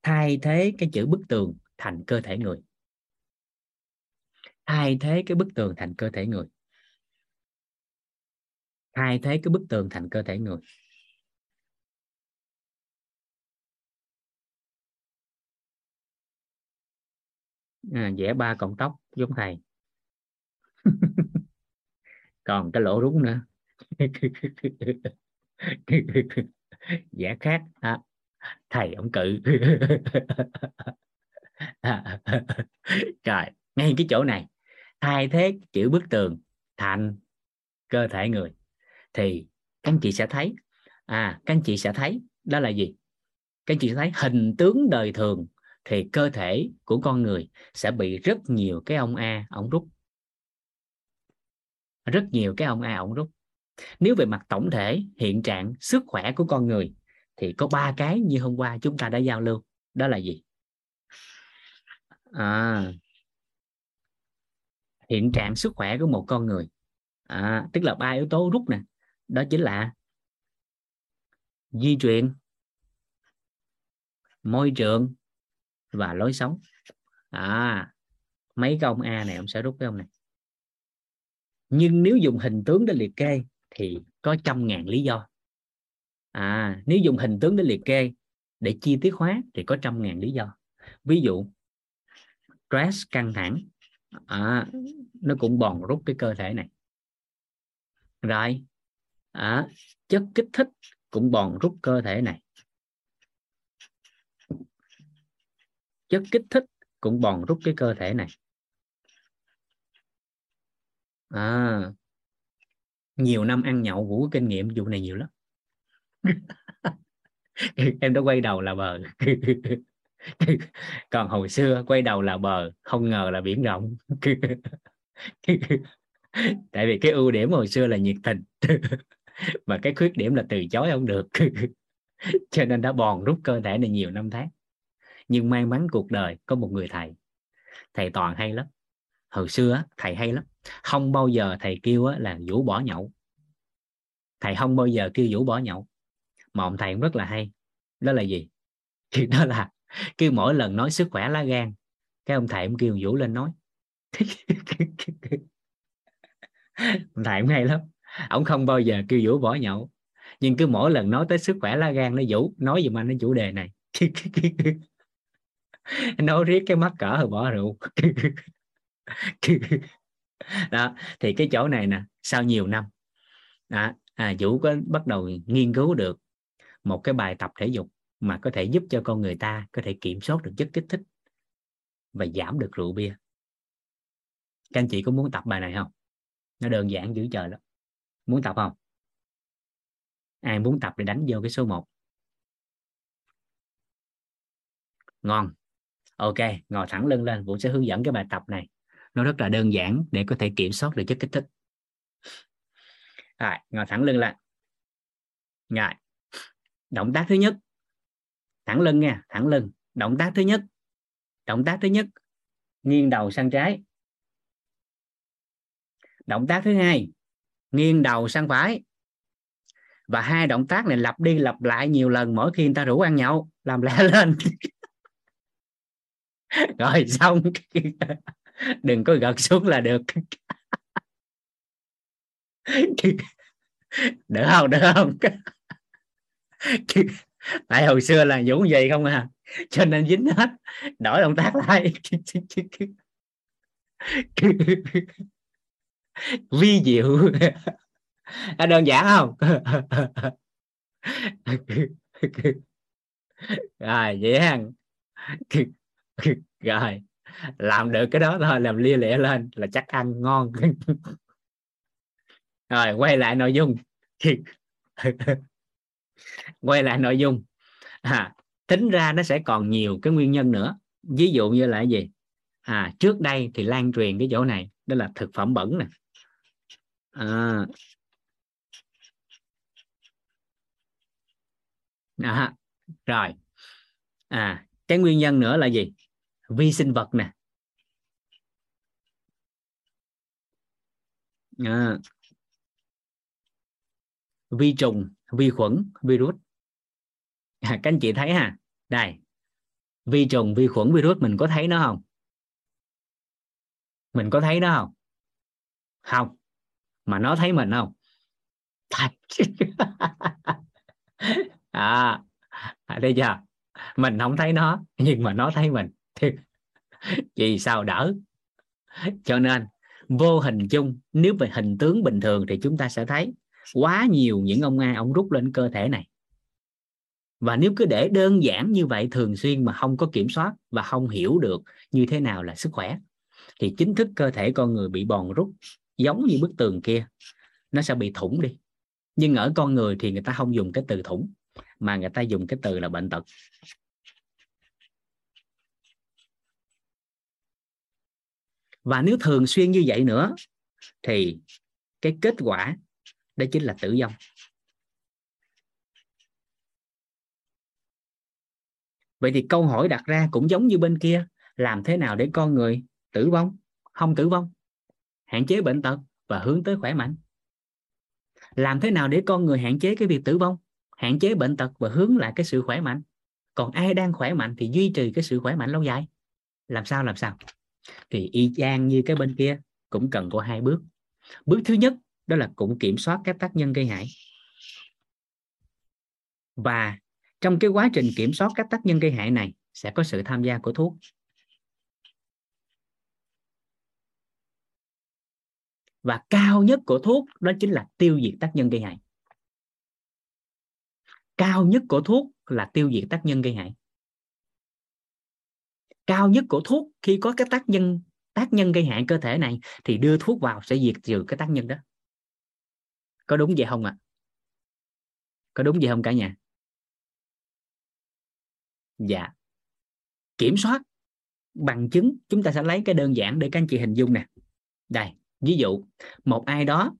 Thay thế cái chữ bức tường thành cơ thể người. Thay thế cái bức tường thành cơ thể người. Thay thế cái bức tường thành cơ thể người. À, vẽ ba cọng tóc giống thầy. [laughs] Còn cái lỗ rúng nữa. [laughs] Vẽ khác. À, thầy ông cự. [laughs] Trời ngay cái chỗ này. Thay thế chữ bức tường thành cơ thể người. Thì các anh chị sẽ thấy. À các anh chị sẽ thấy đó là gì? Các anh chị sẽ thấy hình tướng đời thường thì cơ thể của con người sẽ bị rất nhiều cái ông a ổng rút. Rất nhiều cái ông a ổng rút. Nếu về mặt tổng thể hiện trạng sức khỏe của con người thì có ba cái như hôm qua chúng ta đã giao lưu. Đó là gì? À, hiện trạng sức khỏe của một con người. À, tức là ba yếu tố rút nè. Đó chính là di truyền môi trường và lối sống. À mấy cái ông A này ông sẽ rút cái ông này. Nhưng nếu dùng hình tướng để liệt kê thì có trăm ngàn lý do. À nếu dùng hình tướng để liệt kê để chi tiết hóa thì có trăm ngàn lý do. Ví dụ stress căng thẳng. À, nó cũng bòn rút cái cơ thể này. Rồi à, chất kích thích cũng bòn rút cơ thể này. Chất kích thích cũng bòn rút cái cơ thể này. À, nhiều năm ăn nhậu vũ kinh nghiệm vụ này nhiều lắm. [laughs] Em đã quay đầu là bờ. [laughs] Còn hồi xưa quay đầu là bờ không ngờ là biển rộng. [laughs] Tại vì cái ưu điểm hồi xưa là nhiệt tình. Mà cái khuyết điểm là từ chối không được. Cho nên đã bòn rút cơ thể này nhiều năm tháng nhưng may mắn cuộc đời có một người thầy. Thầy toàn hay lắm. Hồi xưa thầy hay lắm. Không bao giờ thầy kêu là vũ bỏ nhậu. Thầy không bao giờ kêu vũ bỏ nhậu. Mà ông thầy cũng rất là hay. Đó là gì? [laughs] Thì đó là kêu mỗi lần nói sức khỏe lá gan, cái ông thầy cũng kêu vũ lên nói. [laughs] Ông thầy cũng hay lắm. Ông không bao giờ kêu vũ bỏ nhậu. Nhưng cứ mỗi lần nói tới sức khỏe lá gan nó vũ, nói giùm anh cái chủ đề này. [laughs] nói riết cái mắc cỡ rồi bỏ rượu. Đó thì cái chỗ này nè sau nhiều năm đó, à, vũ có bắt đầu nghiên cứu được một cái bài tập thể dục mà có thể giúp cho con người ta có thể kiểm soát được chất kích thích và giảm được rượu bia. Các anh chị có muốn tập bài này không? Nó đơn giản dữ trời lắm. Muốn tập không? Ai muốn tập để đánh vô cái số 1 ngon ok, ngồi thẳng lưng lên, vũ sẽ hướng dẫn cái bài tập này. Nó rất là đơn giản để có thể kiểm soát được chất kích thích. Rồi, ngồi thẳng lưng lên. Rồi, động tác thứ nhất. Thẳng lưng nha, thẳng lưng. Động tác thứ nhất. Động tác thứ nhất. Nghiêng đầu sang trái. Động tác thứ hai. Nghiêng đầu sang phải. Và hai động tác này lặp đi lặp lại nhiều lần mỗi khi người ta rủ ăn nhậu, làm lẹ [laughs] lên. [laughs] rồi xong. Đừng có gật xuống là được. [laughs] Đỡ không đỡ không? [laughs] Tại hồi xưa là dũng vậy không à. Cho nên dính hết. Đổi động tác lại. Vi diệu. À, đơn giản không? Rồi dễ hàng [laughs] rồi làm được cái đó thôi làm lia lịa lên là chắc ăn ngon. [laughs] Rồi quay lại nội dung. [laughs] Quay lại nội dung. À, tính ra nó sẽ còn nhiều cái nguyên nhân nữa. Ví dụ như là cái gì? À trước đây thì lan truyền cái chỗ này đó là thực phẩm bẩn nè. À, à, rồi. À cái nguyên nhân nữa là gì? Vi sinh vật nè. À, vi trùng vi khuẩn virus. À, các anh chị thấy ha? Đây. Vi trùng vi khuẩn virus mình có thấy nó không? Mình có thấy nó không? Không. Mà nó thấy mình không? Thật. [laughs] À, thấy chưa? Mình không thấy nó nhưng mà nó thấy mình vì sao đỡ? Cho nên, vô hình chung, nếu về hình tướng bình thường thì chúng ta sẽ thấy quá nhiều những ông ai ông rút lên cơ thể này. Và nếu cứ để đơn giản như vậy thường xuyên mà không có kiểm soát và không hiểu được như thế nào là sức khỏe, thì chính thức cơ thể con người bị bòn rút giống như bức tường kia, nó sẽ bị thủng đi. Nhưng ở con người thì người ta không dùng cái từ thủng, mà người ta dùng cái từ là bệnh tật. Và nếu thường xuyên như vậy nữa, thì cái kết quả đó chính là tử vong. Vậy thì câu hỏi đặt ra cũng giống như bên kia, làm thế nào để con người tử vong, không tử vong, hạn chế bệnh tật và hướng tới khỏe mạnh? Làm thế nào để con người hạn chế cái việc tử vong, hạn chế bệnh tật và hướng lại cái sự khỏe mạnh? Còn ai đang khỏe mạnh thì duy trì cái sự khỏe mạnh lâu dài? Làm sao làm sao? Thì y chang như cái bên kia, cũng cần có hai bước. Bước thứ nhất, đó là cũng kiểm soát các tác nhân gây hại. Và trong cái quá trình kiểm soát các tác nhân gây hại này, sẽ có sự tham gia của thuốc. Và cao nhất của thuốc, đó chính là tiêu diệt tác nhân gây hại. Cao nhất của thuốc là tiêu diệt tác nhân gây hại cao nhất của thuốc khi có cái tác nhân tác nhân gây hại cơ thể này thì đưa thuốc vào sẽ diệt trừ cái tác nhân đó. Có đúng vậy không ạ? À? có đúng vậy không cả nhà? Dạ. Kiểm soát bằng chứng chúng ta sẽ lấy cái đơn giản để các anh chị hình dung nè. Đây ví dụ một ai đó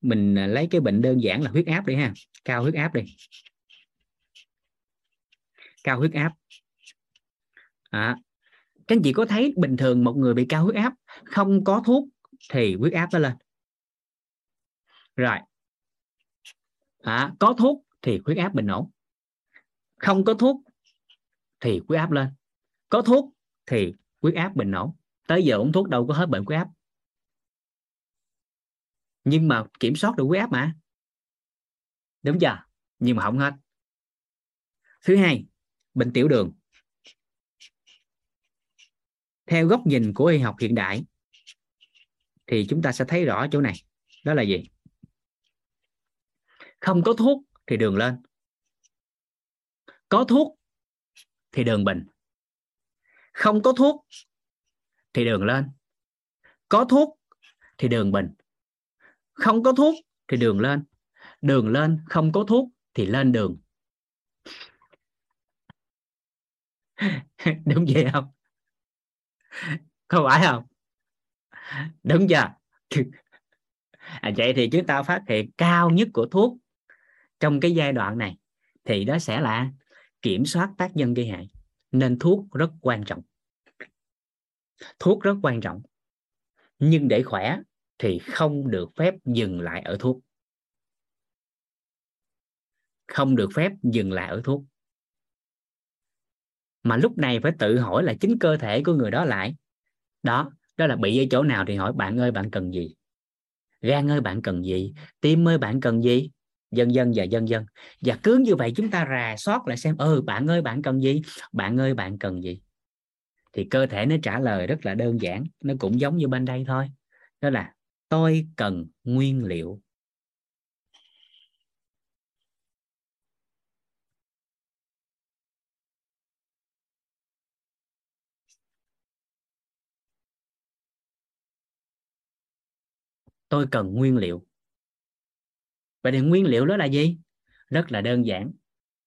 mình à, lấy cái bệnh đơn giản là huyết áp đi ha. Cao huyết áp đi. Cao huyết áp. À, các anh chị có thấy bình thường một người bị cao huyết áp không có thuốc thì huyết áp nó lên? Rồi. À, có thuốc thì huyết áp bình ổn. Không có thuốc thì huyết áp lên. Có thuốc thì huyết áp bình ổn. Tới giờ uống thuốc đâu có hết bệnh huyết áp. Nhưng mà kiểm soát được huyết áp mà. Đúng chưa? Nhưng mà không hết. Thứ hai bệnh tiểu đường theo góc nhìn của y học hiện đại, thì chúng ta sẽ thấy rõ chỗ này. Đó là gì? Không có thuốc thì đường lên. Có thuốc thì đường bình không có thuốc thì đường lên. Có thuốc thì đường bình không có thuốc thì đường lên. Đường lên, không có thuốc thì lên đường. [laughs] Đúng vậy không? Có phải không? Đúng chưa? À, vậy thì chúng ta phát hiện cao nhất của thuốc trong cái giai đoạn này thì đó sẽ là kiểm soát tác nhân gây hại. Nên thuốc rất quan trọng. Thuốc rất quan trọng. Nhưng để khỏe thì không được phép dừng lại ở thuốc. Không được phép dừng lại ở thuốc mà lúc này phải tự hỏi là chính cơ thể của người đó lại. Đó đó là bị ở chỗ nào thì hỏi bạn ơi, bạn cần gì? Gan ơi, bạn cần gì? Tim ơi, bạn cần gì? Dân dân và dân dân và cứ như vậy chúng ta rà soát lại xem ừ bạn ơi, bạn cần gì? Bạn ơi, bạn cần gì? Thì cơ thể nó trả lời rất là đơn giản, nó cũng giống như bên đây thôi. Đó là, tôi cần nguyên liệu. Tôi cần nguyên liệu. Vậy thì nguyên liệu đó là gì? Rất là đơn giản.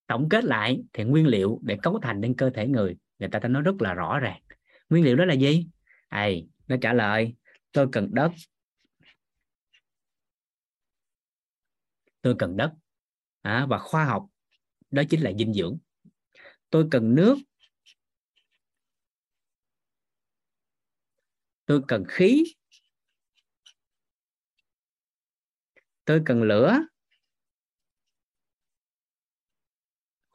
Tổng kết lại thì nguyên liệu để cấu thành nên cơ thể người người ta ta nói rất là rõ ràng. Nguyên liệu đó là gì? À, nó trả lời tôi cần đất. Tôi cần đất. À, và khoa học đó chính là dinh dưỡng. Tôi cần nước. Tôi cần khí. Tôi cần lửa.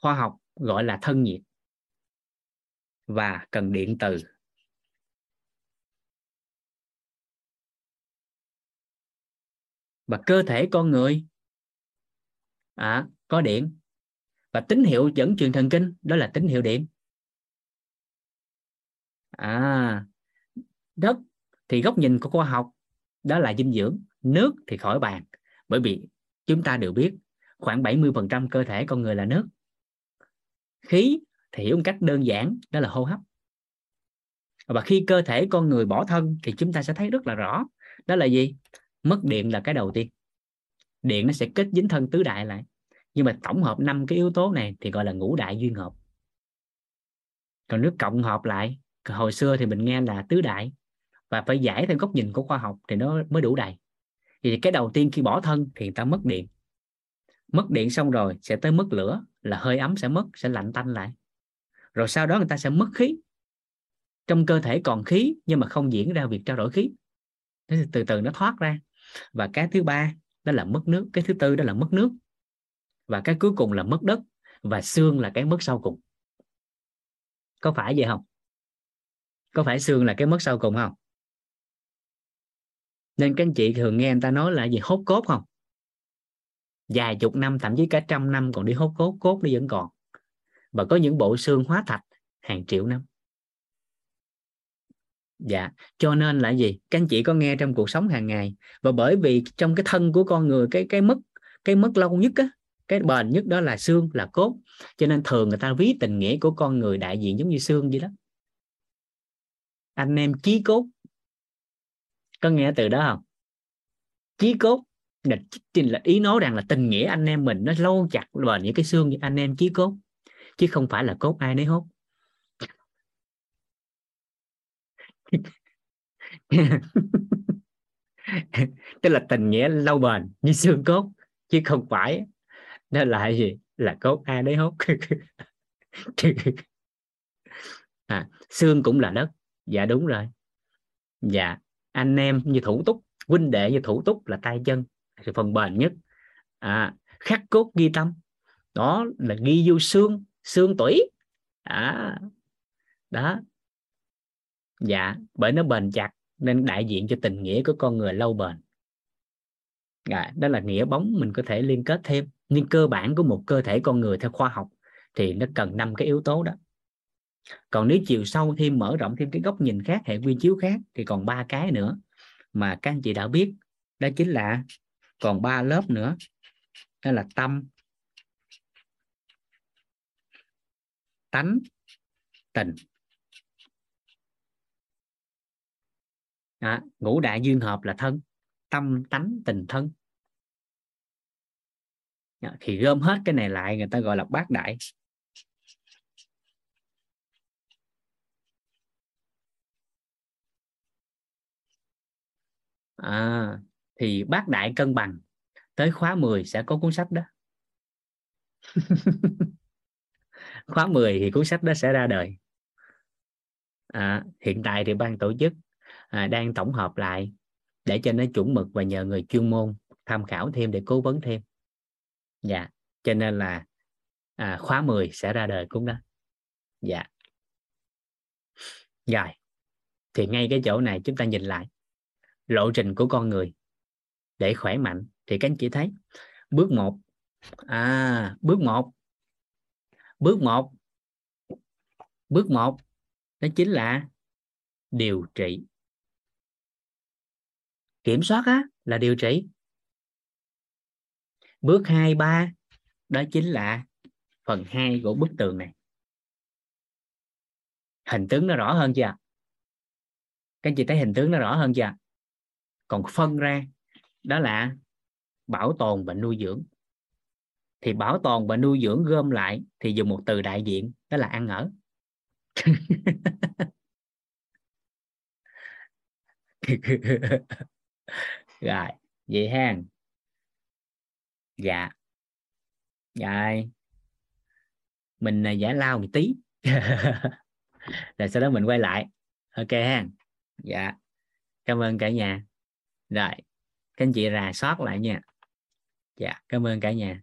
Khoa học gọi là thân nhiệt và cần điện từ. Và cơ thể con người à, có điện. Và tín hiệu dẫn truyền thần kinh đó là tín hiệu điện. À đất thì góc nhìn của khoa học đó là dinh dưỡng nước thì khỏi bàn bởi vì chúng ta đều biết khoảng 70% cơ thể con người là nước. Khí thì hiểu một cách đơn giản, đó là hô hấp. Và khi cơ thể con người bỏ thân thì chúng ta sẽ thấy rất là rõ, đó là gì? Mất điện là cái đầu tiên. Điện nó sẽ kết dính thân tứ đại lại. Nhưng mà tổng hợp năm cái yếu tố này thì gọi là ngũ đại duyên hợp. Còn nước cộng hợp lại, hồi xưa thì mình nghe là tứ đại. Và phải giải theo góc nhìn của khoa học thì nó mới đủ đầy thì cái đầu tiên khi bỏ thân thì người ta mất điện. Mất điện xong rồi sẽ tới mất lửa, là hơi ấm sẽ mất, sẽ lạnh tanh lại. Rồi sau đó người ta sẽ mất khí. Trong cơ thể còn khí nhưng mà không diễn ra việc trao đổi khí. Thế từ từ nó thoát ra. Và cái thứ ba, đó là mất nước. Cái thứ tư, đó là mất nước. Và cái cuối cùng là mất đất. Và xương là cái mất sau cùng. Có phải vậy không? Có phải xương là cái mất sau cùng không? Nên các anh chị thường nghe người ta nói là gì, hốt cốt không? Vài chục năm, thậm chí cả trăm năm còn đi hốt cốt cốt đi vẫn còn. Và có những bộ xương hóa thạch hàng triệu năm. Dạ cho nên là gì? Các anh chị có nghe trong cuộc sống hàng ngày. Và bởi vì trong cái thân của con người, cái cái mất cái mất lâu nhất á, cái bền nhất đó là xương, là cốt. Cho nên thường người ta ví tình nghĩa của con người đại diện giống như xương vậy đó. Anh em chí cốt có nghe từ đó không? Chí cốt là, là ý nói rằng là tình nghĩa anh em mình nó lâu chặt bền những cái xương như anh em chí cốt chứ không phải là cốt ai nấy hốt. [laughs] Tức là tình nghĩa lâu bền như xương cốt chứ không phải. Nó là gì? Là cốt ai đấy hốt. [laughs] À, xương cũng là đất. Dạ đúng rồi. Dạ anh em như thủ túc huynh đệ như thủ túc là tay chân thì phần bền nhất. À, khắc cốt ghi tâm đó là ghi vô xương xương tủy. À, đó. Dạ bởi nó bền chặt nên đại diện cho tình nghĩa của con người lâu bền. Dạ, đó là nghĩa bóng mình có thể liên kết thêm. Nhưng cơ bản của một cơ thể con người theo khoa học thì nó cần năm cái yếu tố đó còn nếu chiều sâu thêm mở rộng thêm cái góc nhìn khác hệ quy chiếu khác thì còn ba cái nữa mà các anh chị đã biết. Đó chính là còn ba lớp nữa đó là tâm tánh tình. À, ngũ đại duyên hợp là thân tâm tánh tình thân. À, thì gom hết cái này lại người ta gọi là bát đại. À, thì bát đại cân bằng tới khóa 10 sẽ có cuốn sách đó. [laughs] Khóa 10 thì cuốn sách đó sẽ ra đời. À, hiện tại thì ban tổ chức à, đang tổng hợp lại để cho nó chuẩn mực và nhờ người chuyên môn tham khảo thêm để cố vấn thêm. Dạ cho nên là à, khóa 10 sẽ ra đời cũng đó. Dạ. Rồi thì ngay cái chỗ này chúng ta nhìn lại lộ trình của con người. Để khỏe mạnh thì các anh chị thấy. Bước một. À bước một. Bước một. Bước một đó chính là điều trị. Kiểm soát á, là điều trị. Bước 2 3 đó chính là phần 2 của bức tường này. Hình tướng nó rõ hơn chưa? Các anh chị thấy hình tướng nó rõ hơn chưa? Còn phân ra, đó là bảo tồn và nuôi dưỡng. Thì bảo tồn và nuôi dưỡng gom lại thì dùng một từ đại diện, đó là ăn ở. [laughs] Rồi, vậy ha. Dạ. Rồi. Mình à, giải lao một tí. [laughs] Rồi sau đó mình quay lại. Ok ha. Dạ. Cảm ơn cả nhà rồi các anh chị rà soát lại nha. Dạ cảm ơn cả nhà.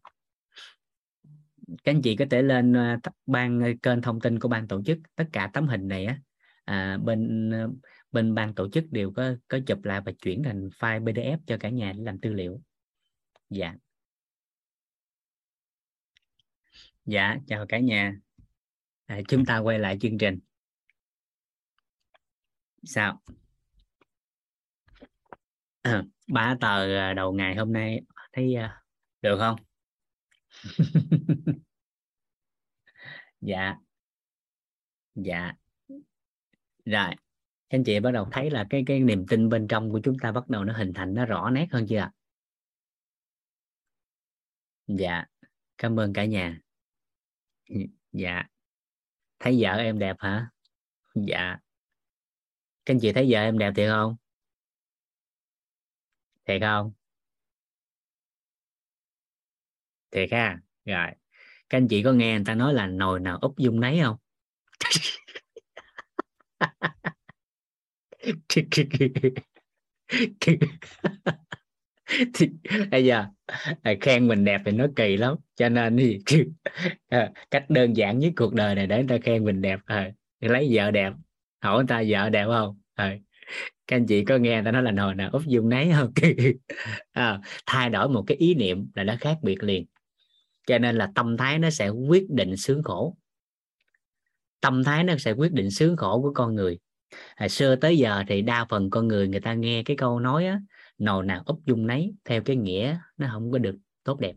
Các anh chị có thể lên ờ, ban ờ, kênh thông tin của ban tổ chức tất cả tấm hình này á. À, bên ờ, bên ban tổ chức đều có có chụp lại và chuyển thành file PDF cho cả nhà để làm tư liệu. Dạ. Dạ chào cả nhà. À, chúng ta quay lại chương trình. Sao? [coughs] ba tờ à, đầu ngày hôm nay, thấy à, được không? [laughs] Dạ. Dạ. Rồi, anh chị bắt đầu thấy là cái cái niềm tin bên trong của chúng ta bắt đầu nó hình thành, nó rõ nét hơn chưa dạ. Cảm ơn cả nhà. Dạ. Thấy vợ em đẹp hả? Dạ. Các anh chị thấy vợ em đẹp thiệt không? Thiệt không? Thiệt ha. Rồi. Các anh chị có nghe người ta nói là nồi nào úp dung nấy không? Thì [laughs] bây giờ à, khen mình đẹp thì nó kỳ lắm cho nên thì [laughs] à, cách đơn giản nhất cuộc đời này để người ta khen mình đẹp à, lấy vợ đẹp hỏi người ta vợ đẹp không? À, các anh chị có nghe ta nói là nồi nào úp dung nấy không? À, [laughs] thay đổi một cái ý niệm là nó khác biệt liền. Cho nên là tâm thái nó sẽ quyết định sướng khổ. Tâm thái nó sẽ quyết định sướng khổ của con người. Hồi xưa tới giờ thì đa phần con người người ta nghe cái câu nói á, nồi nào úp dung nấy theo cái nghĩa nó không có được tốt đẹp.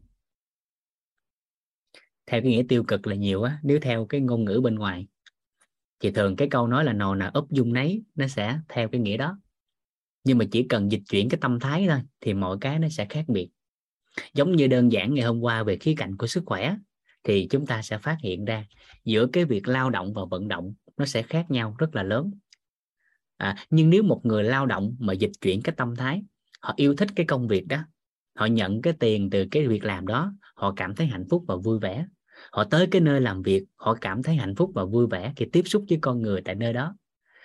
Theo cái nghĩa tiêu cực là nhiều á nếu theo cái ngôn ngữ bên ngoài thì thường cái câu nói là nồi nào úp dung nấy nó sẽ theo cái nghĩa đó. Nhưng mà chỉ cần dịch chuyển cái tâm thái thôi thì mọi cái nó sẽ khác biệt. Giống như đơn giản ngày hôm qua về khía cạnh của sức khỏe thì chúng ta sẽ phát hiện ra giữa cái việc lao động và vận động nó sẽ khác nhau rất là lớn. À, nhưng nếu một người lao động mà dịch chuyển cái tâm thái họ yêu thích cái công việc đó họ nhận cái tiền từ cái việc làm đó họ cảm thấy hạnh phúc và vui vẻ họ tới cái nơi làm việc họ cảm thấy hạnh phúc và vui vẻ khi tiếp xúc với con người tại nơi đó.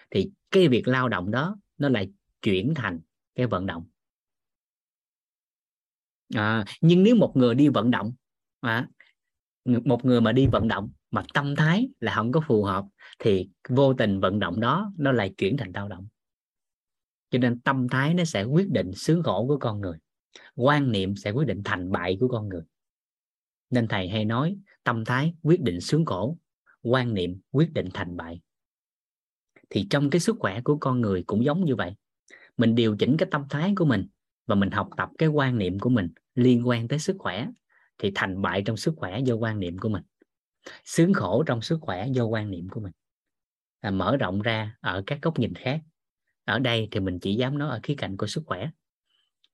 Thì cái việc lao động đó nó lại chuyển thành cái vận động. À, nhưng nếu một người đi vận động à, một người mà đi vận động mà tâm thái là không có phù hợp thì vô tình vận động đó nó lại chuyển thành đau động. Cho nên tâm thái nó sẽ quyết định sướng khổ của con người quan niệm sẽ quyết định thành bại của con người. Nên thầy hay nói tâm thái quyết định sướng khổ quan niệm quyết định thành bại. Thì trong cái sức khỏe của con người cũng giống như vậy. Mình điều chỉnh cái tâm thái của mình và mình học tập cái quan niệm của mình liên quan tới sức khỏe thì thành bại trong sức khỏe do quan niệm của mình. Sướng khổ trong sức khỏe do quan niệm của mình. À, mở rộng ra ở các góc nhìn khác. Ở đây thì mình chỉ dám nói ở khía cạnh của sức khỏe.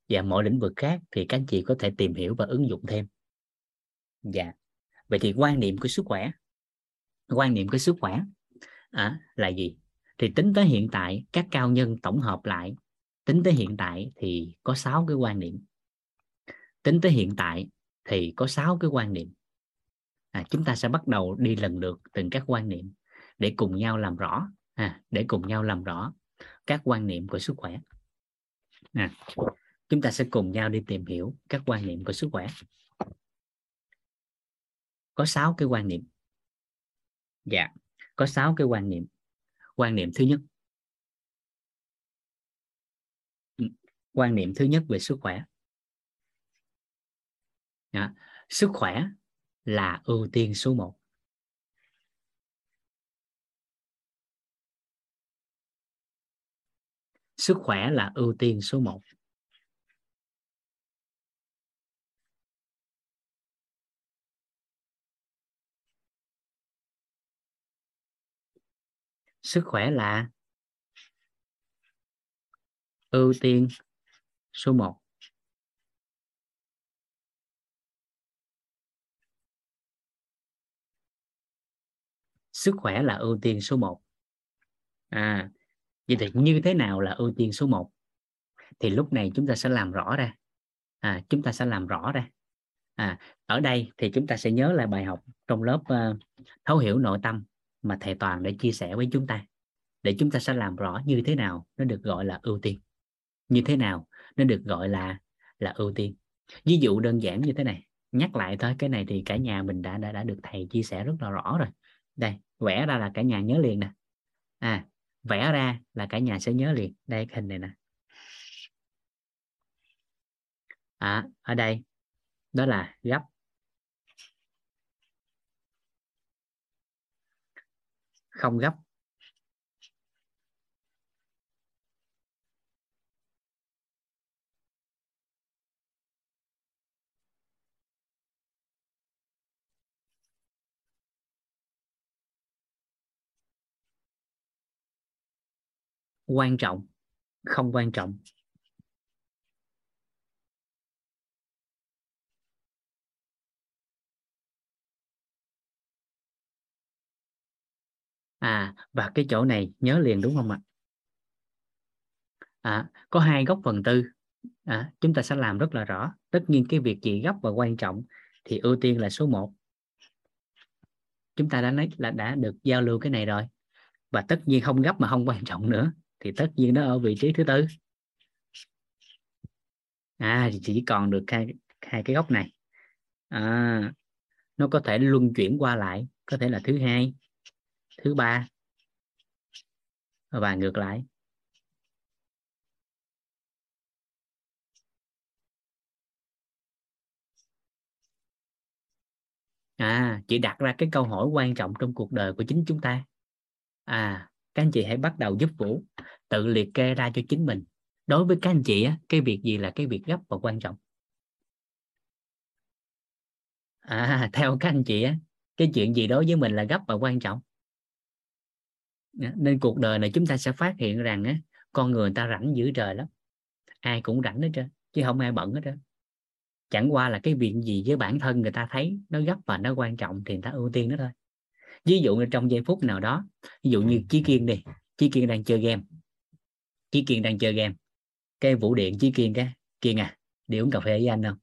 Và mọi lĩnh vực khác thì các anh chị có thể tìm hiểu và ứng dụng thêm. Dạ vậy thì quan niệm của sức khỏe quan niệm của sức khỏe à, là gì? Thì tính tới hiện tại các cao nhân tổng hợp lại tính tới hiện tại thì có 6 cái quan niệm. Tính tới hiện tại thì có 6 cái quan niệm. À, chúng ta sẽ bắt đầu đi lần lượt từng các quan niệm để cùng nhau làm rõ à, để cùng nhau làm rõ các quan niệm của sức khỏe. À, chúng ta sẽ cùng nhau đi tìm hiểu các quan niệm của sức khỏe có 6 cái quan niệm. Dạ có 6 cái quan niệm. Quan niệm thứ nhất. Ừ, quan niệm thứ nhất về sức khỏe. Dạ. sức khỏe là ưu tiên số 1 sức khỏe là ưu tiên số 1 sức khỏe là ưu tiên số 1 sức khỏe là ưu tiên số 1 à vậy thì như thế nào là ưu tiên số 1 thì lúc này chúng ta sẽ làm rõ ra. À, chúng ta sẽ làm rõ ra. À, ở đây thì chúng ta sẽ nhớ lại bài học trong lớp uh, thấu hiểu nội tâm mà thầy toàn đã chia sẻ với chúng ta để chúng ta sẽ làm rõ như thế nào nó được gọi là ưu tiên. Như thế nào nó được gọi là là ưu tiên. Ví dụ đơn giản như thế này nhắc lại thôi cái này thì cả nhà mình đã đã đã được thầy chia sẻ rất là rõ rồi. Đây vẽ ra là cả nhà nhớ liền nè. À vẽ ra là cả nhà sẽ nhớ liền. Đây cái hình này nè. À, ở đây đó là gấp không gấp. Quan trọng không quan trọng. À và cái chỗ này nhớ liền đúng không ạ? À, có hai góc phần tư. À, chúng ta sẽ làm rất là rõ tất nhiên cái việc gì gấp và quan trọng thì ưu tiên là số 1 chúng ta đã nói là đã được giao lưu cái này rồi. Và tất nhiên không gấp mà không quan trọng nữa thì tất nhiên nó ở vị trí thứ tư. À thì chỉ còn được hai hai cái góc này. À, nó có thể luân chuyển qua lại có thể là thứ hai thứ ba. Và ngược lại. À chị đặt ra cái câu hỏi quan trọng trong cuộc đời của chính chúng ta. À các anh chị hãy bắt đầu giúp vũ tự liệt kê ra cho chính mình. Đối với các anh chị á, cái việc gì là cái việc gấp và quan trọng? À [laughs] theo các anh chị á, cái chuyện gì đối với mình là gấp và quan trọng? Dạ, nên cuộc đời này chúng ta sẽ phát hiện rằng á, con người, người ta rảnh dữ trời lắm. Ai cũng rảnh hết trơn chứ không ai bận hết trơn. Chẳng qua là cái việc gì với bản thân người ta thấy nó gấp và nó quan trọng thì người ta ưu tiên nó thôi. Ví dụ như trong giây phút nào đó ví dụ như chí kiên đi chí kiên đang chơi game. Chí kiên đang chơi game. Cái vũ điện chí kiên cái kiên à đi uống cà phê với anh không?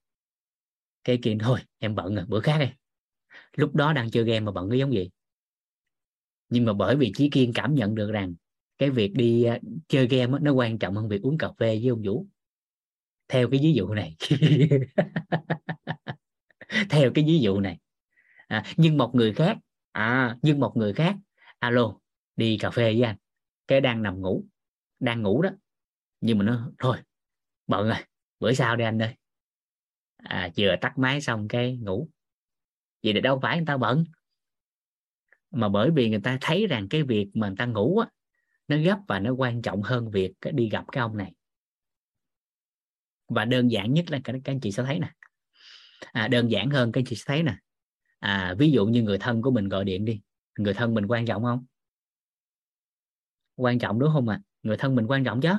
Cái kiên thôi em bận rồi bữa khác đi. Lúc đó đang chơi game mà bận cái giống gì nhưng mà bởi vì chí kiên cảm nhận được rằng cái việc đi uh, chơi game đó, nó quan trọng hơn việc uống cà phê với ông vũ. Theo cái ví dụ này. [laughs] Theo cái ví dụ này. À, nhưng một người khác à nhưng một người khác alo đi cà phê với anh. Cái đang nằm ngủ đang ngủ đó. Nhưng mà nó thôi bận rồi bữa sau đi anh ơi. À, vừa tắt máy xong cái ngủ. Vậy thì đâu phải người ta bận mà bởi vì người ta thấy rằng cái việc mà người ta ngủ á nó gấp và nó quan trọng hơn việc đi gặp cái ông này. Và đơn giản nhất là các, các anh chị sẽ thấy nè. À, đơn giản hơn các anh chị sẽ thấy nè. À, ví dụ như người thân của mình gọi điện đi. Người thân mình quan trọng không? Quan trọng đúng không ạ? À? người thân mình quan trọng chứ?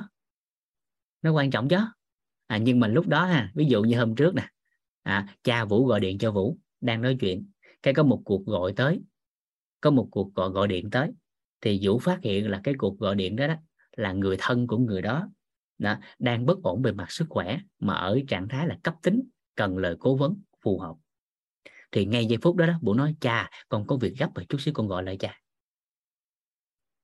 Nó quan trọng chứ? À, nhưng mà lúc đó ha ví dụ như hôm trước nè. À, cha vũ gọi điện cho vũ đang nói chuyện. Cái có một cuộc gọi tới có một cuộc gọi gọi điện tới. Thì vũ phát hiện là cái cuộc gọi điện đó, đó là người thân của người đó, đó đang bất ổn về mặt sức khỏe mà ở trạng thái là cấp tính cần lời cố vấn phù hợp. Thì ngay giây phút đó đó vũ nói cha con có việc gấp rồi chút xíu con gọi lại cha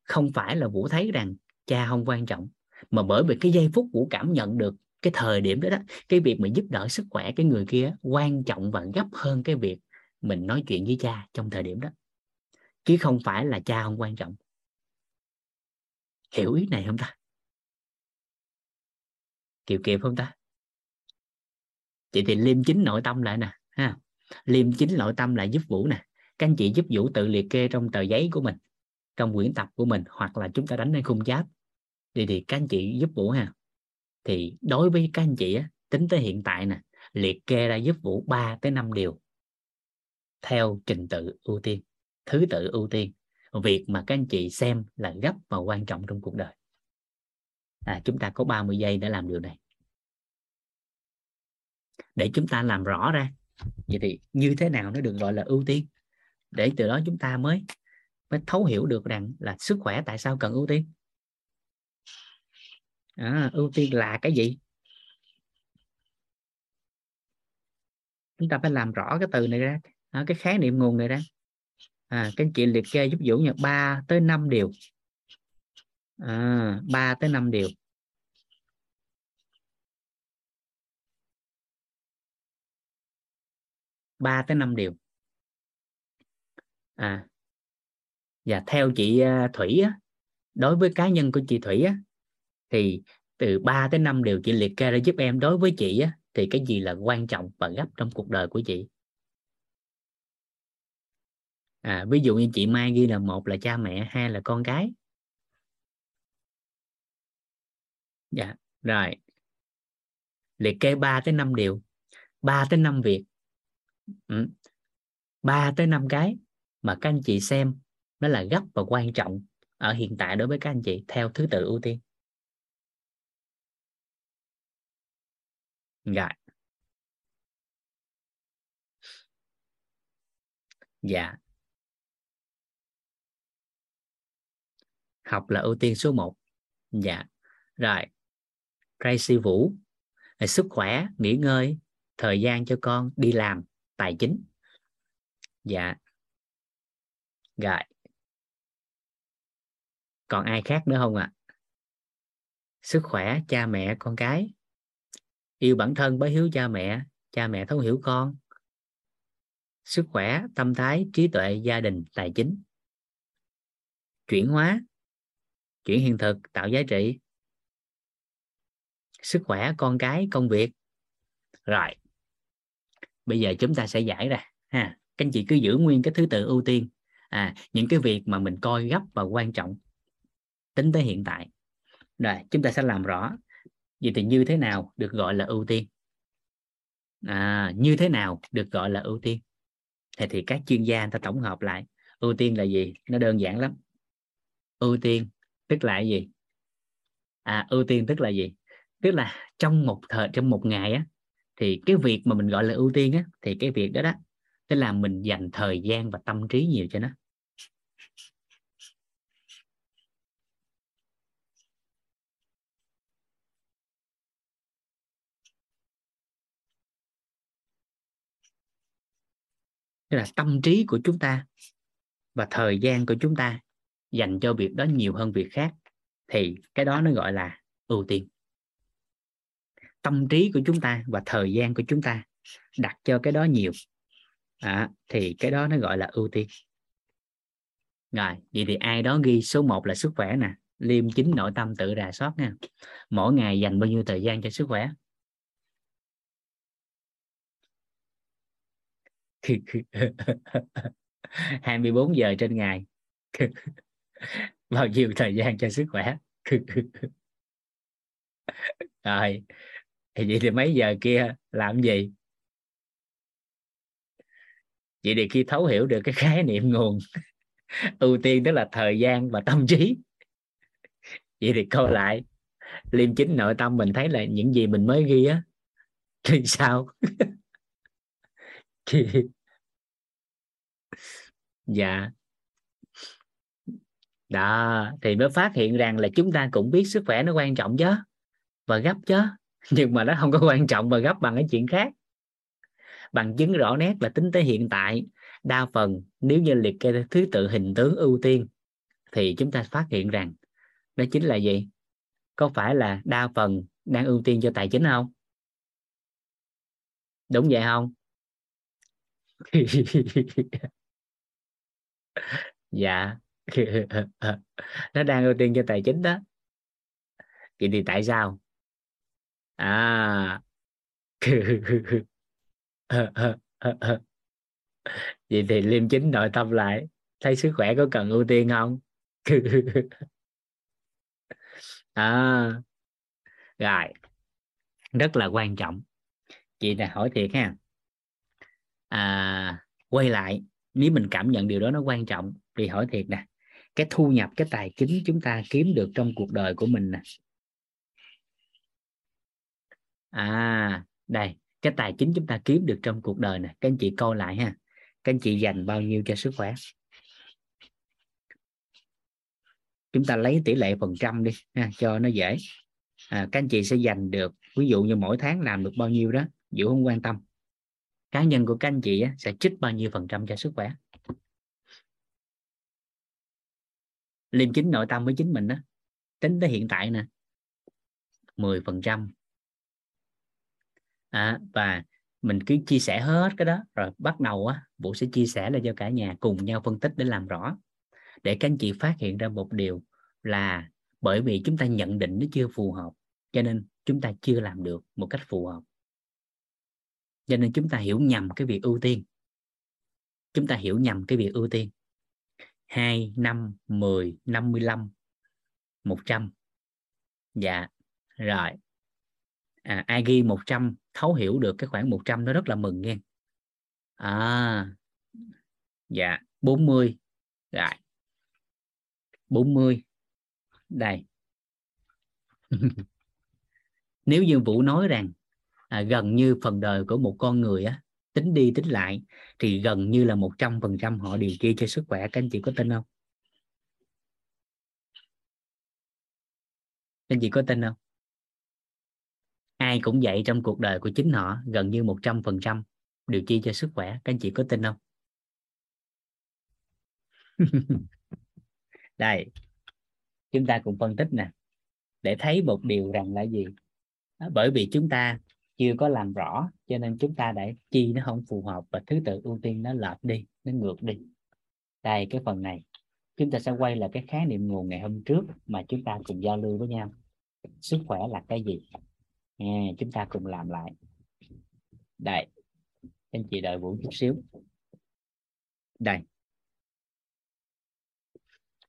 không phải là vũ thấy rằng cha không quan trọng mà bởi vì cái giây phút vũ cảm nhận được cái thời điểm đó đó cái việc mà giúp đỡ sức khỏe cái người kia quan trọng và gấp hơn cái việc mình nói chuyện với cha trong thời điểm đó chứ không phải là cha không quan trọng. Hiểu ý này không ta? Kịp kịp không ta? Chị thì liêm chính nội tâm lại nè ha. Liêm chính nội tâm lại giúp vũ nè. Các anh chị giúp vũ tự liệt kê trong tờ giấy của mình trong quyển tập của mình hoặc là chúng ta đánh lên khung giáp. Thì thì các anh chị giúp vũ ha. Thì đối với các anh chị á, tính tới hiện tại nè liệt kê ra giúp vũ 3 tới 5 điều theo trình tự ưu tiên thứ tự ưu tiên. Việc mà các anh chị xem là gấp và quan trọng trong cuộc đời. À, chúng ta có 30 giây để làm điều này. Để chúng ta làm rõ ra vậy thì như thế nào nó được gọi là ưu tiên? Để từ đó chúng ta mới mới thấu hiểu được rằng là sức khỏe tại sao cần ưu tiên. À, ưu tiên là cái gì? Chúng ta phải làm rõ cái từ này ra à, cái khái niệm nguồn này ra à, các anh chị liệt kê giúp Dũng nha 3 tới 5 điều. À, 3 tới 5 điều. Ba tới năm điều. À và theo chị à, Thủy á, đối với cá nhân của chị Thủy á, thì từ 3 tới 5 điều chị liệt kê ra giúp em đối với chị á, thì cái gì là quan trọng và gấp trong cuộc đời của chị? À, ví dụ như chị Mai ghi là một là cha mẹ hai là con cái. Dạ rồi. Liệt kê 3 tới 5 điều. 3 tới 5 việc. Ừ. 3 tới 5 cái mà các anh chị xem nó là gấp và quan trọng ở hiện tại đối với các anh chị theo thứ tự ưu tiên. Dạ dạ. Học là ưu tiên số 1 dạ. Rồi. Tracy Vũ. Sức khỏe, nghỉ ngơi, thời gian cho con đi làm, tài chính. Dạ. Rồi. Còn ai khác nữa không ạ? À? sức khỏe, cha mẹ, con cái. Yêu bản thân bái hiếu cha mẹ cha mẹ thấu hiểu con. Sức khỏe, tâm thái, trí tuệ, gia đình, tài chính. Chuyển hóa chuyển hiện thực tạo giá trị. Sức khỏe con cái công việc. Rồi bây giờ chúng ta sẽ giải ra ha. Các anh chị cứ giữ nguyên cái thứ tự ưu tiên. À những cái việc mà mình coi gấp và quan trọng tính tới hiện tại. Rồi chúng ta sẽ làm rõ vậy thì như thế nào được gọi là ưu tiên. À, như thế nào được gọi là ưu tiên? Thì, thì các chuyên gia người ta tổng hợp lại. Ưu tiên là gì? Nó đơn giản lắm. Ưu tiên tức là gì? À ưu tiên tức là gì? Tức là trong một thời, trong một ngày á, thì cái việc mà mình gọi là ưu tiên á, thì cái việc đó đó, tức là mình dành thời gian và tâm trí nhiều cho nó. Tức là tâm trí của chúng ta và thời gian của chúng ta dành cho việc đó nhiều hơn việc khác thì cái đó nó gọi là ưu tiên. Tâm trí của chúng ta và thời gian của chúng ta đặt cho cái đó nhiều. À, thì cái đó nó gọi là ưu tiên. Rồi vậy thì ai đó ghi số 1 là sức khỏe nè. Liêm chính nội tâm tự rà soát nha. Mỗi ngày dành bao nhiêu thời gian cho sức khỏe? [laughs] 24 giờ trên ngày. [laughs] [laughs] bao nhiêu thời gian cho sức khỏe? [laughs] Rồi, thì vậy thì mấy giờ kia, làm gì? Vậy thì khi thấu hiểu được cái [laughs] khái niệm nguồn, ưu tiên đó là thời gian và tâm trí. Vậy thì coi lại, liêm chính nội tâm mình thấy là những gì mình mới ghi á, thì sao? Dạ đó, thì mới phát hiện rằng là chúng ta cũng biết sức khỏe nó quan trọng chứ, và gấp chứ. [laughs] Nhưng mà nó không có quan trọng và gấp bằng cái chuyện khác. Bằng chứng rõ nét là tính tới hiện tại, đa phần nếu như liệt kê thứ tự hình tướng ưu tiên, thì chúng ta phát hiện rằng đó chính là gì? Có phải là đa phần đang ưu tiên cho tài chính không? Đúng vậy không? [laughs] Dạ. [laughs] nó đang ưu tiên cho tài chính đó. Vậy thì tại sao? À. [laughs] Vậy thì liêm chính nội tâm lại thấy sức khỏe có cần ưu tiên không? [laughs] À. Rồi. Rất là quan trọng. Chị này hỏi thiệt ha. À, quay lại nếu mình cảm nhận điều đó nó quan trọng thì hỏi thiệt nè cái thu nhập cái tài chính chúng ta kiếm được trong cuộc đời của mình nè. À đây cái tài chính chúng ta kiếm được trong cuộc đời nè. Các anh chị coi lại ha. Các anh chị dành bao nhiêu cho sức khỏe? Chúng ta lấy tỷ lệ phần trăm đi ha, cho nó dễ. À, các anh chị sẽ dành được ví dụ như mỗi tháng làm được bao nhiêu đó Dụ không quan tâm. Cá nhân của các anh chị á, sẽ trích bao nhiêu phần trăm cho sức khỏe? Liêm chính nội tâm với chính mình đó tính tới hiện tại nè 10 phần trăm. À, và mình cứ chia sẻ hết cái đó rồi bắt đầu á vũ sẽ chia sẻ lại cho cả nhà cùng nhau phân tích để làm rõ. Để các anh chị phát hiện ra một điều là bởi vì chúng ta nhận định nó chưa phù hợp cho nên chúng ta chưa làm được một cách phù hợp. Cho nên chúng ta hiểu nhầm cái việc ưu tiên. Chúng ta hiểu nhầm cái việc ưu tiên. 2, 5, 10, 55, 100 dạ rồi. À, ai ghi 100 thấu hiểu được cái khoảng 100 nó rất là mừng nghe. À dạ 40 rồi. 40 đây. [laughs] Nếu như Vũ nói rằng à, gần như phần đời của một con người á tính đi tính lại thì gần như là một trăm phần trăm họ điều trị cho sức khỏe. Các anh chị có tin không? Các anh chị có tin không? Ai cũng vậy trong cuộc đời của chính họ, gần như một trăm phần trăm điều trị cho sức khỏe. Các anh chị có tin không? [laughs] Đây, chúng ta cùng phân tích nè, để thấy một điều rằng là gì? Bởi vì chúng ta chưa có làm rõ cho nên chúng ta để chi nó không phù hợp và thứ tự ưu tiên nó lệch đi nó ngược đi. Đây cái phần này. Chúng ta sẽ quay lại cái khái niệm nguồn ngày hôm trước mà chúng ta cùng giao lưu với nhau. Sức khỏe là cái gì? À, chúng ta cùng làm lại. Đây anh chị đợi vũ chút xíu. Đây.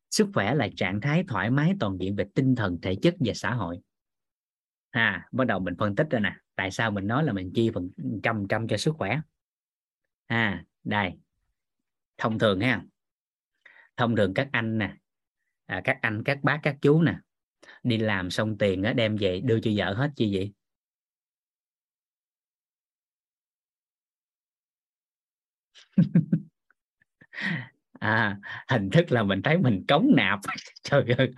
Sức khỏe là trạng thái thoải mái toàn diện về tinh thần thể chất và xã hội. À bắt đầu mình phân tích rồi nè tại sao mình nói là mình chi phần trăm trăm cho sức khỏe? À đây. Thông thường ha. Thông thường các anh nè à, các anh các bác các chú nè đi làm xong tiền á đem về đưa cho vợ hết chi vậy? [laughs] À hình thức là mình thấy mình cống nạp. [laughs] Trời ơi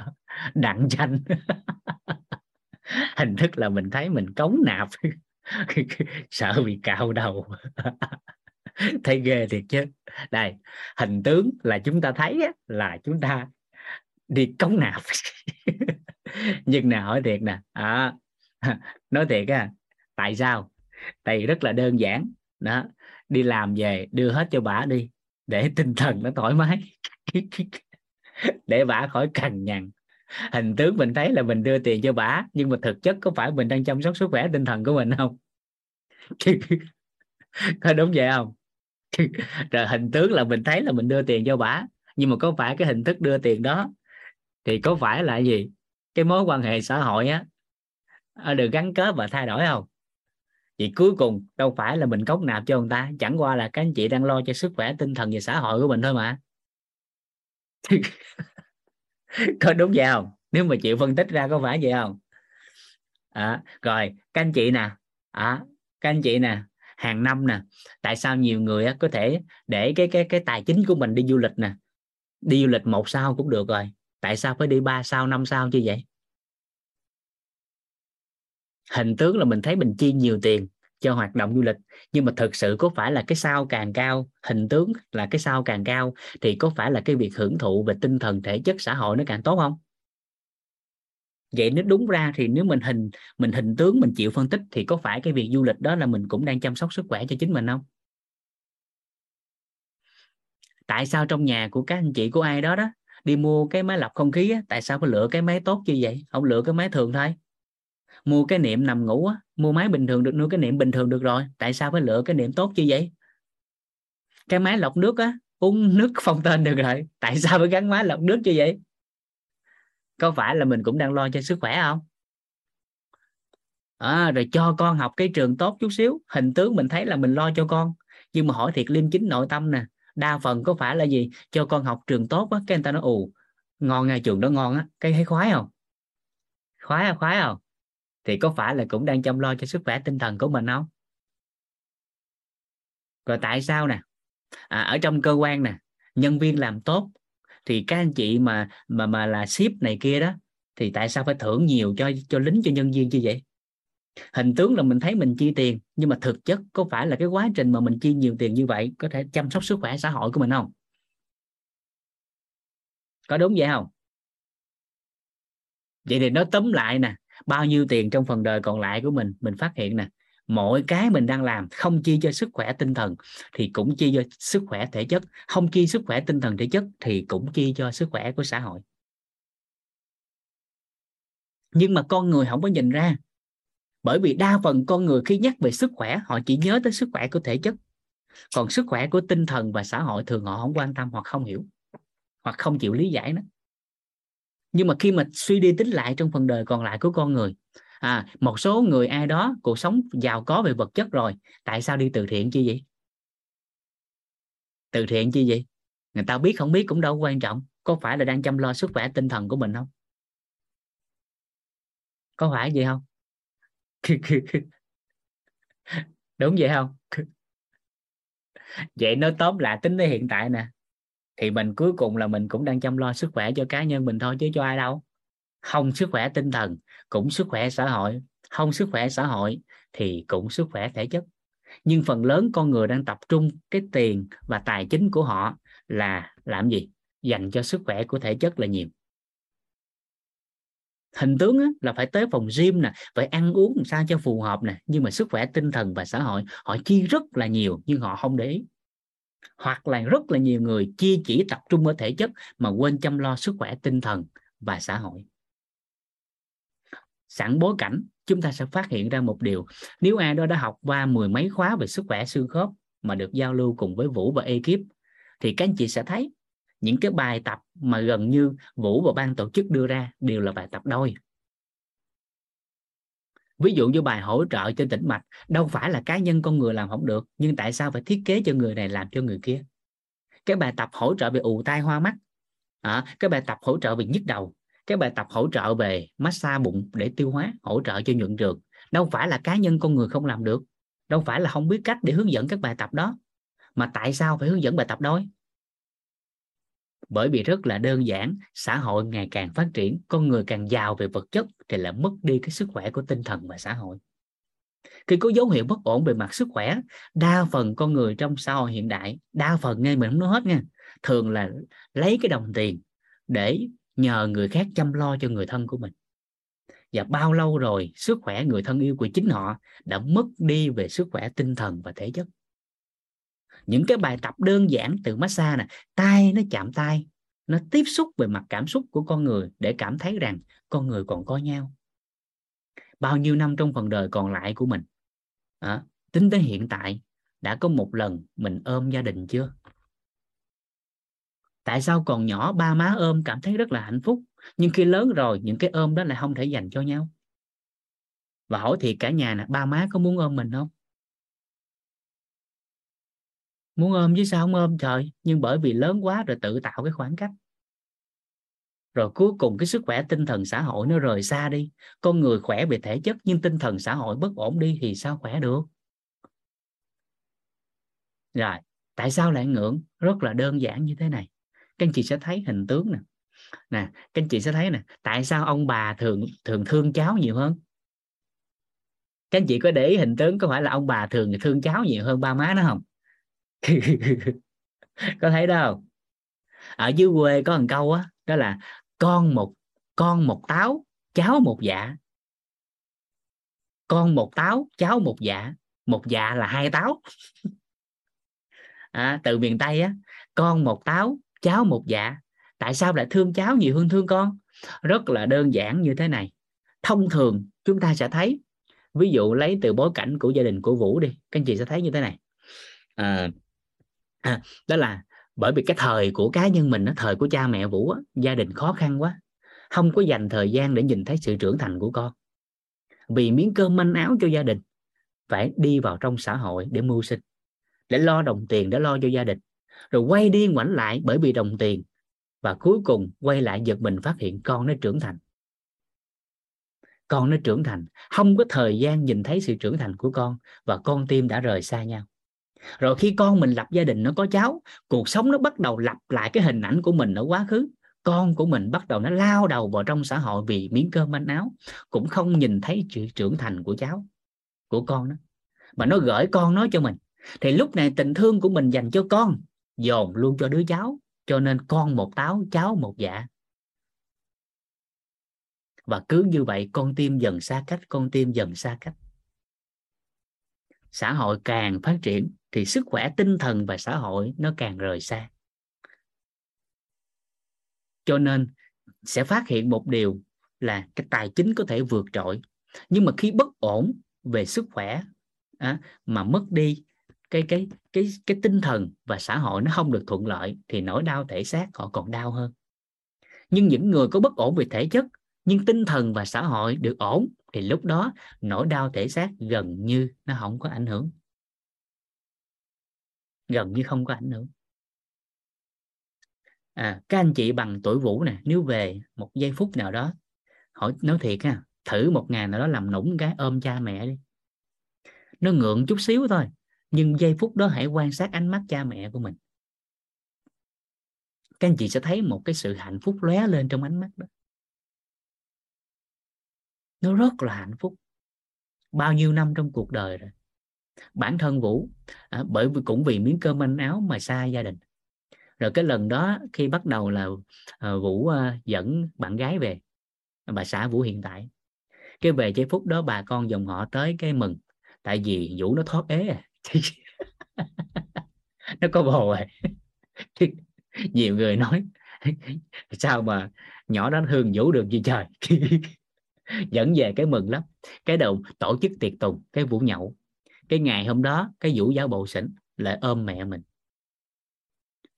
đặng tranh [laughs] hình thức là mình thấy mình cống nạp. [laughs] Sợ bị cạo đầu. [laughs] Thấy ghê thiệt chứ. Đây hình tướng là chúng ta thấy là chúng ta đi cống nạp. [laughs] Nhưng nào hỏi thiệt nè. À, nói thiệt á tại sao? Tại rất là đơn giản. Đó đi làm về đưa hết cho bà đi để tinh thần nó thoải mái. Để bà khỏi cằn nhằn hình tướng mình thấy là mình đưa tiền cho bả nhưng mà thực chất có phải mình đang chăm sóc sức khỏe tinh thần của mình không? [laughs] Có đúng vậy không? [laughs] Rồi hình tướng là mình thấy là mình đưa tiền cho bả nhưng mà có phải cái hình thức đưa tiền đó thì có phải là gì? Cái mối quan hệ xã hội á ờ, được gắn kết và thay đổi không? Thì cuối cùng đâu phải là mình cống nạp cho người ta, chẳng qua là các anh chị đang lo cho sức khỏe tinh thần và xã hội của mình thôi mà. [laughs] [laughs] có đúng vậy không? Nếu mà chịu phân tích ra có phải vậy không? À, rồi các anh chị nè. À, các anh chị nè. Hàng năm nè tại sao nhiều người á, có thể để cái cái cái tài chính của mình đi du lịch nè? Đi du lịch một sao cũng được rồi. Tại sao phải đi ba sao năm sao như vậy? Hình tướng là mình thấy mình chi nhiều tiền cho hoạt động du lịch. Nhưng mà thực sự có phải là cái sao càng cao hình tướng là cái sao càng cao thì có phải là cái việc hưởng thụ về tinh thần thể chất xã hội nó càng tốt không? Vậy nếu đúng ra thì nếu mình hình mình hình tướng mình chịu phân tích thì có phải cái việc du lịch đó là mình cũng đang chăm sóc sức khỏe cho chính mình không? Tại sao trong nhà của các anh chị của ai đó đó đi mua cái máy lọc không khí á, tại sao phải lựa cái máy tốt như vậy? Không lựa cái máy thường thôi. Mua cái niệm nằm ngủ á, mua máy bình thường được nuôi cái niệm bình thường được rồi. Tại sao phải lựa cái niệm tốt như vậy? Cái máy lọc nước á uống nước [laughs] phong tên được rồi. Tại sao phải gắn máy lọc nước như vậy? Có phải là mình cũng đang lo cho sức khỏe không? À, rồi cho con học cái trường tốt chút xíu. Hình tướng mình thấy là mình lo cho con. Nhưng mà hỏi thiệt liêm chính nội tâm nè. Đa phần có phải là gì? Cho con học trường tốt á cái người ta nói ù ngon nghe trường đó ngon á. Cái thấy khoái không? Khoái à khoái không? Thì có phải là cũng đang chăm lo cho sức khỏe tinh thần của mình không? Rồi tại sao nè? À, ở trong cơ quan nè nhân viên làm tốt thì các anh chị mà mà mà là ship này kia đó thì tại sao phải thưởng nhiều cho cho lính cho nhân viên như vậy? Hình tướng là mình thấy mình chi tiền nhưng mà thực chất có phải là cái quá trình mà mình chi nhiều tiền như vậy có thể chăm sóc sức khỏe xã hội của mình không? Có đúng vậy không? Vậy thì nó tóm lại nè bao nhiêu tiền trong phần đời còn lại của mình? Mình phát hiện nè, mỗi cái mình đang làm không chi cho sức khỏe tinh thần thì cũng chi cho sức khỏe thể chất, không chi sức khỏe tinh thần thể chất thì cũng chi cho sức khỏe của xã hội. Nhưng mà con người không có nhìn ra, bởi vì đa phần con người khi nhắc về sức khỏe, họ chỉ nhớ tới sức khỏe của thể chất. Còn sức khỏe của tinh thần và xã hội thường họ không quan tâm hoặc không hiểu, hoặc không chịu lý giải nó nhưng mà khi mà suy đi tính lại trong phần đời còn lại của con người à một số người ai đó cuộc sống giàu có về vật chất rồi, tại sao đi từ thiện chi vậy? Từ thiện chi vậy? Người ta biết không biết cũng đâu quan trọng, có phải là đang chăm lo sức khỏe tinh thần của mình không? Có phải vậy không? [laughs] Đúng vậy không? Vậy nó tóm lại tính tới hiện tại nè thì mình cuối cùng là mình cũng đang chăm lo sức khỏe cho cá nhân mình thôi chứ cho ai đâu. Không sức khỏe tinh thần, cũng sức khỏe xã hội. Không sức khỏe xã hội thì cũng sức khỏe thể chất. Nhưng phần lớn con người đang tập trung cái tiền và tài chính của họ là làm gì? Dành cho sức khỏe của thể chất là nhiều. Hình tướng là phải tới phòng gym nè, phải ăn uống làm sao cho phù hợp nè. Nhưng mà sức khỏe tinh thần và xã hội, họ chi rất là nhiều nhưng họ không để ý hoặc là rất là nhiều người chi chỉ tập trung ở thể chất mà quên chăm lo sức khỏe tinh thần và xã hội. Sẵn bối cảnh, chúng ta sẽ phát hiện ra một điều. Nếu ai đó đã học qua mười mấy khóa về sức khỏe xương khớp mà được giao lưu cùng với Vũ và ekip, thì các anh chị sẽ thấy những cái bài tập mà gần như Vũ và ban tổ chức đưa ra đều là bài tập đôi ví dụ như bài hỗ trợ cho tĩnh mạch đâu phải là cá nhân con người làm không được nhưng tại sao phải thiết kế cho người này làm cho người kia? Cái bài tập hỗ trợ về ù tai hoa mắt à, cái bài tập hỗ trợ về nhức đầu cái bài tập hỗ trợ về massage bụng để tiêu hóa hỗ trợ cho nhuận trường đâu phải là cá nhân con người không làm được đâu phải là không biết cách để hướng dẫn các bài tập đó. Mà tại sao phải hướng dẫn bài tập đôi bởi vì rất là đơn giản, xã hội ngày càng phát triển, con người càng giàu về vật chất thì là mất đi cái sức khỏe của tinh thần và xã hội. Khi có dấu hiệu bất ổn về mặt sức khỏe, đa phần con người trong xã hội hiện đại, đa phần nghe mình không nói hết nha, thường là lấy cái đồng tiền để nhờ người khác chăm lo cho người thân của mình. Và bao lâu rồi sức khỏe người thân yêu của chính họ đã mất đi về sức khỏe tinh thần và thể chất? Những cái bài tập đơn giản từ massage nè tay nó chạm tay nó tiếp xúc về mặt cảm xúc của con người để cảm thấy rằng con người còn có nhau. Bao nhiêu năm trong phần đời còn lại của mình? À, tính tới hiện tại đã có một lần mình ôm gia đình chưa? Tại sao còn nhỏ ba má ôm cảm thấy rất là hạnh phúc nhưng khi lớn rồi những cái ôm đó lại không thể dành cho nhau? Và hỏi thiệt cả nhà nè ba má có muốn ôm mình không? Muốn ôm chứ sao không ôm trời? Nhưng bởi vì lớn quá rồi tự tạo cái khoảng cách. Rồi cuối cùng cái sức khỏe tinh thần xã hội nó rời xa đi. Con người khỏe về thể chất nhưng tinh thần xã hội bất ổn đi thì sao khỏe được? Rồi, tại sao lại ngưỡng? Rất là đơn giản như thế này. Các anh chị sẽ thấy hình tướng nè. Nè, các anh chị sẽ thấy nè. Tại sao ông bà thường thường thương cháu nhiều hơn? Các anh chị có để ý hình tướng có phải là ông bà thường thương cháu nhiều hơn ba má nó không? [laughs] có thấy đâu không? Ở dưới quê có một câu á đó, đó là con một con một táo cháu một dạ. Con một táo cháu một dạ. Một dạ là hai táo. À, từ miền tây á con một táo cháu một dạ. Tại sao lại thương cháu nhiều hơn thương con? Rất là đơn giản như thế này. Thông thường chúng ta sẽ thấy ví dụ lấy từ bối cảnh của gia đình của vũ đi các anh chị sẽ thấy như thế này. À, à, đó là bởi vì cái thời của cá nhân mình nó thời của cha mẹ vũ á, gia đình khó khăn quá không có dành thời gian để nhìn thấy sự trưởng thành của con. Vì miếng cơm manh áo cho gia đình phải đi vào trong xã hội để mưu sinh để lo đồng tiền để lo cho gia đình. Rồi quay đi ngoảnh lại bởi vì đồng tiền và cuối cùng quay lại giật mình phát hiện con nó trưởng thành. Con nó trưởng thành không có thời gian nhìn thấy sự trưởng thành của con và con tim đã rời xa nhau rồi khi con mình lập gia đình nó có cháu, cuộc sống nó bắt đầu lặp lại cái hình ảnh của mình ở quá khứ. Con của mình bắt đầu nó lao đầu vào trong xã hội vì miếng cơm manh áo, cũng không nhìn thấy sự trưởng thành của cháu, của con đó. Mà nó gửi con nó cho mình. Thì lúc này tình thương của mình dành cho con, dồn luôn cho đứa cháu, cho nên con một táo, cháu một dạ. Và cứ như vậy con tim dần xa cách, con tim dần xa cách. Xã hội càng phát triển thì sức khỏe tinh thần và xã hội nó càng rời xa. Cho nên sẽ phát hiện một điều là cái tài chính có thể vượt trội. Nhưng mà khi bất ổn về sức khỏe à, mà mất đi cái cái cái cái tinh thần và xã hội nó không được thuận lợi thì nỗi đau thể xác họ còn đau hơn. Nhưng những người có bất ổn về thể chất nhưng tinh thần và xã hội được ổn thì lúc đó nỗi đau thể xác gần như nó không có ảnh hưởng gần như không có ảnh hưởng. À, các anh chị bằng tuổi vũ nè nếu về một giây phút nào đó hỏi nói thiệt ha thử một ngày nào đó làm nũng cái ôm cha mẹ đi. Nó ngượng chút xíu thôi nhưng giây phút đó hãy quan sát ánh mắt cha mẹ của mình. Các anh chị sẽ thấy một cái sự hạnh phúc lóe lên trong ánh mắt đó. Nó rất là hạnh phúc. Bao nhiêu năm trong cuộc đời rồi bản thân vũ à, bởi vì cũng vì miếng cơm manh áo mà xa gia đình. Rồi cái lần đó khi bắt đầu là à, vũ à, dẫn bạn gái về bà xã vũ hiện tại. Cái về giây phút đó bà con dòng họ tới cái mừng tại vì vũ nó thoát ế à. [laughs] Nó có bồ rồi à. [laughs] nhiều người nói [laughs] sao mà nhỏ đó thương vũ được gì trời? Dẫn về cái mừng lắm. Cái đầu tổ chức tiệc tùng cái vũ nhậu cái ngày hôm đó cái vũ giáo bộ xỉn lại ôm mẹ mình.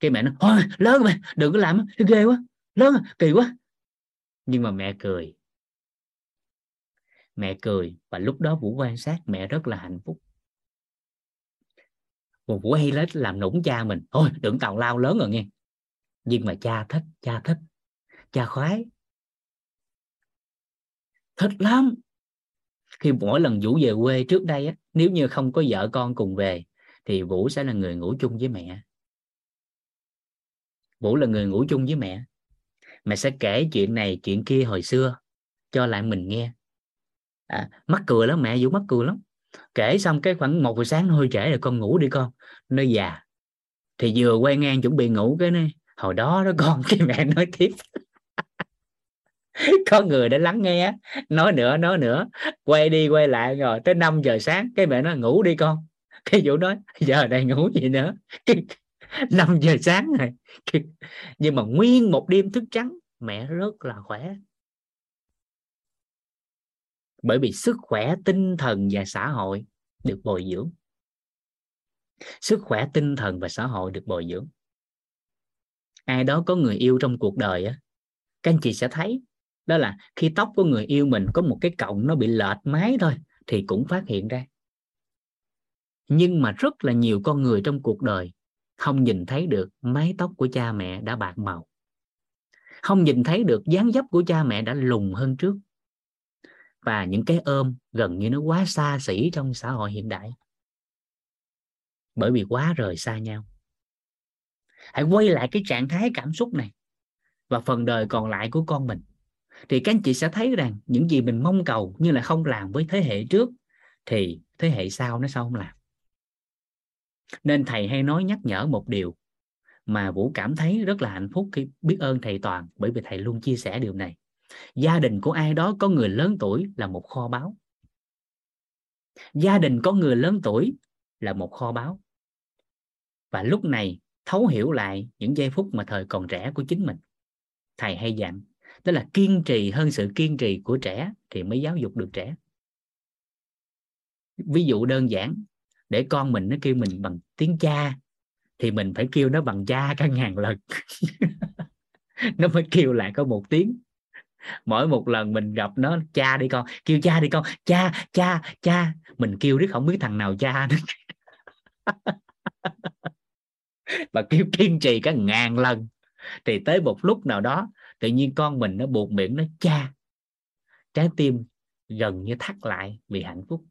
Cái mẹ nó thôi lớn mày đừng có làm ghê quá lớn kỳ quá. Nhưng mà mẹ cười. Mẹ cười và lúc đó vũ quan sát mẹ rất là hạnh phúc. Một vũ hay lết làm nũng cha mình thôi đừng tào lao lớn rồi nghe. Nhưng mà cha thích cha thích cha khoái. Thích lắm. Khi mỗi lần vũ về quê trước đây á, nếu như không có vợ con cùng về thì vũ sẽ là người ngủ chung với mẹ. Vũ là người ngủ chung với mẹ. Mẹ sẽ kể chuyện này chuyện kia hồi xưa cho lại mình nghe. À, mắc cười lắm mẹ vũ mắc cười lắm. Kể xong cái khoảng một giờ sáng hơi trễ rồi con ngủ đi con. Nơi già dạ. thì vừa quay ngang chuẩn bị ngủ cái này hồi đó đó con [laughs] cái mẹ nói tiếp. [laughs] có người đã lắng nghe nói nữa nói nữa. Quay đi, quay lại rồi, tới 5 giờ sáng, cái mẹ nó ngủ đi con. [laughs] Cái vũ nói, giờ này ngủ gì nữa? [laughs] 5 giờ sáng này. Nhưng mà nguyên một đêm thức trắng, mẹ rất là khỏe. Bởi vì sức khỏe tinh thần và xã hội được bồi dưỡng. Sức khỏe tinh thần và xã hội được bồi dưỡng. Ai đó có người yêu trong cuộc đời á, các anh chị sẽ thấy đó là khi tóc của người yêu mình có một cái cọng nó bị lệch mái thôi thì cũng phát hiện ra. Nhưng mà rất là nhiều con người trong cuộc đời không nhìn thấy được mái tóc của cha mẹ đã bạc màu. Không nhìn thấy được dáng dấp của cha mẹ đã lùn hơn trước. Và những cái ôm gần như nó quá xa xỉ trong xã hội hiện đại. Bởi vì quá rời xa nhau. Hãy quay lại cái trạng thái cảm xúc này và phần đời còn lại của con mình thì các anh chị sẽ thấy rằng những gì mình mong cầu nhưng là không làm với thế hệ trước, thì thế hệ sau nó sao không làm. Nên thầy hay nói nhắc nhở một điều mà vũ cảm thấy rất là hạnh phúc khi biết ơn thầy toàn, bởi vì thầy luôn chia sẻ điều này. Gia đình của ai đó có người lớn tuổi là một kho báu. Gia đình có người lớn tuổi là một kho báu. Và lúc này thấu hiểu lại những giây phút mà thời còn trẻ của chính mình, thầy hay dặn đó là kiên trì, hơn sự kiên trì của trẻ thì mới giáo dục được trẻ. Ví dụ đơn giản, để con mình nó kêu mình bằng tiếng cha, thì mình phải kêu nó bằng cha cả ngàn lần. [laughs] Nó mới kêu lại có một tiếng. Mỗi một lần mình gặp nó, cha đi con, kêu cha đi con, cha cha cha. Mình kêu riết không biết thằng nào cha nữa. [laughs] Và kêu kiên trì cả ngàn lần. Thì tới một lúc nào đó tự nhiên con mình nó buộc miệng nó cha. Trái tim gần như thắt lại vì hạnh phúc.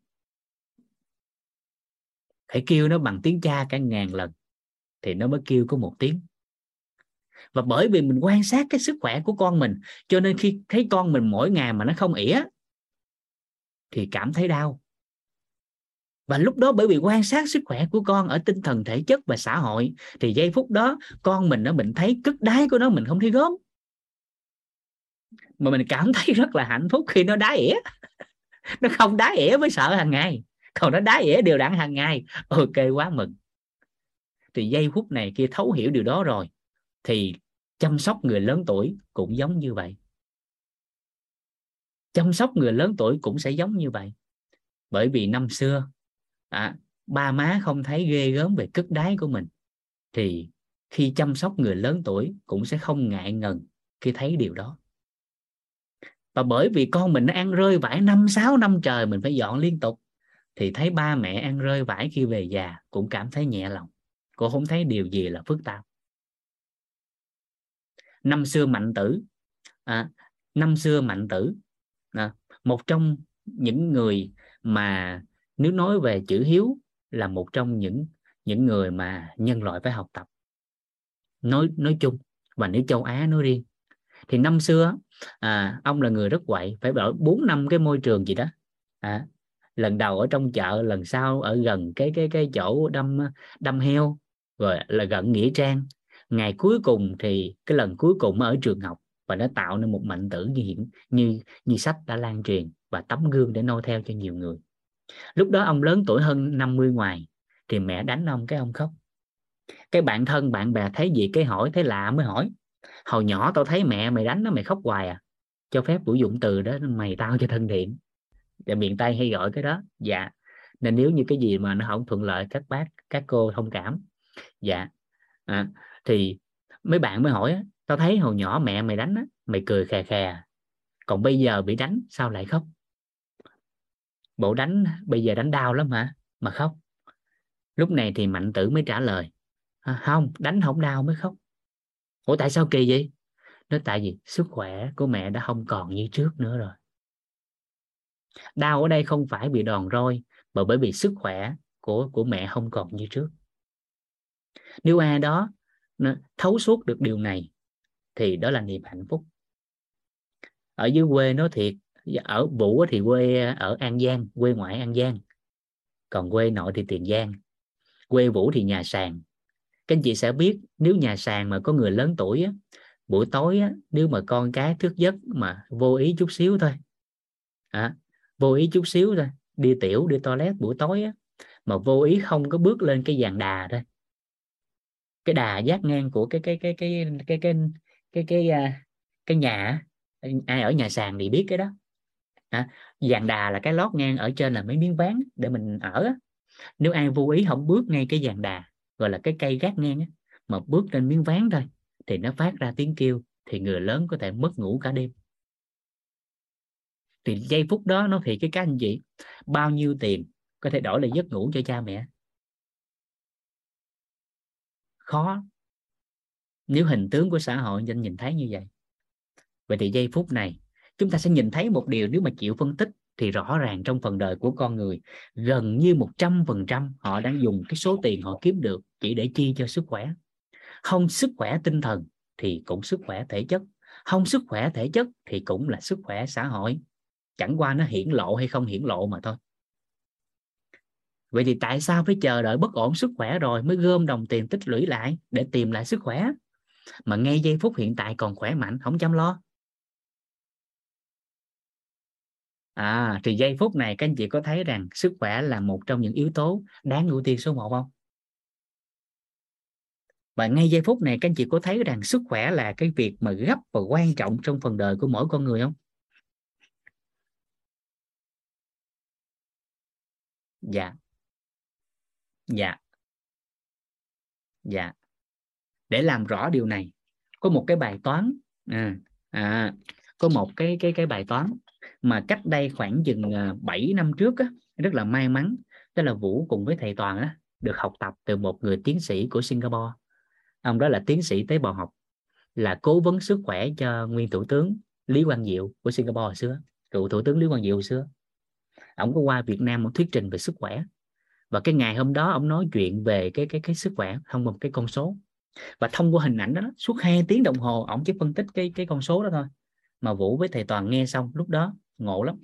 Phải kêu nó bằng tiếng cha cả ngàn lần thì nó mới kêu có một tiếng. Và bởi vì mình quan sát cái sức khỏe của con mình, cho nên khi thấy con mình mỗi ngày mà nó không ỉa thì cảm thấy đau. Và lúc đó bởi vì quan sát sức khỏe của con ở tinh thần thể chất và xã hội thì giây phút đó con mình nó, mình thấy cất đáy của nó mình không thấy gớm mà mình cảm thấy rất là hạnh phúc khi nó đá ỉa. Nó không đá ỉa với sợ hàng ngày. Còn nó đá ỉa đều đặn hàng ngày. Ok quá mừng. Thì giây phút này kia thấu hiểu điều đó rồi thì chăm sóc người lớn tuổi cũng giống như vậy. Chăm sóc người lớn tuổi cũng sẽ giống như vậy. Bởi vì năm xưa à, ba má không thấy ghê gớm về cất đáy của mình thì khi chăm sóc người lớn tuổi cũng sẽ không ngại ngần khi thấy điều đó và bởi vì con mình nó ăn rơi vải năm sáu năm trời mình phải dọn liên tục thì thấy ba mẹ ăn rơi vải khi về già cũng cảm thấy nhẹ lòng. Cô không thấy điều gì là phức tạp năm xưa mạnh tử à, năm xưa mạnh tử à, một trong những người mà nếu nói về chữ hiếu là một trong những những người mà nhân loại phải học tập. Nói nói chung và nếu châu Á nói riêng thì năm xưa à, ông là người rất quậy phải ở bốn năm cái môi trường gì đó. À, lần đầu ở trong chợ lần sau ở gần cái cái cái chỗ đâm đâm heo rồi là gần nghĩa trang. Ngày cuối cùng thì cái lần cuối cùng ở trường học và nó tạo nên một mạnh tử như hiện như như sách đã lan truyền và tấm gương để noi theo cho nhiều người. Lúc đó ông lớn tuổi hơn 50 ngoài thì mẹ đánh ông cái ông khóc. Cái bạn thân bạn bè thấy gì cái hỏi thấy lạ mới hỏi hồi nhỏ tao thấy mẹ mày đánh nó mày khóc hoài à. Cho phép sử dụng từ đó mày tao cho thân thiện. Và miền tây hay gọi cái đó. Dạ. Nên nếu như cái gì mà nó không thuận lợi các bác các cô thông cảm. Dạ. À, thì mấy bạn mới hỏi tao thấy hồi nhỏ mẹ mày đánh á, mày cười khè khè à. còn bây giờ bị đánh sao lại khóc? Bộ đánh bây giờ đánh đau lắm hả? Mà khóc. Lúc này thì mạnh tử mới trả lời. À, không đánh không đau mới khóc ủa, tại sao kỳ vậy? Nó tại vì sức khỏe của mẹ đã không còn như trước nữa rồi. Đau ở đây không phải bị đòn roi, mà bởi vì sức khỏe của của mẹ không còn như trước. Nếu ai đó nó thấu suốt được điều này, thì đó là niềm hạnh phúc. Ở dưới quê nó thiệt, ở vũ thì quê, ở an giang, quê ngoại an giang. Còn quê nội thì tiền giang. Quê vũ thì nhà sàn các anh chị sẽ biết nếu nhà sàn mà có người lớn tuổi á, buổi tối á, nếu mà con cái thức giấc mà vô ý chút xíu thôi à, vô ý chút xíu thôi đi tiểu đi toilet buổi tối á, mà vô ý không có bước lên cái dàn đà thôi. Cái đà giác ngang của cái cái cái cái cái cái cái cái cái, cái nhà ai ở nhà sàn thì biết cái đó à, dàn đà là cái lót ngang ở trên là mấy miếng ván để mình ở nếu ai vô ý không bước ngay cái dàn đà gọi là cái cây gác ngang á, mà bước trên miếng ván thôi thì nó phát ra tiếng kêu thì người lớn có thể mất ngủ cả đêm. Thì giây phút đó nó thì cái các anh chị bao nhiêu tiền có thể đổi lại giấc ngủ cho cha mẹ? Khó. Nếu hình tướng của xã hội anh nhìn thấy như vậy. Vậy thì giây phút này chúng ta sẽ nhìn thấy một điều nếu mà chịu phân tích thì rõ ràng trong phần đời của con người, gần như một trăm phần trăm họ đang dùng cái số tiền họ kiếm được chỉ để chi cho sức khỏe. Không sức khỏe tinh thần thì cũng sức khỏe thể chất, không sức khỏe thể chất thì cũng là sức khỏe xã hội. Chẳng qua nó hiển lộ hay không hiển lộ mà thôi. Vậy thì tại sao phải chờ đợi bất ổn sức khỏe rồi mới gom đồng tiền tích lũy lại để tìm lại sức khỏe? Mà ngay giây phút hiện tại còn khỏe mạnh, không chăm lo. À thì giây phút này các anh chị có thấy rằng sức khỏe là một trong những yếu tố đáng ưu tiên số 1 không? Và ngay giây phút này các anh chị có thấy rằng sức khỏe là cái việc mà gấp và quan trọng trong phần đời của mỗi con người không? Dạ. Dạ. Dạ. Để làm rõ điều này có một cái bài toán à, à có một cái cái cái bài toán mà cách đây khoảng chừng ờ, 7 năm trước á, rất là may mắn đó là Vũ cùng với thầy Toàn á, được học tập từ một người tiến sĩ của Singapore. Ông đó là tiến sĩ tế bào học là cố vấn sức khỏe cho nguyên thủ tướng Lý Quang Diệu của Singapore hồi xưa cựu thủ tướng Lý Quang Diệu hồi xưa. Ông có qua Việt Nam một thuyết trình về sức khỏe. Và cái ngày hôm đó ông nói chuyện về cái cái cái sức khỏe thông một cái con số. Và thông qua hình ảnh đó suốt hai tiếng đồng hồ ông chỉ phân tích cái cái con số đó thôi. Mà Vũ với thầy Toàn nghe xong lúc đó ngộ lắm.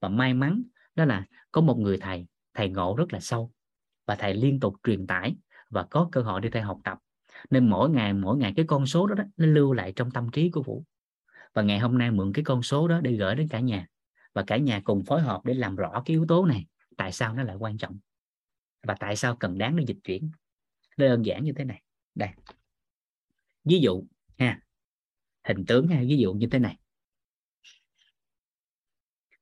Và may mắn đó là có một người thầy thầy ngộ rất là sâu. Và thầy liên tục truyền tải và có cơ hội đi theo học tập. Nên mỗi ngày mỗi ngày cái con số đó, đó nó lưu lại trong tâm trí của Vũ. Và ngày hôm nay mượn cái con số đó để gửi đến cả nhà. Và cả nhà cùng phối hợp để làm rõ cái yếu tố này tại sao nó lại quan trọng. Và tại sao cần đáng để dịch chuyển. Nó đơn giản như thế này. Đây. Ví dụ ha. Hình tướng ha ví dụ như thế này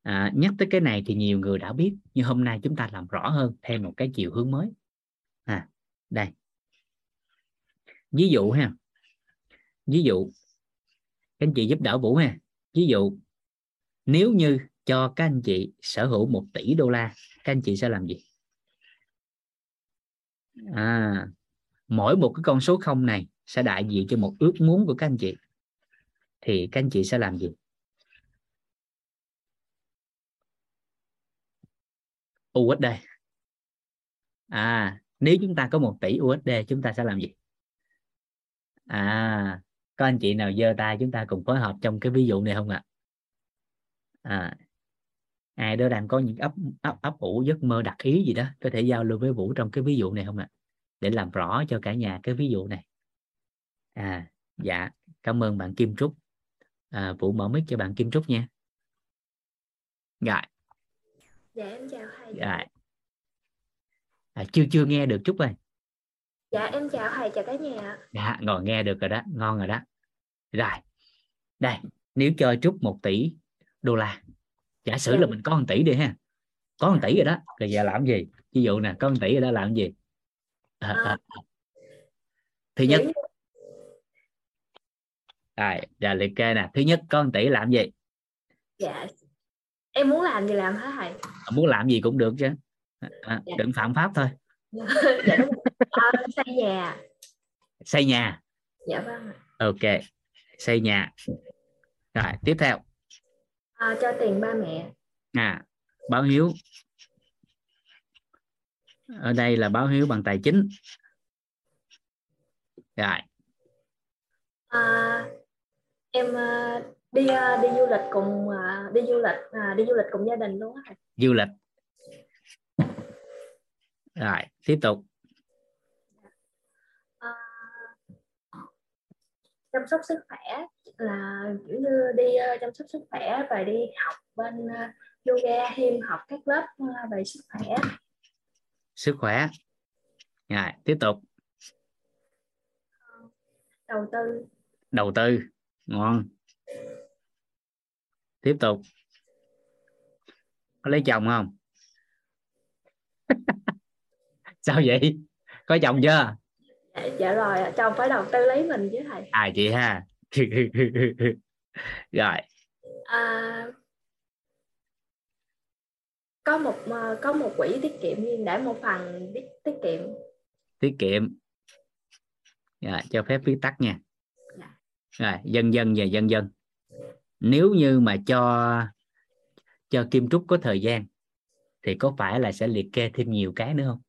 à, nhắc tới cái này thì nhiều người đã biết nhưng hôm nay chúng ta làm rõ hơn thêm một cái chiều hướng mới. À đây. Ví dụ ha. Ví dụ các anh chị giúp đỡ vũ ha. Ví dụ nếu như cho các anh chị sở hữu một tỷ đô la các anh chị sẽ làm gì? À mỗi một cái con số không này sẽ đại diện cho một ước muốn của các anh chị. Thì các anh chị sẽ làm gì? USD à nếu chúng ta có một tỷ USD chúng ta sẽ làm gì? À có anh chị nào giơ tay chúng ta cùng phối hợp trong cái ví dụ này không ạ? À? ai đó đang có những ấp ấp ấp ủ giấc mơ đặc ý gì đó có thể giao lưu với vũ trong cái ví dụ này không ạ? Để làm rõ cho cả nhà cái ví dụ này. À dạ cảm ơn bạn Kim Trúc. À, vũ mở mic cho bạn Kim Trúc nha. Rồi dạ em chào thầy. Rồi à, chưa chưa nghe được Trúc ơi dạ em chào thầy chào cả nhà. Dạ ngồi nghe được rồi đó ngon rồi đó. Rồi đây nếu cho Trúc một tỷ đô la giả sử là mình có một tỷ đi ha. Có một tỷ rồi đó rồi giờ làm gì? Ví dụ nè có một tỷ rồi đó làm gì? À, à. thứ nhất. Rồi giờ liệt kê nè thứ nhất có một tỷ làm gì? Dạ em muốn làm gì làm hả thầy? Muốn làm gì cũng được chứ. À, Dạ. đừng phạm pháp thôi. [laughs] Dạ đúng à, xây nhà. Xây nhà. Dạ vâng ok. Xây nhà. Rồi tiếp theo. À, cho tiền ba mẹ. À báo hiếu. Ở đây là báo hiếu bằng tài chính. Rồi. À, em đi à, đi du lịch cùng à, đi du lịch à, đi du lịch cùng gia đình luôn á du lịch. Rồi tiếp tục. À, chăm sóc sức khỏe là kiểu như đi ờ, chăm sóc sức khỏe và đi học bên yoga thêm học các lớp về sức khỏe. Sức khỏe. Rồi tiếp tục. Đầu tư. Đầu tư ngon tiếp tục. Có lấy chồng không? [laughs] Sao vậy? Có chồng chưa? Dạ, dạ rồi chồng phải đầu tư lấy mình chứ thầy. À chị ha. [laughs] Rồi. À, có một ờ, có một quỹ tiết kiệm riêng để một phần tiết, tiết kiệm? Tiết kiệm. Rồi, cho phép viết tắt nha. Dạ. rồi dân dân và dân dân nếu như mà cho cho Kim Trúc có thời gian thì có phải là sẽ liệt kê thêm nhiều cái nữa không?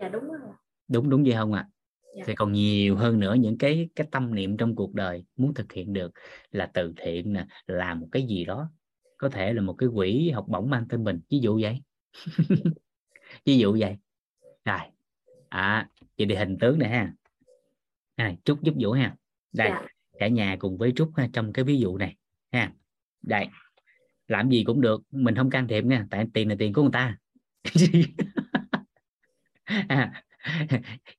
Dạ đúng rồi. Đúng đúng vậy không ạ? Dạ. thì còn nhiều hơn nữa những cái cái tâm niệm trong cuộc đời muốn thực hiện được là từ thiện nè làm một cái gì đó. Có thể là một cái quỹ học bổng mang tên mình ví dụ vậy. [laughs] Ví dụ vậy. Rồi. À vậy thì hình tướng này ha. À, trúc giúp vũ ha. Đây Dạ. cả nhà cùng với trúc ha, trong cái ví dụ này ha. Đây làm gì cũng được mình không can thiệp nha tại tiền là tiền của người ta. [laughs] À,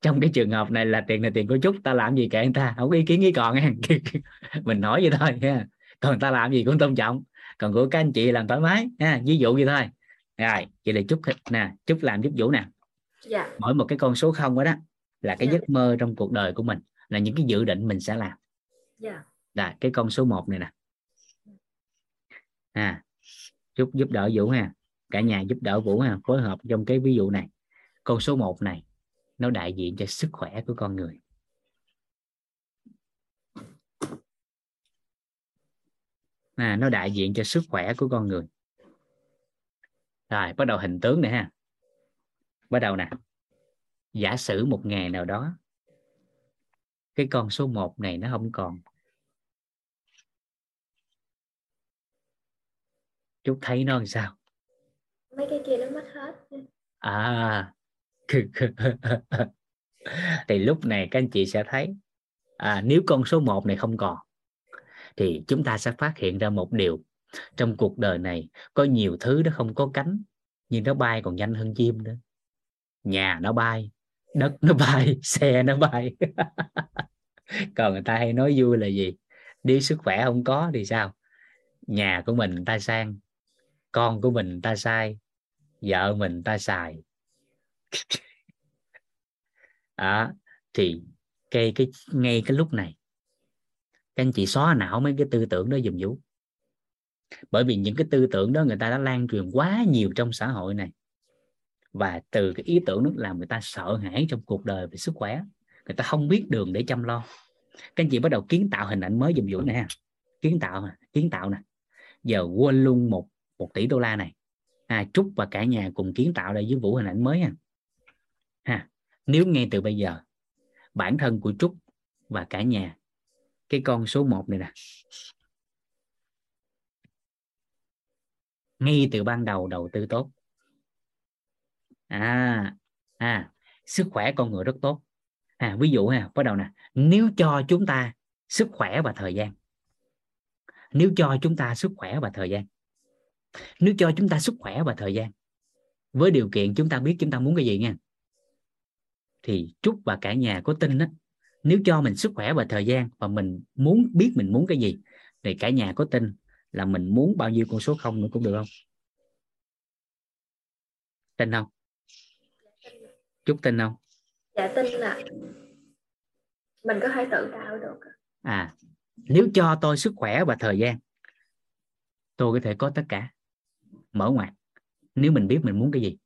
trong cái trường hợp này là tiền là tiền của trúc ta làm gì kệ người ta không có ý kiến ý còn nha. [laughs] Mình nói vậy thôi ha. Còn ta làm gì cũng tôn trọng còn của các anh chị làm thoải mái ha ví dụ vậy thôi. Rồi vậy là chúc nè chúc làm giúp vũ nè. Dạ. Mỗi một cái con số không đó, đó là cái Dạ. giấc mơ trong cuộc đời của mình là những cái dự định mình sẽ làm. Dạ. Là cái con số 1 này nè à chúc giúp đỡ vũ ha. Cả nhà giúp đỡ vũ ha. Phối hợp trong cái ví dụ này. Con số 1 này nó đại diện cho sức khỏe của con người. À, nó đại diện cho sức khỏe của con người. Rồi bắt đầu hình tướng này ha. Bắt đầu nè. Giả sử một ngày nào đó cái con số 1 này nó không còn chút thấy nó làm sao? Mấy cái kia nó mất hết. À. [laughs] Thì lúc này các anh chị sẽ thấy à, nếu con số 1 này không còn thì chúng ta sẽ phát hiện ra một điều. Trong cuộc đời này có nhiều thứ nó không có cánh nhưng nó bay còn nhanh hơn chim nữa. Nhà nó bay đất nó [laughs] bay xe nó bay. [laughs] Còn người ta hay nói vui là gì? Đi sức khỏe không có thì sao? Nhà của mình ta sang con của mình ta sai vợ mình ta xài. [laughs] À, thì cái cái ngay cái lúc này các anh chị xóa não mấy cái tư tưởng đó dùm vũ. Bởi vì những cái tư tưởng đó người ta đã lan truyền quá nhiều trong xã hội này. Và từ cái ý tưởng đó làm người ta sợ hãi trong cuộc đời về sức khỏe. Người ta không biết đường để chăm lo. Các anh chị bắt đầu kiến tạo hình ảnh mới dùm vũ nè kiến tạo kiến tạo nè. Giờ quên luôn một một tỷ đô la này. À, trúc và cả nhà cùng kiến tạo ra với vũ hình ảnh mới ha. Ha nếu ngay từ bây giờ bản thân của trúc và cả nhà cái con số 1 này nè ngay từ ban đầu đầu tư tốt. À à sức khỏe con người rất tốt. À ví dụ ha bắt đầu nè nếu cho chúng ta sức khỏe và thời gian nếu cho chúng ta sức khỏe và thời gian nếu cho chúng ta sức khỏe và thời gian với điều kiện chúng ta biết chúng ta muốn cái gì nha thì Trúc và cả nhà có tin đó nếu cho mình sức khỏe và thời gian và mình muốn biết mình muốn cái gì thì cả nhà có tin là mình muốn bao nhiêu con số không nữa cũng được không? Tin không? Trúc tin không? Dạ tin là mình có thể tự tạo được. À nếu cho tôi sức khỏe và thời gian tôi có thể có tất cả mở ngoặt. Nếu mình biết mình muốn cái gì.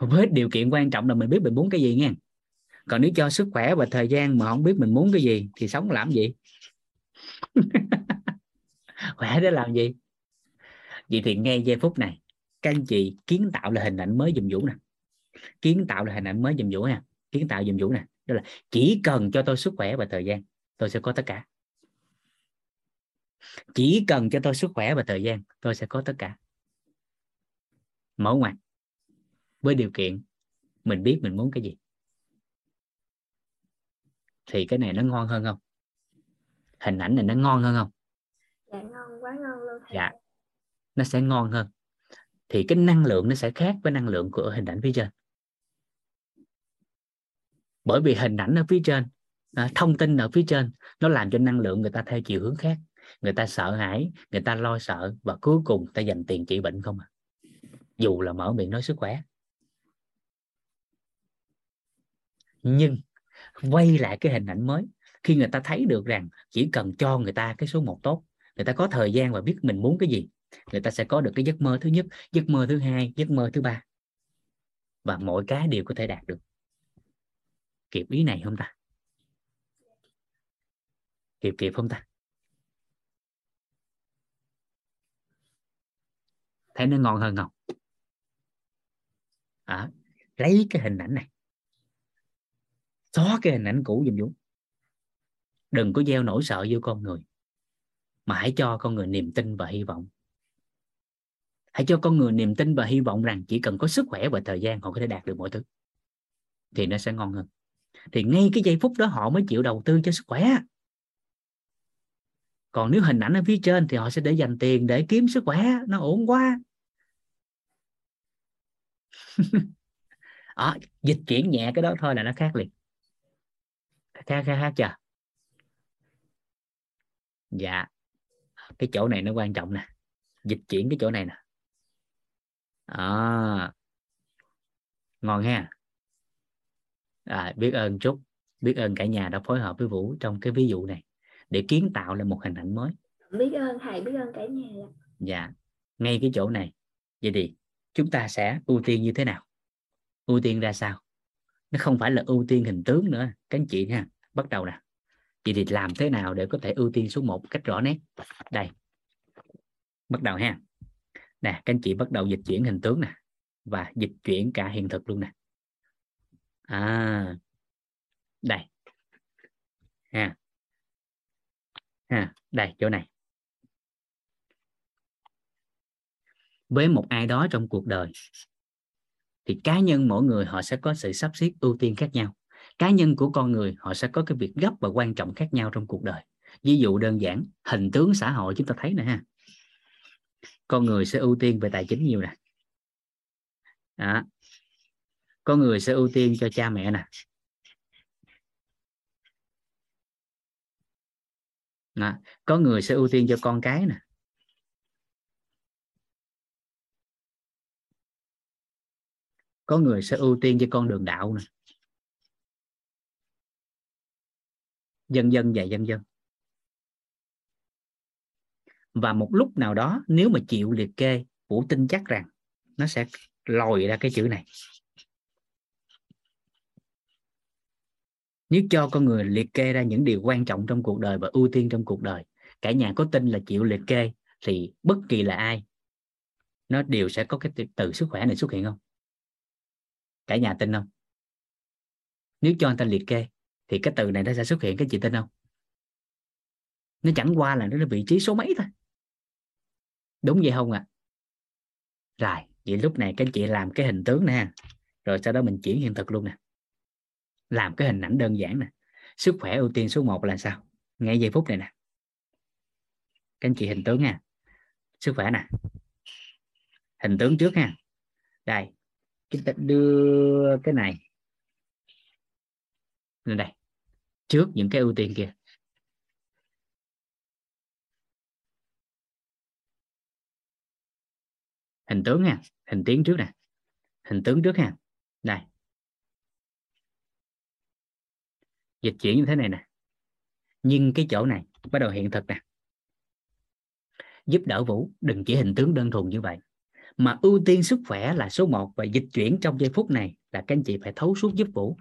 Với điều kiện quan trọng là mình biết mình muốn cái gì nha. Còn nếu cho sức khỏe và thời gian mà không biết mình muốn cái gì, thì sống làm gì? [laughs] Khỏe để làm gì? Vậy thì ngay giây phút này, các anh chị kiến tạo là hình ảnh mới dùm vũ nè. Kiến tạo là hình ảnh mới dùm vũ nè kiến tạo dùm vũ nè. Đó là chỉ cần cho tôi sức khỏe và thời gian, tôi sẽ có tất cả chỉ cần cho tôi sức khỏe và thời gian tôi sẽ có tất cả. Mở ngoặt với điều kiện mình biết mình muốn cái gì. Thì cái này nó ngon hơn không? Hình ảnh này nó ngon hơn không? Dạ ngon quá ngon luôn thầy. Dạ. Nó sẽ ngon hơn. Thì cái năng lượng nó sẽ khác với năng lượng của hình ảnh phía trên. Bởi vì hình ảnh ở phía trên à, thông tin ở phía trên nó làm cho năng lượng người ta theo chiều hướng khác người ta sợ hãi, người ta lo sợ và cuối cùng ta dành tiền trị bệnh không à? Dù là mở miệng nói sức khỏe. Nhưng quay lại cái hình ảnh mới, khi người ta thấy được rằng chỉ cần cho người ta cái số một tốt, người ta có thời gian và biết mình muốn cái gì, người ta sẽ có được cái giấc mơ thứ nhất, giấc mơ thứ hai, giấc mơ thứ ba. Và mỗi cái đều có thể đạt được. Kịp ý này không ta? Kịp kịp không ta? Thấy nó ngon hơn không? À, lấy cái hình ảnh này. Xóa cái hình ảnh cũ dùm Dũng đừng có gieo nỗi sợ vô con người mà hãy cho con người niềm tin và hy vọng. Hãy cho con người niềm tin và hy vọng rằng chỉ cần có sức khỏe và thời gian họ có thể đạt được mọi thứ thì nó sẽ ngon hơn. Thì ngay cái giây phút đó họ mới chịu đầu tư cho sức khỏe còn nếu hình ảnh ở phía trên thì họ sẽ để dành tiền để kiếm sức khỏe nó ổn quá. À, [laughs] dịch chuyển nhẹ cái đó thôi là nó khác liền. Khác khác khác chưa? Dạ. Cái chỗ này nó quan trọng nè. Dịch chuyển cái chỗ này nè. À, ngon ha. À, biết ơn chút, biết ơn cả nhà đã phối hợp với vũ trong cái ví dụ này để kiến tạo lên một hình ảnh mới. Biết ơn thầy biết ơn cả nhà dạ ngay cái chỗ này. Vậy thì chúng ta sẽ ưu tiên như thế nào? Ưu tiên ra sao? Nó không phải là ưu tiên hình tướng nữa các anh chị ha. Bắt đầu nè. Vậy thì làm thế nào để có thể ưu tiên số 1 cách rõ nét? Đây. Bắt đầu ha. Nè các anh chị bắt đầu dịch chuyển hình tướng nè và dịch chuyển cả hiện thực luôn nè. À đây. Ha ha, đây, chỗ này. Với một ai đó trong cuộc đời, thì cá nhân mỗi người họ sẽ có sự sắp xếp ưu tiên khác nhau. Cá nhân của con người, họ sẽ có cái việc gấp và quan trọng khác nhau trong cuộc đời. Ví dụ đơn giản, hình tướng xã hội chúng ta thấy nè ha. Con người sẽ ưu tiên về tài chính nhiều nè. Đó. con người sẽ ưu tiên cho cha mẹ nè. Đó. có người sẽ ưu tiên cho con cái nè. Có người sẽ ưu tiên cho con đường đạo nè. Dân dân và dân dân. Và một lúc nào đó, nếu mà chịu liệt kê, vũ tin chắc rằng nó sẽ lòi ra cái chữ này. Nếu cho con người liệt kê ra những điều quan trọng trong cuộc đời và ưu tiên trong cuộc đời. Cả nhà có tin là chịu liệt kê thì bất kỳ là ai nó đều sẽ có cái từ, từ sức khỏe này xuất hiện không? Cả nhà tin không? Nếu cho anh ta liệt kê thì cái từ này nó sẽ xuất hiện cái chị tin không? Nó chẳng qua là nó là vị trí số mấy thôi. Đúng vậy không ạ? À? rồi vậy lúc này các chị làm cái hình tướng nè. Rồi sau đó mình chuyển hiện thực luôn nè làm cái hình ảnh đơn giản nè. Sức khỏe ưu tiên số 1 là sao? Ngay giây phút này nè. Các anh chị hình tướng nha. Sức khỏe nè. Hình tướng trước ha đây. Chúng ta đưa cái này. Lên đây. Trước những cái ưu tiên kia. Hình tướng nha. Hình tiến trước nè. Hình tướng trước ha đây. Dịch chuyển như thế này nè. Nhưng cái chỗ này, bắt đầu hiện thực nè. Giúp đỡ vũ, đừng chỉ hình tướng đơn thuần như vậy, mà ưu tiên sức khỏe là số 1 và dịch chuyển trong giây phút này là các anh chị phải thấu suốt giúp vũ.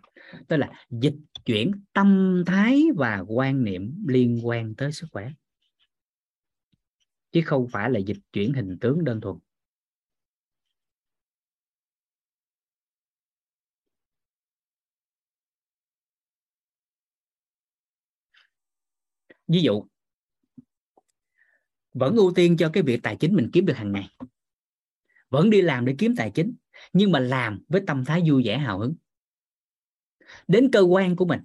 Tức là dịch chuyển tâm thái và quan niệm liên quan tới sức khỏe. Chứ không phải là dịch chuyển hình tướng đơn thuần. Ví dụ, vẫn ưu tiên cho cái việc tài chính mình kiếm được hàng ngày. Vẫn đi làm để kiếm tài chính, nhưng mà làm với tâm thái vui vẻ, hào hứng. Đến cơ quan của mình,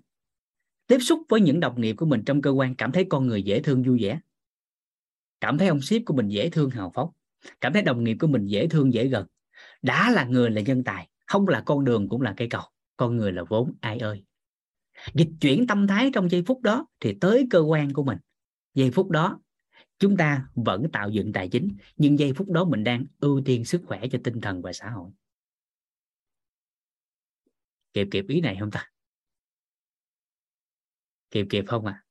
tiếp xúc với những đồng nghiệp của mình trong cơ quan, cảm thấy con người dễ thương, vui vẻ. Cảm thấy ông sếp của mình dễ thương, hào phóng. Cảm thấy đồng nghiệp của mình dễ thương, dễ gần. Đã là người là nhân tài, không là con đường cũng là cây cầu. Con người là vốn, ai ơi? Dịch chuyển tâm thái trong giây phút đó thì tới cơ quan của mình. Giây phút đó, chúng ta vẫn tạo dựng tài chính, nhưng giây phút đó mình đang ưu tiên sức khỏe cho tinh thần và xã hội. Kịp kịp ý này không ta? Kịp kịp không à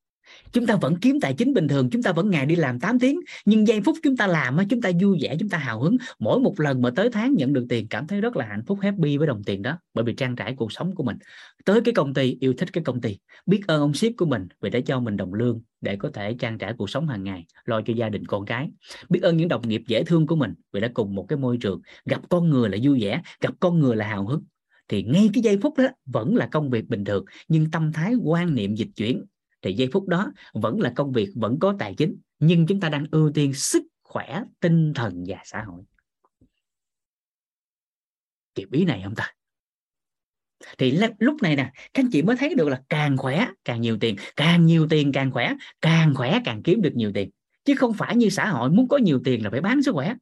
chúng ta vẫn kiếm tài chính bình thường, chúng ta vẫn ngày đi làm 8 tiếng, nhưng giây phút chúng ta làm chúng ta vui vẻ, chúng ta hào hứng. Mỗi một lần mà tới tháng nhận được tiền, cảm thấy rất là hạnh phúc, happy với đồng tiền đó, bởi vì trang trải cuộc sống của mình. Tới cái công ty, yêu thích cái công ty, biết ơn ông ship của mình vì đã cho mình đồng lương để có thể trang trải cuộc sống hàng ngày, lo cho gia đình, con cái. Biết ơn những đồng nghiệp dễ thương của mình vì đã cùng một cái môi trường, gặp con người là vui vẻ, gặp con người là hào hứng. Thì ngay cái giây phút đó vẫn là công việc bình thường, nhưng tâm thái, quan niệm, dịch chuyển thì giây phút đó vẫn là công việc, vẫn có tài chính, nhưng chúng ta đang ưu tiên sức khỏe, tinh thần và xã hội. Kịp ý này không ta? Thì lúc này nè, các anh chị mới thấy được là càng khỏe, càng nhiều tiền, càng nhiều tiền càng khỏe càng khỏe càng kiếm được nhiều tiền. Chứ không phải như xã hội muốn có nhiều tiền là phải bán sức khỏe.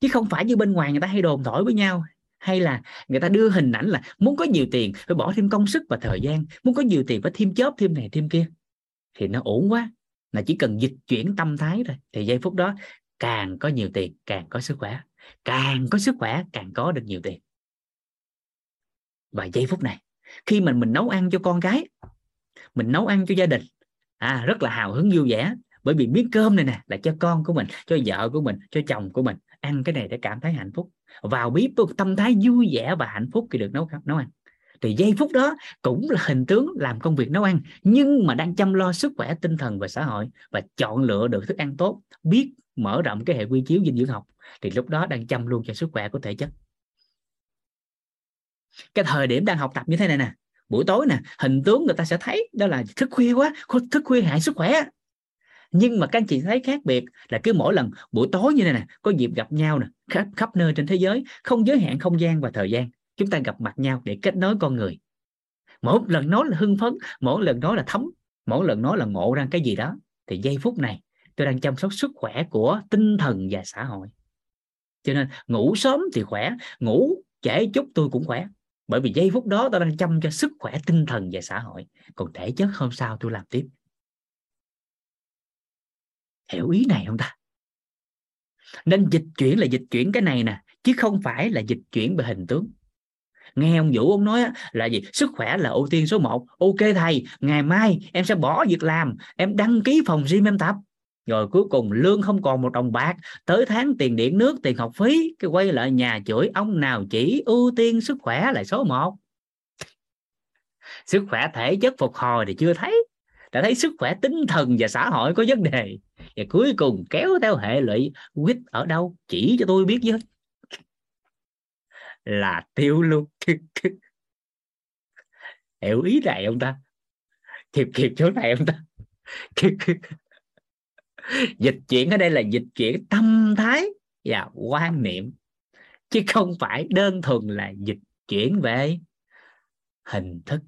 Chứ không phải như bên ngoài người ta hay đồn thổi với nhau hay là người ta đưa hình ảnh là muốn có nhiều tiền phải bỏ thêm công sức và thời gian, muốn có nhiều tiền phải thêm chớp thêm này, thêm kia. Thì nó ổn quá, là chỉ cần dịch chuyển tâm thái rồi thì giây phút đó, càng có nhiều tiền, càng có sức khỏe. Càng có sức khỏe, càng có được nhiều tiền. Và giây phút này, khi mình mình nấu ăn cho con cái mình nấu ăn cho gia đình à rất là hào hứng, vui vẻ. Bởi vì miếng cơm này nè, là cho con của mình, cho vợ của mình, cho chồng của mình ăn cái này để cảm thấy hạnh phúc vào bếp tôi tâm thái vui vẻ và hạnh phúc khi được nấu nấu ăn. Thì giây phút đó cũng là hình tướng làm công việc nấu ăn, nhưng mà đang chăm lo sức khỏe, tinh thần và xã hội và chọn lựa được thức ăn tốt, biết mở rộng cái hệ quy chiếu dinh dưỡng học, thì lúc đó đang chăm luôn cho sức khỏe của thể chất. Cái thời điểm đang học tập như thế này nè, buổi tối nè, hình tướng người ta sẽ thấy đó là thức khuya quá, thức khuya hại sức khỏe nhưng mà các anh chị thấy khác biệt là cứ mỗi lần buổi tối như này nè có dịp gặp nhau nè khắp, khắp nơi trên thế giới không giới hạn không gian và thời gian chúng ta gặp mặt nhau để kết nối con người. Mỗi lần nói là hưng phấn mỗi lần nói là thấm mỗi lần nói là ngộ ra cái gì đó thì giây phút này tôi đang chăm sóc sức khỏe của tinh thần và xã hội. Cho nên ngủ sớm thì khỏe ngủ trễ chút tôi cũng khỏe. Bởi vì giây phút đó tôi đang chăm cho sức khỏe tinh thần và xã hội. Còn thể chất hôm sau tôi làm tiếp hiểu ý này không ta? Nên dịch chuyển là dịch chuyển cái này nè, chứ không phải là dịch chuyển về hình tướng. Nghe ông vũ ông nói là gì? Sức khỏe là ưu tiên số 1 ok thầy, ngày mai em sẽ bỏ việc làm, em đăng ký phòng gym em tập. Rồi cuối cùng lương không còn một đồng bạc, tới tháng tiền điện nước, tiền học phí, cái quay lại nhà chửi ông nào chỉ ưu tiên sức khỏe là số 1 sức khỏe thể chất phục hồi thì chưa thấy. Đã thấy sức khỏe tinh thần và xã hội có vấn đề và cuối cùng kéo theo hệ lụy, quýt ở đâu chỉ cho tôi biết với. Là tiêu luôn. [laughs] Hiểu ý này ông ta? Kịp kịp chỗ này ông ta? [laughs] Dịch chuyển ở đây là dịch chuyển tâm thái và quan niệm. Chứ không phải đơn thuần là dịch chuyển về hình thức.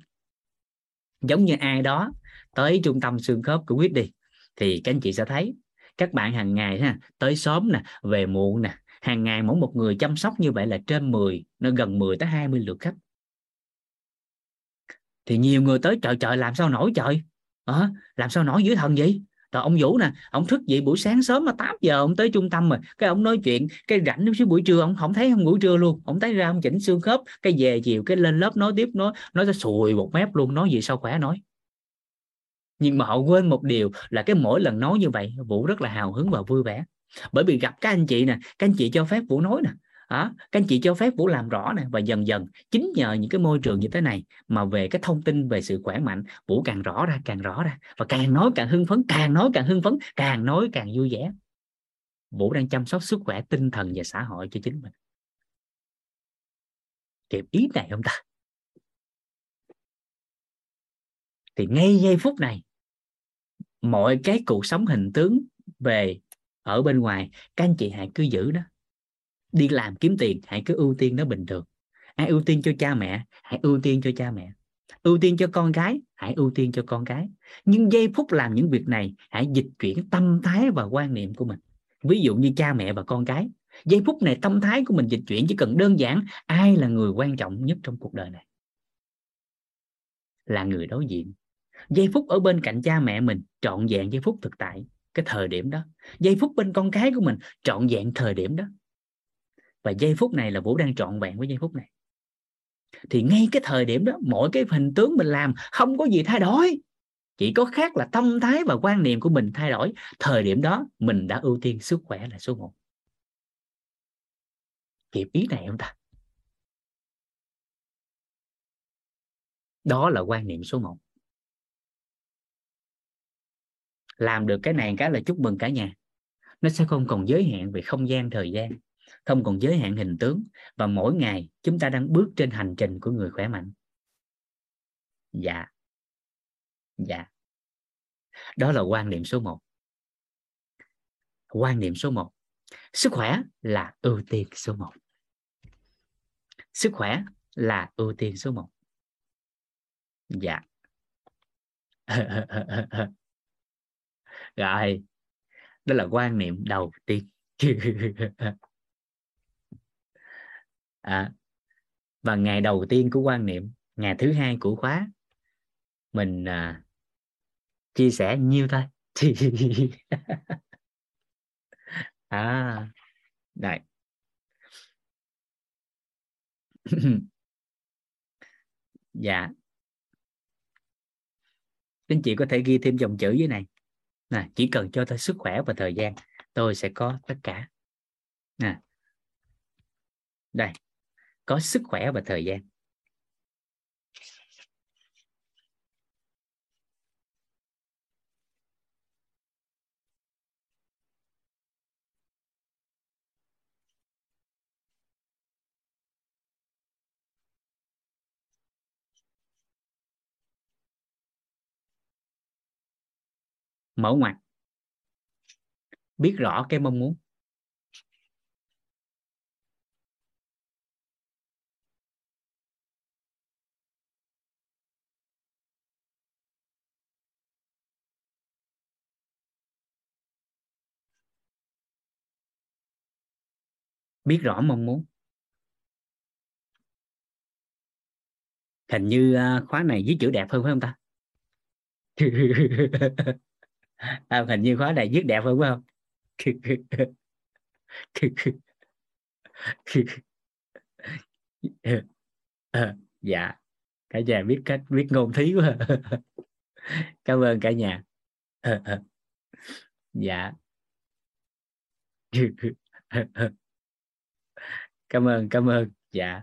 Giống như ai đó tới trung tâm xương khớp của quyết đi thì các anh chị sẽ thấy các bạn hàng ngày ha tới sớm nè về muộn nè hàng ngày mỗi một người chăm sóc như vậy là trên 10 nó gần 10 tới 20 lượt khách. Thì nhiều người tới trời trời làm sao nổi trời? À, làm sao nổi dưới thần vậy? Rồi ông Vũ nè ông thức dậy buổi sáng sớm mà 8 giờ ông tới trung tâm rồi cái ông nói chuyện cái rảnh đến buổi trưa ông không thấy ông buổi trưa luôn ông thấy ra ông chỉnh xương khớp cái về chiều cái lên lớp nói tiếp nói nói tới sùi một mép luôn nói gì sao khỏe nói nhưng mà họ quên một điều là cái mỗi lần nói như vậy vũ rất là hào hứng và vui vẻ. Bởi vì gặp các anh chị nè các anh chị cho phép vũ nói nè. Đó, các anh chị cho phép vũ làm rõ nè và dần dần chính nhờ những cái môi trường như thế này mà về cái thông tin về sự khỏe mạnh vũ càng rõ ra càng rõ ra. Và càng nói càng hưng phấn càng nói càng hưng phấn càng nói càng vui vẻ. Vũ đang chăm sóc sức khỏe tinh thần và xã hội cho chính mình. Kịp ý này không ta? Thì ngay giây phút này, mọi cái cuộc sống hình tướng về ở bên ngoài, các anh chị hãy cứ giữ đó. Đi làm kiếm tiền, hãy cứ ưu tiên nó bình thường. Ai ưu tiên cho cha mẹ, hãy ưu tiên cho cha mẹ. Ưu tiên cho con gái, hãy ưu tiên cho con gái. Nhưng giây phút làm những việc này, hãy dịch chuyển tâm thái và quan niệm của mình. Ví dụ như cha mẹ và con cái giây phút này tâm thái của mình dịch chuyển chỉ cần đơn giản, ai là người quan trọng nhất trong cuộc đời này? Là người đối diện giây phút ở bên cạnh cha mẹ mình trọn vẹn giây phút thực tại, cái thời điểm đó. Giây phút bên con cái của mình trọn vẹn thời điểm đó. Và giây phút này là vũ đang trọn vẹn với giây phút này. Thì ngay cái thời điểm đó, mỗi cái hình tướng mình làm không có gì thay đổi. Chỉ có khác là tâm thái và quan niệm của mình thay đổi. Thời điểm đó, mình đã ưu tiên sức khỏe là số 1 kịp ý này không ta. Đó là quan niệm số 1 làm được cái này cái là chúc mừng cả nhà. Nó sẽ không còn giới hạn về không gian thời gian, không còn giới hạn hình tướng và mỗi ngày chúng ta đang bước trên hành trình của người khỏe mạnh. Dạ. Dạ. Đó là quan niệm số 1 quan niệm số 1 sức khỏe là ưu tiên số 1 sức khỏe là ưu tiên số 1 dạ. [laughs] rồi đó là quan niệm đầu tiên. [laughs] À, và ngày đầu tiên của quan niệm ngày thứ hai của khóa mình à, chia sẻ nhiêu thôi. [laughs] À đây. [laughs] Dạ. Anh chị có thể ghi thêm dòng chữ dưới này nè, chỉ cần cho tôi sức khỏe và thời gian, tôi sẽ có tất cả. Nè, đây, có sức khỏe và thời gian. mở ngoặt biết rõ cái mong muốn. Biết rõ mong muốn. Hình như à, khóa này viết chữ đẹp hơn phải không ta? [laughs] à, hình như khóa này viết đẹp hơn phải không? À, dạ. Cả nhà biết cách biết ngôn thí quá. Cảm ơn cả nhà. Ờ, ờ. Dạ. Cảm ơn cảm ơn. Dạ.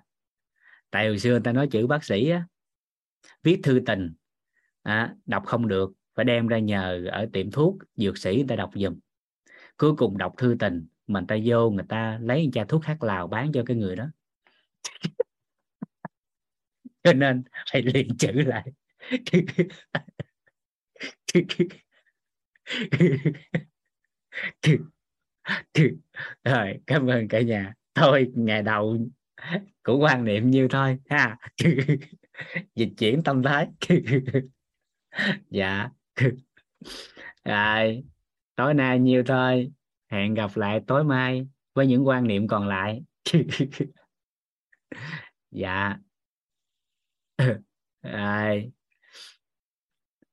Tại hồi xưa người ta nói chữ bác sĩ á viết thư tình à, đọc không được phải đem ra nhờ ở tiệm thuốc dược sĩ người ta đọc giùm. Cuối cùng đọc thư tình, mà người ta vô người ta lấy cha thuốc khác lào bán cho cái người đó. [laughs] Cho nên phải liền chữ lại. [laughs] Rồi, cảm ơn cả nhà. Thôi, ngày đầu cũng quan niệm như thôi, ha. [laughs] Dịch chuyển tâm thái. Dạ. [laughs] rồi tối nay nhiêu thôi. Hẹn gặp lại tối mai với những quan niệm còn lại. [laughs] Dạ. [laughs] Rồi.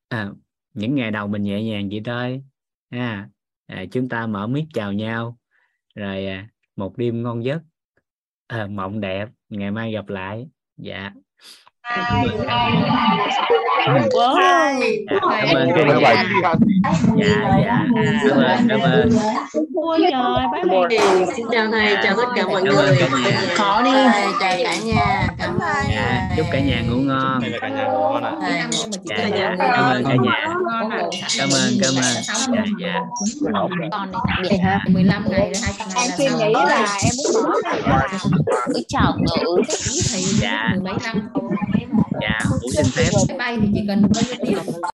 À, những ngày đầu mình nhẹ nhàng vậy thôi. Ha. À, chúng ta mở mic chào nhau. Rồi à, một đêm ngon giấc. À, mộng đẹp. Ngày mai gặp lại. Dạ. Wow. cảm ơn. Cái dạ dạ dạ cảm ơn. Cảm ơn Ôi trời, bye bye. xin chào thầy chào tất cả mọi Cảm ơn người. cả nhà. khó đi. chào cả nhà cảm ơn dạ chúc cả nhà ngủ ngon. Đây là cả nhà ngủ ngon ạ. dạ dạ cảm ơn cả nhà. Cảm ơn cảm ơn. Dạ dạ con đi hả 15 ngày rồi 20 ngày em là suy nghĩ là em muốn bỏ cái là cứ chào ngữ thầy Dạ. mười mấy năm dạ ngủ xin phép. Bay thì chỉ cần bao nhiêu tiếng